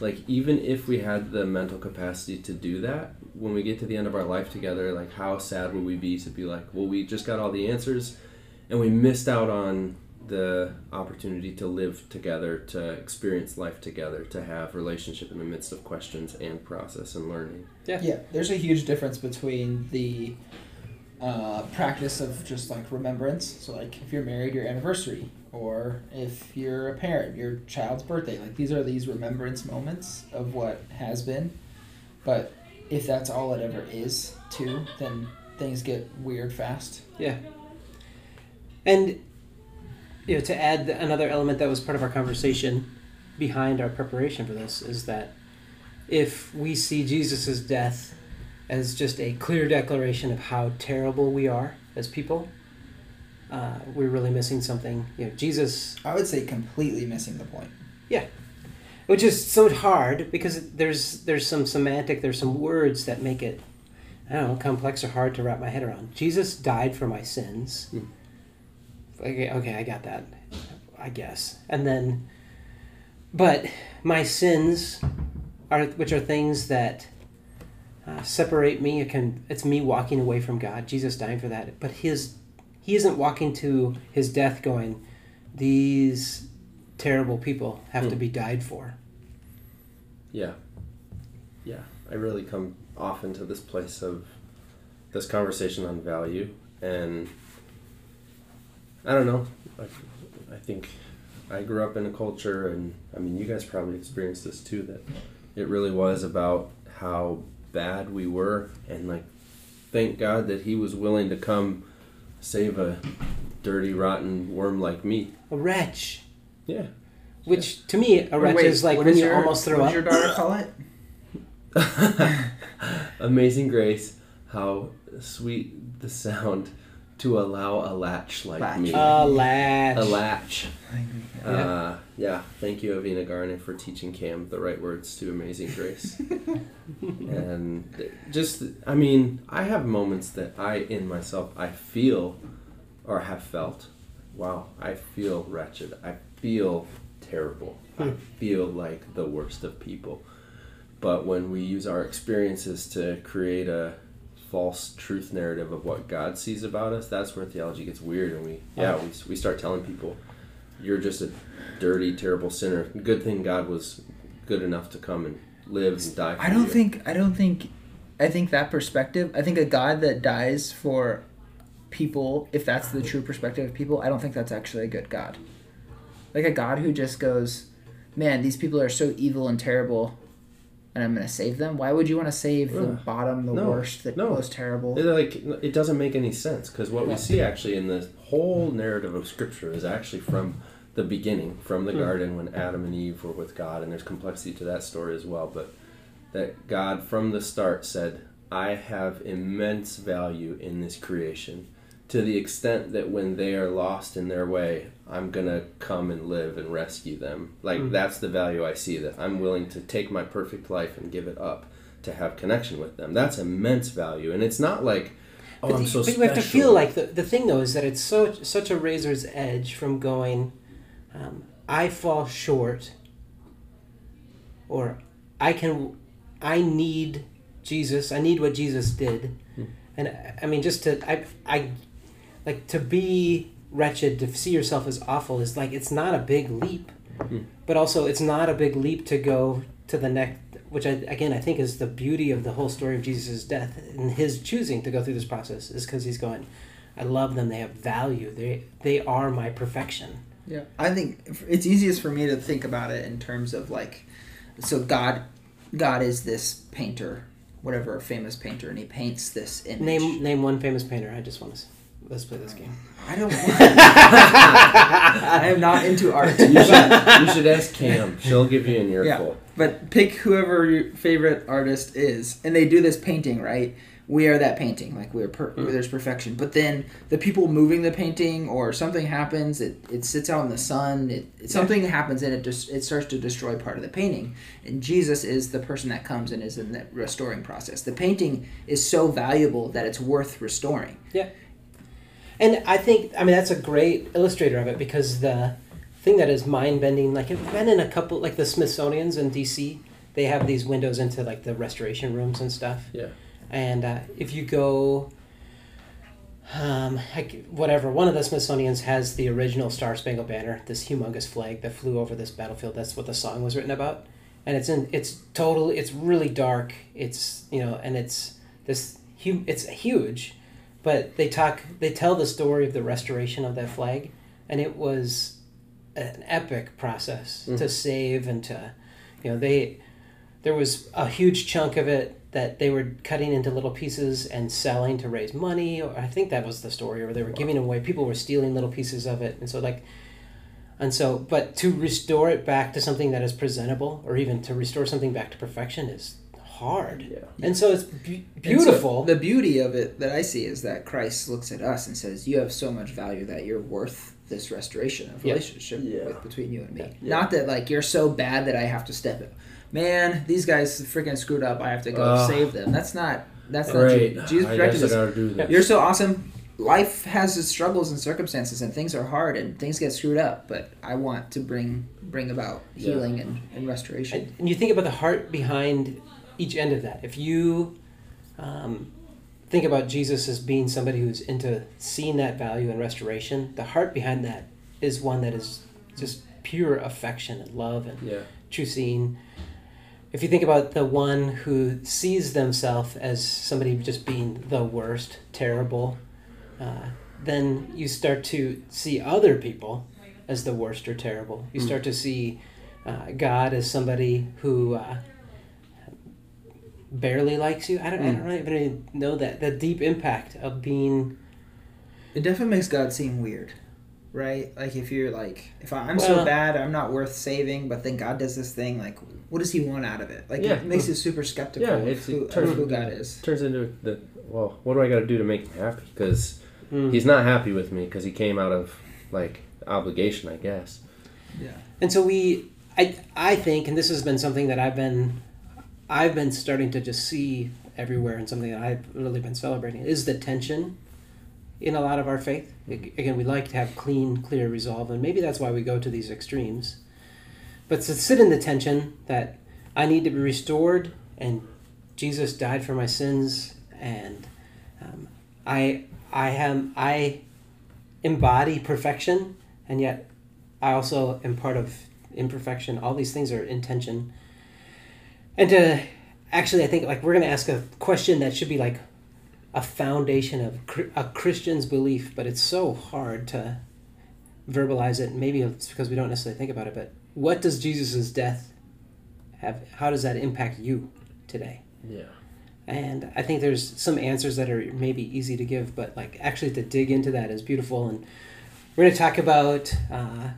Speaker 2: like even if we had the mental capacity to do that, when we get to the end of our life together, like how sad would we be to be like, well, we just got all the answers and we missed out on the opportunity to live together, to experience life together, to have relationship in the midst of questions and process and learning.
Speaker 4: Yeah, yeah. there's a huge difference between the uh, practice of just like remembrance. So, like if you're married, your anniversary, or if you're a parent, your child's birthday. Like these are these remembrance moments of what has been. But if that's all it ever is, too, then things get weird fast.
Speaker 1: Yeah. And you know, to add another element that was part of our conversation behind our preparation for this is that if we see Jesus' death as just a clear declaration of how terrible we are as people, uh, we're really missing something. You know, Jesus
Speaker 4: I would say completely missing the point.
Speaker 1: Yeah, which is so hard because there's there's some semantic there's some words that make it I don't know complex or hard to wrap my head around. Jesus died for my sins.
Speaker 2: Hmm.
Speaker 1: Okay, okay, I got that. I guess. And then but my sins are which are things that uh, separate me. It can it's me walking away from God. Jesus dying for that. But his he isn't walking to his death going these terrible people have to
Speaker 2: Hmm.
Speaker 1: be died for.
Speaker 2: Yeah. Yeah. I really come often to this place of this conversation on value and I don't know. I, I think I grew up in a culture and I mean you guys probably experienced this too that it really was about how bad we were and like thank God that he was willing to come save a dirty rotten worm like me.
Speaker 1: A wretch.
Speaker 2: Yeah.
Speaker 1: Which to me, a wretch
Speaker 4: Wait,
Speaker 1: is like
Speaker 4: what
Speaker 1: when you
Speaker 4: your-
Speaker 1: almost throw
Speaker 4: what
Speaker 1: up.
Speaker 4: does your daughter call it? (laughs)
Speaker 2: Amazing grace, how sweet the sound to allow a latch like
Speaker 4: Latch.
Speaker 2: me.
Speaker 1: A latch.
Speaker 2: a latch.
Speaker 1: Yeah.
Speaker 2: Uh, yeah. Thank you, Avina Garner, for teaching Cam the right words to Amazing Grace. (laughs) and just, I mean, I have moments that I, in myself, I feel or have felt, wow, I feel wretched. I feel terrible. I
Speaker 1: Hmm.
Speaker 2: feel like the worst of people. But when we use our experiences to create a false truth narrative of what God sees about us, that's where theology gets weird, and we yeah we, we start telling people you're just a dirty, terrible sinner. Good thing God was good enough to come and live and die. For
Speaker 4: I don't
Speaker 2: you.
Speaker 4: think I don't think I think that perspective. I think a God that dies for people, if that's the true perspective of people, I don't think that's actually a good God. Like a God who just goes, "Man, these people are so evil and terrible." And I'm gonna save them. Why would you want to save the bottom, the
Speaker 2: No.
Speaker 4: worst, the
Speaker 2: No.
Speaker 4: most terrible?
Speaker 2: It, like it doesn't make any sense because what
Speaker 1: Yeah.
Speaker 2: we see actually in the whole narrative of Scripture is actually from the beginning, from the
Speaker 1: Hmm.
Speaker 2: garden when Adam and Eve were with God, and there's complexity to that story as well. But that God from the start said, "I have immense value in this creation." To the extent that when they are lost in their way, I'm gonna come and live and rescue them. Like
Speaker 1: Hmm.
Speaker 2: that's the value I see. That I'm willing to take my perfect life and give it up to have connection with them. That's immense value, and it's not like, oh,
Speaker 1: but
Speaker 2: I'm
Speaker 1: the-
Speaker 2: so
Speaker 1: but
Speaker 2: special.
Speaker 1: you have to feel like the, the thing though is that it's so such a razor's edge from going, um, I fall short, or I can, I need Jesus. I need what Jesus did,
Speaker 2: Hmm.
Speaker 1: and I- I mean just to I I, like to be wretched to see yourself as awful is like it's not a big leap,
Speaker 2: Hmm.
Speaker 1: but also it's not a big leap to go to the next which I, again I think is the beauty of the whole story of Jesus' death and his choosing to go through this process is because he's going, I love them. They have value. They they are my perfection.
Speaker 4: Yeah, I think it's easiest for me to think about it in terms of like, so God, God is this painter, whatever famous painter, and he paints this image.
Speaker 1: Name name one famous painter. I just want to let's play this game.
Speaker 4: I don't. (laughs) I am not into art.
Speaker 2: you should, you should ask Cam. She'll give you an earful.
Speaker 4: But pick whoever your favorite artist is, and they do this painting, right? We are that painting, like we're per-
Speaker 1: Mm.
Speaker 4: there's perfection. But then the people moving the painting, or something happens, it, it sits out in the sun. It, it something happens, and it just it starts to destroy part of the painting. And Jesus is the person that comes and is in that restoring process. The painting is so valuable that it's worth restoring.
Speaker 1: And I think I mean that's a great illustrator of it because the thing that is mind bending, like I've been in a couple like the Smithsonian's in DC, they have these windows into like the restoration rooms and stuff.
Speaker 2: Yeah.
Speaker 1: And uh, if you go, um, like whatever, one of the Smithsonian's has the original Star Spangled Banner, this humongous flag that flew over this battlefield. That's what the song was written about, and it's in it's totally it's really dark. It's you know, and it's this hu- it's huge, but they talk they tell the story of the restoration of that flag, and it was an epic process
Speaker 2: Mm.
Speaker 1: to save and to, you know, they there was a huge chunk of it that they were cutting into little pieces and selling to raise money or i think that was the story or they were giving away people were stealing little pieces of it and so like and so but to restore it back to something that is presentable or even to restore something back to perfection is hard
Speaker 2: Yeah.
Speaker 1: and so it's be-
Speaker 4: And so
Speaker 1: beautiful
Speaker 4: the beauty of it that I see is that Christ looks at us and says, "You have so much value that you're worth this restoration of relationship
Speaker 2: Yeah.
Speaker 4: with, between you and me.
Speaker 2: Yeah.
Speaker 4: Not that like you're so bad that I have to step in. Man, these guys freaking screwed up. I have to go
Speaker 2: Ugh.
Speaker 4: save them. That's not. That's not
Speaker 2: Great.
Speaker 4: true. Jesus
Speaker 2: I
Speaker 4: corrected
Speaker 2: guess I
Speaker 4: us.
Speaker 2: gotta do this.
Speaker 4: You're so awesome. Life has its struggles and circumstances, and things are hard, and things get screwed up. But I want to bring bring about
Speaker 2: Yeah.
Speaker 4: healing and, and restoration.
Speaker 1: and, and you think about the heart behind each end of that if you um, think about jesus as being somebody who's into seeing that value and restoration the heart behind that is one that is just pure affection and love and
Speaker 2: Yeah.
Speaker 1: true seeing if you think about the one who sees themselves as somebody just being the worst terrible uh, then you start to see other people as the worst or terrible you
Speaker 2: Mm.
Speaker 1: start to see uh, god as somebody who uh, barely likes you i don't, I don't really even know that the deep impact of being
Speaker 4: It definitely makes God seem weird, right? Like if you're like, if I- I'm
Speaker 1: Well-
Speaker 4: so bad, I'm not worth saving, but then God does this thing, like, what does He want out of it? Like
Speaker 2: Yeah.
Speaker 4: it makes you super skeptical
Speaker 2: Yeah,
Speaker 4: of,
Speaker 2: it's-
Speaker 4: who,
Speaker 2: it turns-
Speaker 4: of who God is.
Speaker 2: Turns into the well. What do I got to do to make him happy? Because
Speaker 1: Mm.
Speaker 2: he's not happy with me because he came out of like obligation, I guess.
Speaker 4: Yeah.
Speaker 1: And so we, I, I think, and this has been something that I've been, I've been starting to just see everywhere, and something that I've really been celebrating is the tension in a lot of our faith. Ag- Again, we like to have clean, clear resolve, and maybe that's why we go to these extremes. But to sit in the tension that I need to be restored, and Jesus died for my sins, and um, I I am I embody perfection, and yet I also am part of imperfection. All these things are intention, and to actually, I think like we're gonna ask a question that should be like a foundation of a Christian's belief, but it's so hard to verbalize it. Maybe it's because we don't necessarily think about it. But what does Jesus' death have? How does that impact you today?
Speaker 2: Yeah.
Speaker 1: And I think there's some answers that are maybe easy to give, but like actually to dig into that is beautiful. And we're going to talk about uh,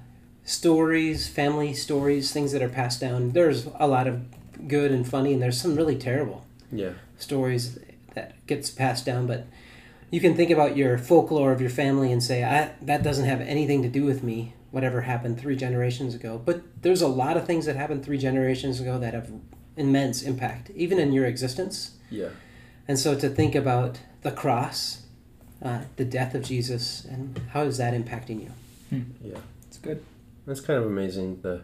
Speaker 1: stories, family stories, things that are passed down. There's a lot of good and funny, and there's some really terrible
Speaker 2: Yeah.
Speaker 1: stories that gets passed down. But you can think about your folklore of your family and say, I, that doesn't have anything to do with me, whatever happened three generations ago. But there's a lot of things that happened three generations ago that have immense impact, even in your existence.
Speaker 2: Yeah.
Speaker 1: And so to think about the cross, uh, the death of Jesus, and how is that impacting you?
Speaker 2: Yeah.
Speaker 4: It's good.
Speaker 2: That's kind of amazing. The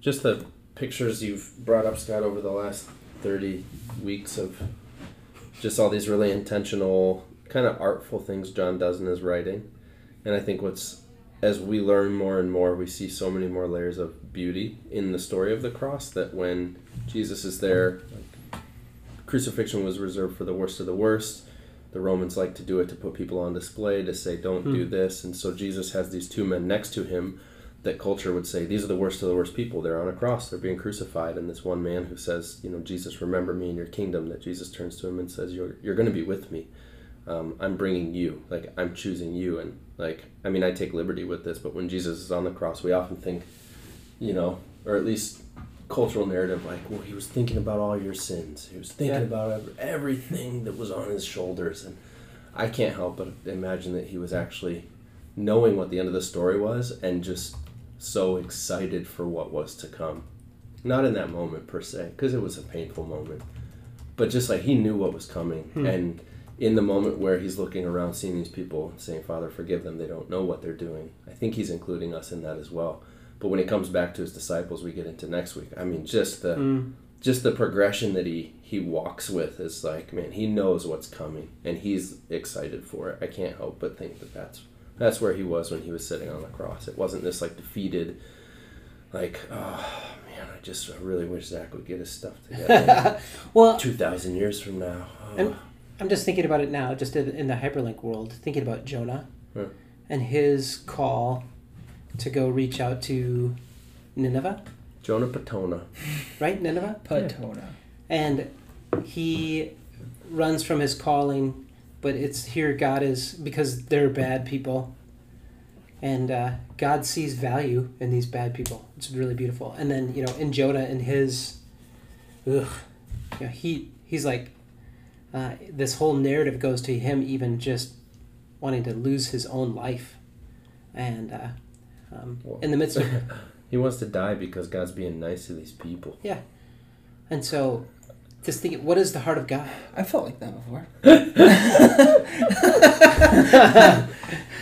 Speaker 2: just the pictures you've brought up, Scott, over the last thirty weeks of just all these really intentional, kind of artful things John does in his writing. And I think what's as we learn more and more, we see so many more layers of beauty in the story of the cross that when Jesus is there, like, crucifixion was reserved for the worst of the worst. The Romans like to do it to put people on display, to say, don't do hmm. this. And so Jesus has these two men next to him that culture would say, these are the worst of the worst people. They're on a cross, they're being crucified. And this one man who says, you know, Jesus, remember me in your kingdom, that Jesus turns to him and says, you're, you're going to be with me. Um, I'm bringing you, like, I'm choosing you. And, like, I mean, I take liberty with this, but when Jesus is on the cross, we often think, you know, or at least cultural narrative like well he was thinking about all your sins he was thinking
Speaker 1: Yeah.
Speaker 2: about everything that was on his shoulders and i can't help but imagine that he was actually knowing what the end of the story was and just so excited for what was to come. Not in that moment per se because it was a painful moment but just like he knew what was coming. And in the moment where he's looking around seeing these people saying father forgive them. They don't know what they're doing. I think he's including us in that as well. But when he comes back to his disciples we get into next week. I mean just the
Speaker 1: Mm.
Speaker 2: just the progression that he he walks with is like man he knows what's coming and he's excited for it. I can't help but think that that's that's where he was when he was sitting on the cross it wasn't this like defeated like oh man i just I really wish zach would get his stuff together (laughs)
Speaker 1: well,
Speaker 2: 2000 years from now oh.
Speaker 1: And- I'm just thinking about it now, just in in the hyperlink world, thinking about Jonah
Speaker 2: Yeah.
Speaker 1: and his call to go reach out to Nineveh,
Speaker 2: jonah patona
Speaker 1: right? Nineveh?
Speaker 4: Patona.
Speaker 1: And he runs from his calling, but it's here God is because they're bad people. And uh, God sees value in these bad people. It's really beautiful. And then, you know, in Jonah, in his, ugh, you know, he he's like, uh, this whole narrative goes to him even just wanting to lose his own life. And uh, um, in the midst of (laughs)
Speaker 2: he wants to die because god's being nice to these people Yeah.
Speaker 1: And so, just think, what is the heart of God?
Speaker 4: I felt like that before. (laughs)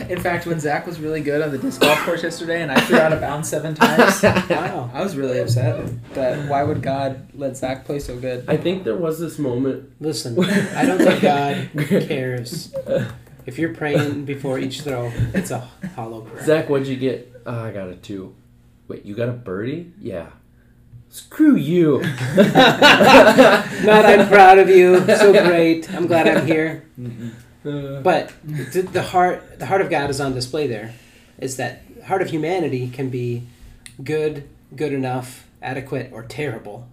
Speaker 4: In fact, when Zach was really good on the disc golf course yesterday, and I threw out of bounds seven times,
Speaker 1: Wow.
Speaker 4: I was really upset. That why would God let Zach play so good?
Speaker 2: i think there was this moment
Speaker 1: Listen, I don't think God (laughs) cares. If you're praying before each throw, it's a hollow prayer.
Speaker 2: Zach, what'd you get? Oh, I got a two. Wait, you got a birdie? Yeah. Screw you. (laughs) (laughs)
Speaker 1: Not, I'm proud of you. So (laughs) great. I'm glad I'm here.
Speaker 2: Uh,
Speaker 1: But the, the heart, the heart of God is on display there. Is that heart of humanity can be good, good enough, adequate, or terrible.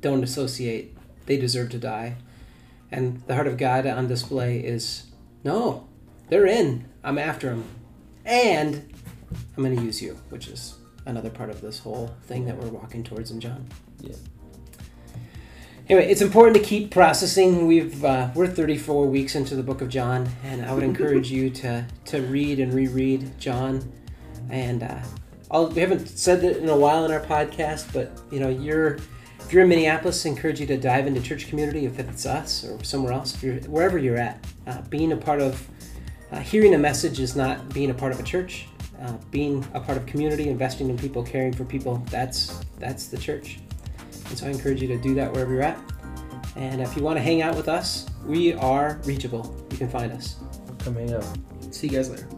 Speaker 1: Don't associate. They deserve to die. And the heart of God on display is no, they're in. I'm after them, and I'm going to use you, which is another part of this whole thing that we're walking towards in John.
Speaker 2: Yeah.
Speaker 1: Anyway, it's important to keep processing. We've uh, we're 34 weeks into the book of John, and I would encourage you to to read and reread John. And uh, I'll, we haven't said it in a while in our podcast, but you know, you're if you're in Minneapolis, I encourage you to dive into church community. If it's us or somewhere else, if you're wherever you're at, uh, being a part of uh, hearing a message is not being a part of a church. Uh, being a part of community, investing in people, caring for people, that's, that's the church. And so I encourage you to do that wherever you're at. And if you want to hang out with us, we are reachable. You can find us.
Speaker 2: Come hang out.
Speaker 4: See you guys later.